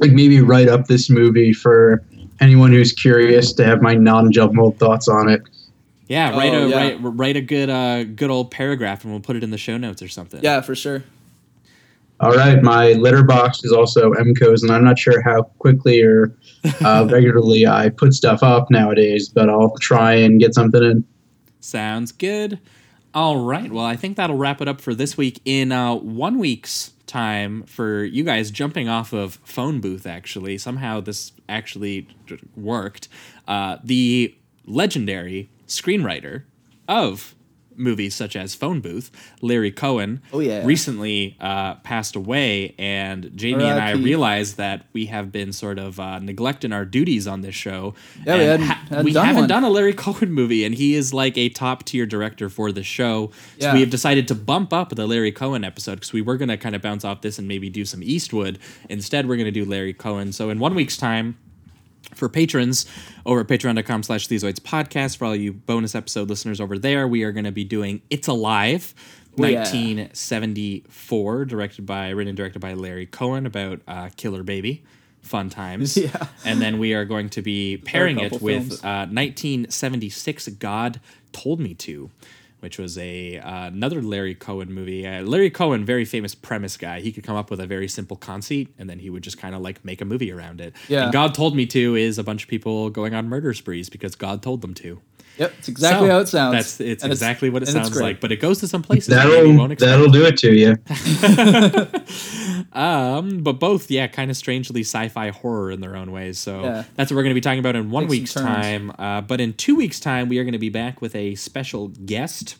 [SPEAKER 9] like maybe write up this movie for anyone who's curious to have my non-jumbled thoughts on it.
[SPEAKER 7] yeah, write
[SPEAKER 8] Oh,
[SPEAKER 7] a
[SPEAKER 8] yeah.
[SPEAKER 7] write write a good uh good old paragraph, and we'll put it in the show notes or something.
[SPEAKER 8] Yeah, for sure.
[SPEAKER 9] All right, my letterboxd is also mcos, and I'm not sure how quickly or uh, regularly I put stuff up nowadays, but I'll try and get something in.
[SPEAKER 7] Sounds good. All right. Well, I think that'll wrap it up for this week. In uh, one week's time, for you guys jumping off of phone booth, actually, somehow this actually worked. Uh, the legendary screenwriter of movies such as Phone Booth, Larry Cohen,
[SPEAKER 8] Oh, yeah.
[SPEAKER 7] recently uh, passed away, and Jamie and I realized that we have been sort of uh, neglecting our duties on this show.
[SPEAKER 8] Yeah, we hadn't- hadn't
[SPEAKER 7] we
[SPEAKER 8] done
[SPEAKER 7] haven't
[SPEAKER 8] one.
[SPEAKER 7] done a Larry Cohen movie, and he is like a top tier director for the show. So
[SPEAKER 8] Yeah.
[SPEAKER 7] we have decided to bump up the Larry Cohen episode because we were going to kind of bounce off this and maybe do some Eastwood. Instead, we're going to do Larry Cohen. So in one week's time, for patrons over at patreon.com slash Thezoids podcast, for all you bonus episode listeners over there, we are going to be doing It's Alive,
[SPEAKER 8] Oh, yeah.
[SPEAKER 7] 1974, directed by, written and directed by Larry Cohen about uh, Killer Baby. Fun times.
[SPEAKER 8] Yeah.
[SPEAKER 7] And then we are going to be pairing it with uh, 1976 God Told Me To, which was a uh, another Larry Cohen movie. Uh, Larry Cohen, very famous premise guy. He could come up with a very simple conceit, and then he would just kind of like make a movie around it.
[SPEAKER 8] Yeah.
[SPEAKER 7] And God Told Me To is a bunch of people going on murder sprees because God told them to.
[SPEAKER 8] Yep, it's exactly
[SPEAKER 7] So,
[SPEAKER 8] how it sounds.
[SPEAKER 7] That's it's
[SPEAKER 8] And
[SPEAKER 7] exactly what it sounds like, but it goes to some places that maybe you
[SPEAKER 9] That'll
[SPEAKER 7] won't expect.
[SPEAKER 9] that'll do it to you.
[SPEAKER 7] Um, but both, yeah, kind of strangely sci-fi horror in their own ways. So
[SPEAKER 8] Yeah.
[SPEAKER 7] that's what we're going to be talking about in one
[SPEAKER 8] Takes some
[SPEAKER 7] week's time. Uh, but in two weeks' time, we are going to be back with a special guest,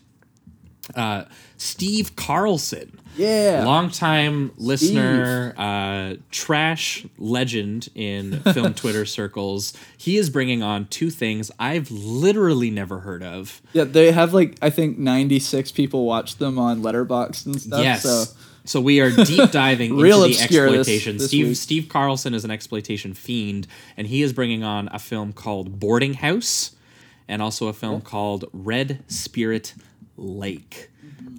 [SPEAKER 7] uh, Steve Carlson.
[SPEAKER 8] Yeah.
[SPEAKER 7] Longtime listener, uh, trash legend in film Twitter circles. He is bringing on two things I've literally never heard of.
[SPEAKER 8] Yeah, they have like I think 96 people watch them on Letterboxd and stuff.
[SPEAKER 7] Yes.
[SPEAKER 8] So
[SPEAKER 7] So we are deep diving into the
[SPEAKER 8] obscure this-
[SPEAKER 7] exploitation.
[SPEAKER 8] this
[SPEAKER 7] Steve
[SPEAKER 8] week.
[SPEAKER 7] Steve Carlson is an exploitation fiend, and he is bringing on a film called Boarding House, and also a film called Red Spirit Lake.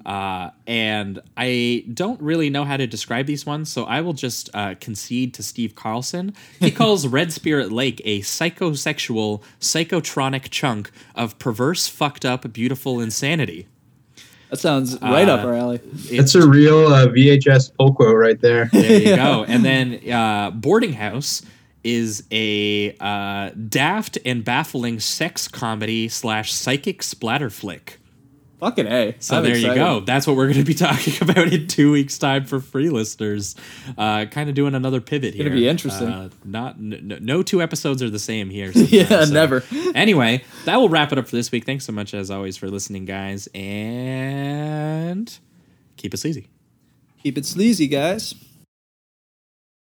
[SPEAKER 7] Uh, and I don't really know how to describe these ones, so I will just uh, concede to Steve Carlson. He calls Red Spirit Lake a psychosexual, psychotronic chunk of perverse, fucked up, beautiful insanity.
[SPEAKER 8] that sounds right
[SPEAKER 7] Uh,
[SPEAKER 8] up our alley.
[SPEAKER 9] That's a real uh, VHS pull quote right there.
[SPEAKER 7] There you go. And then uh, Boarding House is a uh, daft and baffling sex comedy slash psychic splatter flick.
[SPEAKER 8] Fucking A.
[SPEAKER 7] So
[SPEAKER 8] I'm
[SPEAKER 7] there you go. That's what we're going to be talking about in two weeks' time for free listeners. Uh, kind of doing another pivot here.
[SPEAKER 8] Gonna be interesting.
[SPEAKER 7] Uh, not n- no two episodes are the same here.
[SPEAKER 8] Yeah,
[SPEAKER 7] so.
[SPEAKER 8] never.
[SPEAKER 7] Anyway, that will wrap it up for this week. Thanks so much as always for listening, guys, and keep it sleazy.
[SPEAKER 8] Keep it sleazy, guys.